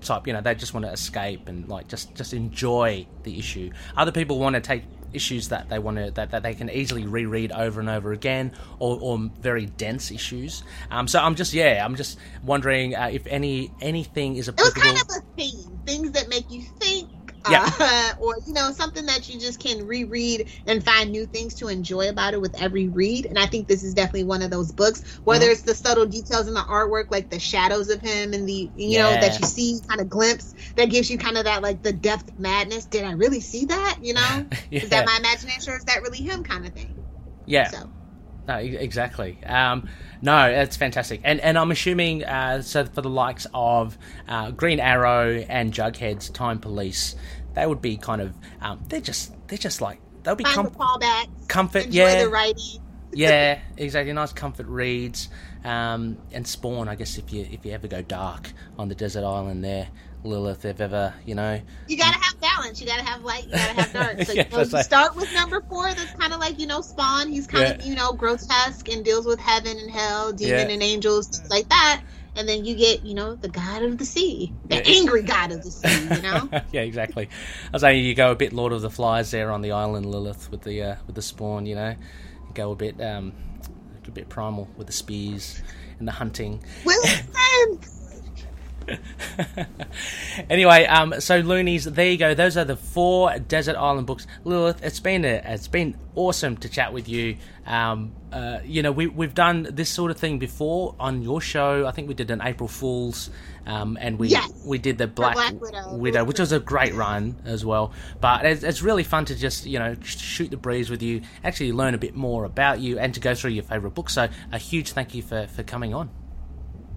type you know they just want to escape and like just just enjoy the issue. Other people want to take issues that they want to that, that they can easily reread over and over again or, or very dense issues. Um, so i'm just yeah i'm just wondering uh, if any anything is It was kind of a theme, things that make you think, Yeah. uh, or you know, something that you just can reread and find new things to enjoy about it with every read. And I think this is definitely one of those books. Whether Mm-hmm. it's the subtle details in the artwork, like the shadows of him and the you know that you see kind of glimpse that gives you kind of that like the depth madness. Did I really see that? You know, Yeah. is that my imagination or is that really him kind of thing? yeah So. No, exactly. Um, no, it's fantastic, and and I'm assuming uh, so for the likes of uh, Green Arrow and Jughead's Time Police, they would be kind of um, they're just they're just like they'll be com- the comfort, yeah. yeah, exactly. Nice comfort reads, um, and Spawn. I guess if you if you ever go dark on the desert island there, Lilith, if ever you know, You gotta have balance. You gotta have light. You gotta have dark. So Yeah, you, know, you right. start with number four. That's kind of like you know Spawn. He's kind of Yeah. you know grotesque and deals with heaven and hell, demon Yeah. and angels, things like that. And then you get you know the god of the sea, the angry god of the sea. You know. yeah, exactly. I was saying you go a bit Lord of the Flies there on the island Lilith with the uh, with the Spawn, you know, go a bit um, a bit primal with the spears and the hunting. Wilson! anyway, um, so loonies, there you go. Those are the four desert island books. Lilith, it's been a, it's been awesome to chat with you. Um, uh, you know, we we've done this sort of thing before on your show. I think we did an April Fools, um, and we Yes. we did the Black, Black Widow. Widow, which was a great run as well. But it's, it's really fun to just you know shoot the breeze with you, actually learn a bit more about you, and to go through your favorite books. So a huge thank you for for coming on.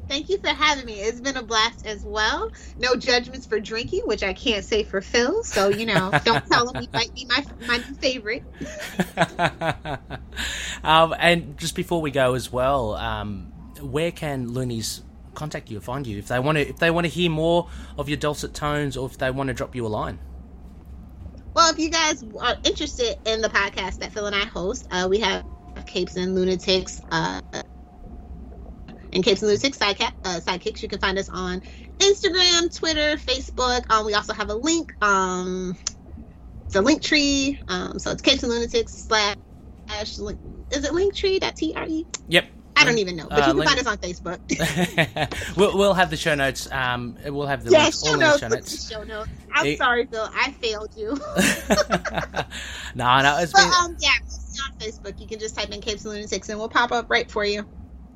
Thank you for having me. It's been a blast as well. No judgments for drinking, which I can't say for Phil. So, you know, don't tell him he might be my, my favorite. um, and just before we go as well, um, where can loonies contact you, find you if they want to? If they want to hear more of your dulcet tones, or if they want to drop you a line. Well, if you guys are interested in the podcast that Phil and I host, uh, we have Capes and Lunatics uh, and Capes and Lunatics sideca- uh, sidekicks. You can find us on Instagram, Twitter, Facebook. Um, we also have a link. Um, it's a link tree. Um, so it's Capes and Lunatics slash. Link, is it linktree.tre? Yep. I don't even know, but Uh, you can link- find us on Facebook. we'll, we'll have the show notes. Um, we'll have the yeah, links, all show the notes. show notes. Show notes. I'm It- sorry, Phil. I failed you. no, no, it's But been um, yeah, on Facebook. You can just type in Capes and Lunatics, and we'll pop up right for you.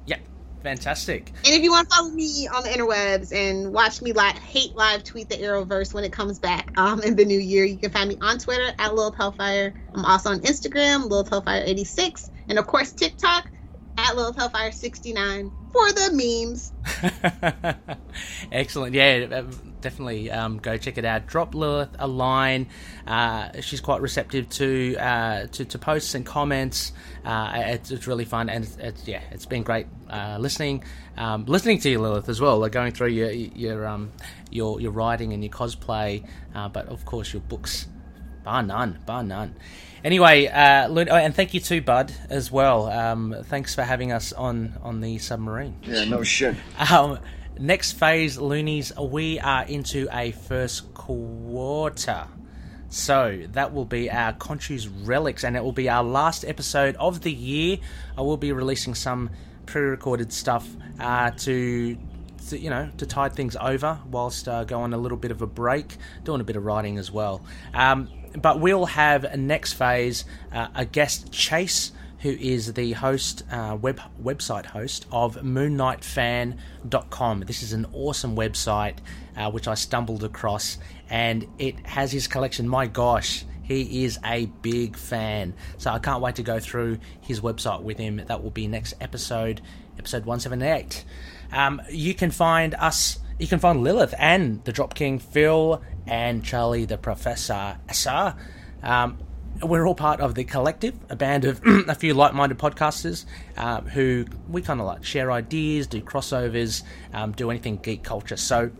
yeah, fantastic. And if you want to follow me on the interwebs and watch me like hate live tweet the Arrowverse when it comes back um in the new year, you can find me on Twitter at Lil Hellfire. I'm also on Instagram, Lil Hellfire 86, and of course TikTok at Lil Hellfire 69 for the memes. Excellent. Yeah, definitely um, go check it out. Drop Lilith a line. Uh, she's quite receptive to, uh, to to posts and comments. Uh, it's, it's really fun, and it's, it's yeah, it's been great uh, listening um, listening to you, Lilith, as well. Like going through your your um, your your writing and your cosplay, uh, but of course your books. Bar none, bar none. Anyway, uh, Lun- oh, and thank you too, Bud, as well. Um, thanks for having us on on the submarine. Yeah, no shit. Next phase, loonies, we are into a first quarter. So that will be our Khonshu's Relics, and it will be our last episode of the year. I will be releasing some pre-recorded stuff uh, to, to, you know, to tide things over whilst uh, going a little bit of a break, doing a bit of writing as well. Um, but we'll have next phase uh, a guest Chase who is the host, uh, web website host of MoonKnightFan.com. This is an awesome website uh, which I stumbled across, and it has his collection. My gosh, he is a big fan. So I can't wait to go through his website with him. That will be next episode, episode 178. Um, you can find us. You can find Lilith and the Drop King Phil and Charlie the Professor Assar. Um, we're all part of the collective, a band of a few like-minded podcasters um, who we kind of like share ideas, do crossovers, um, do anything geek culture. So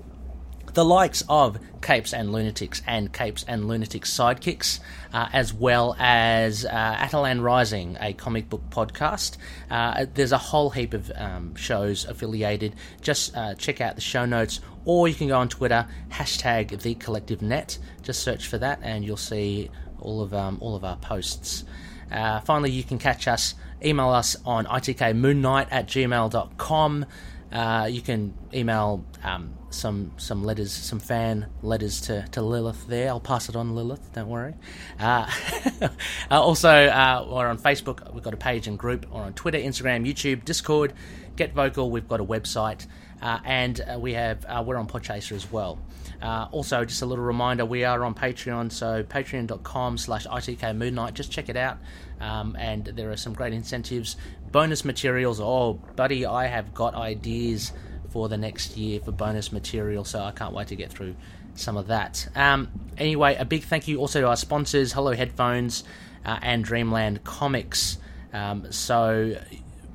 the likes of Capes and Lunatics and Capes and Lunatics Sidekicks, uh, as well as uh, Atalan Rising, a comic book podcast. Uh, there's a whole heap of um, shows affiliated. Just uh, check out the show notes, or you can go on Twitter, hashtag The Collective Net. Just search for that, and you'll see all of um, all of our posts. Uh, finally, you can catch us, email us on itkmoonnight at gmail.com. Uh, you can email um, some some letters, some fan letters to, to Lilith there. I'll pass it on, Lilith. Don't worry. Uh, uh, also, uh, we're on Facebook. We've got a page and group. Or on Twitter, Instagram, YouTube, Discord. Get vocal. We've got a website, uh, and we have we're on Podchaser as well. Uh, also, just a little reminder, we are on Patreon, so patreon.com slash ITK. Just check it out. Um, and there are some great incentives, bonus materials. Oh, buddy, I have got ideas for the next year for bonus material, so I can't wait to get through some of that. Um, anyway, a big thank you also to our sponsors, Hello Headphones uh, and Dreamland Comics. Um, so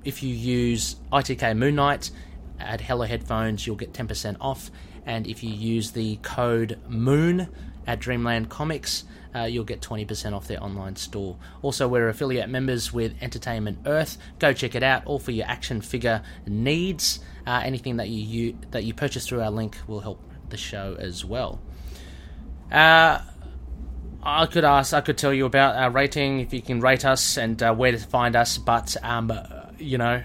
if you use ITK Moon Knight at Hello Headphones, you'll get 10% off. And if you use the code MOON at Dreamland Comics, uh, you'll get 20% off their online store. Also, we're affiliate members with Entertainment Earth. Go check it out, all for your action figure needs. Uh, anything that you, you that you purchase through our link will help the show as well. Uh, I could ask, I could tell you about our rating, if you can rate us and uh, where to find us. But um, you know,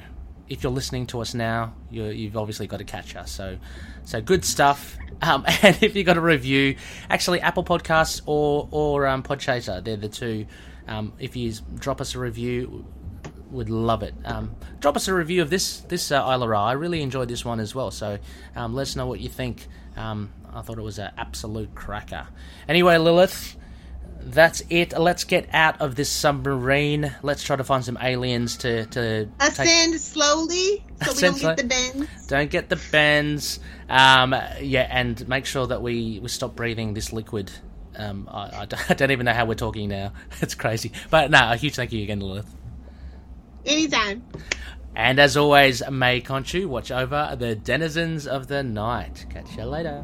if you're listening to us now, you, you've obviously got to catch us. So, so good stuff. Um, and if you got a review, actually Apple Podcasts or or um, Podchaser, they're the two. Um, if you drop us a review, would love it. Um, drop us a review of this this uh, Isla Ra. I really enjoyed this one as well. So um, let us know what you think. Um, I thought it was an absolute cracker. Anyway, Lilith, that's it. Let's get out of this submarine. Let's try to find some aliens to to take- Ascend slowly so we don't get the bends. Don't get the bends. Um, yeah, and make sure that we, we stop breathing this liquid. Um, I, I don't even know how we're talking now. It's crazy. But no, a huge thank you again, Lilith. Anytime. And as always, may Khonshu watch over the denizens of the night. Catch you later.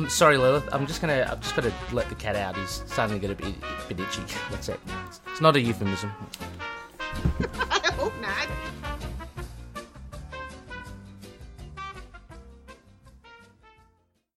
I'm sorry, Lilith. I'm just gonna. I'm just gonna let the cat out. He's starting to get a bit, a bit itchy. That's it. It's not a euphemism. I hope not.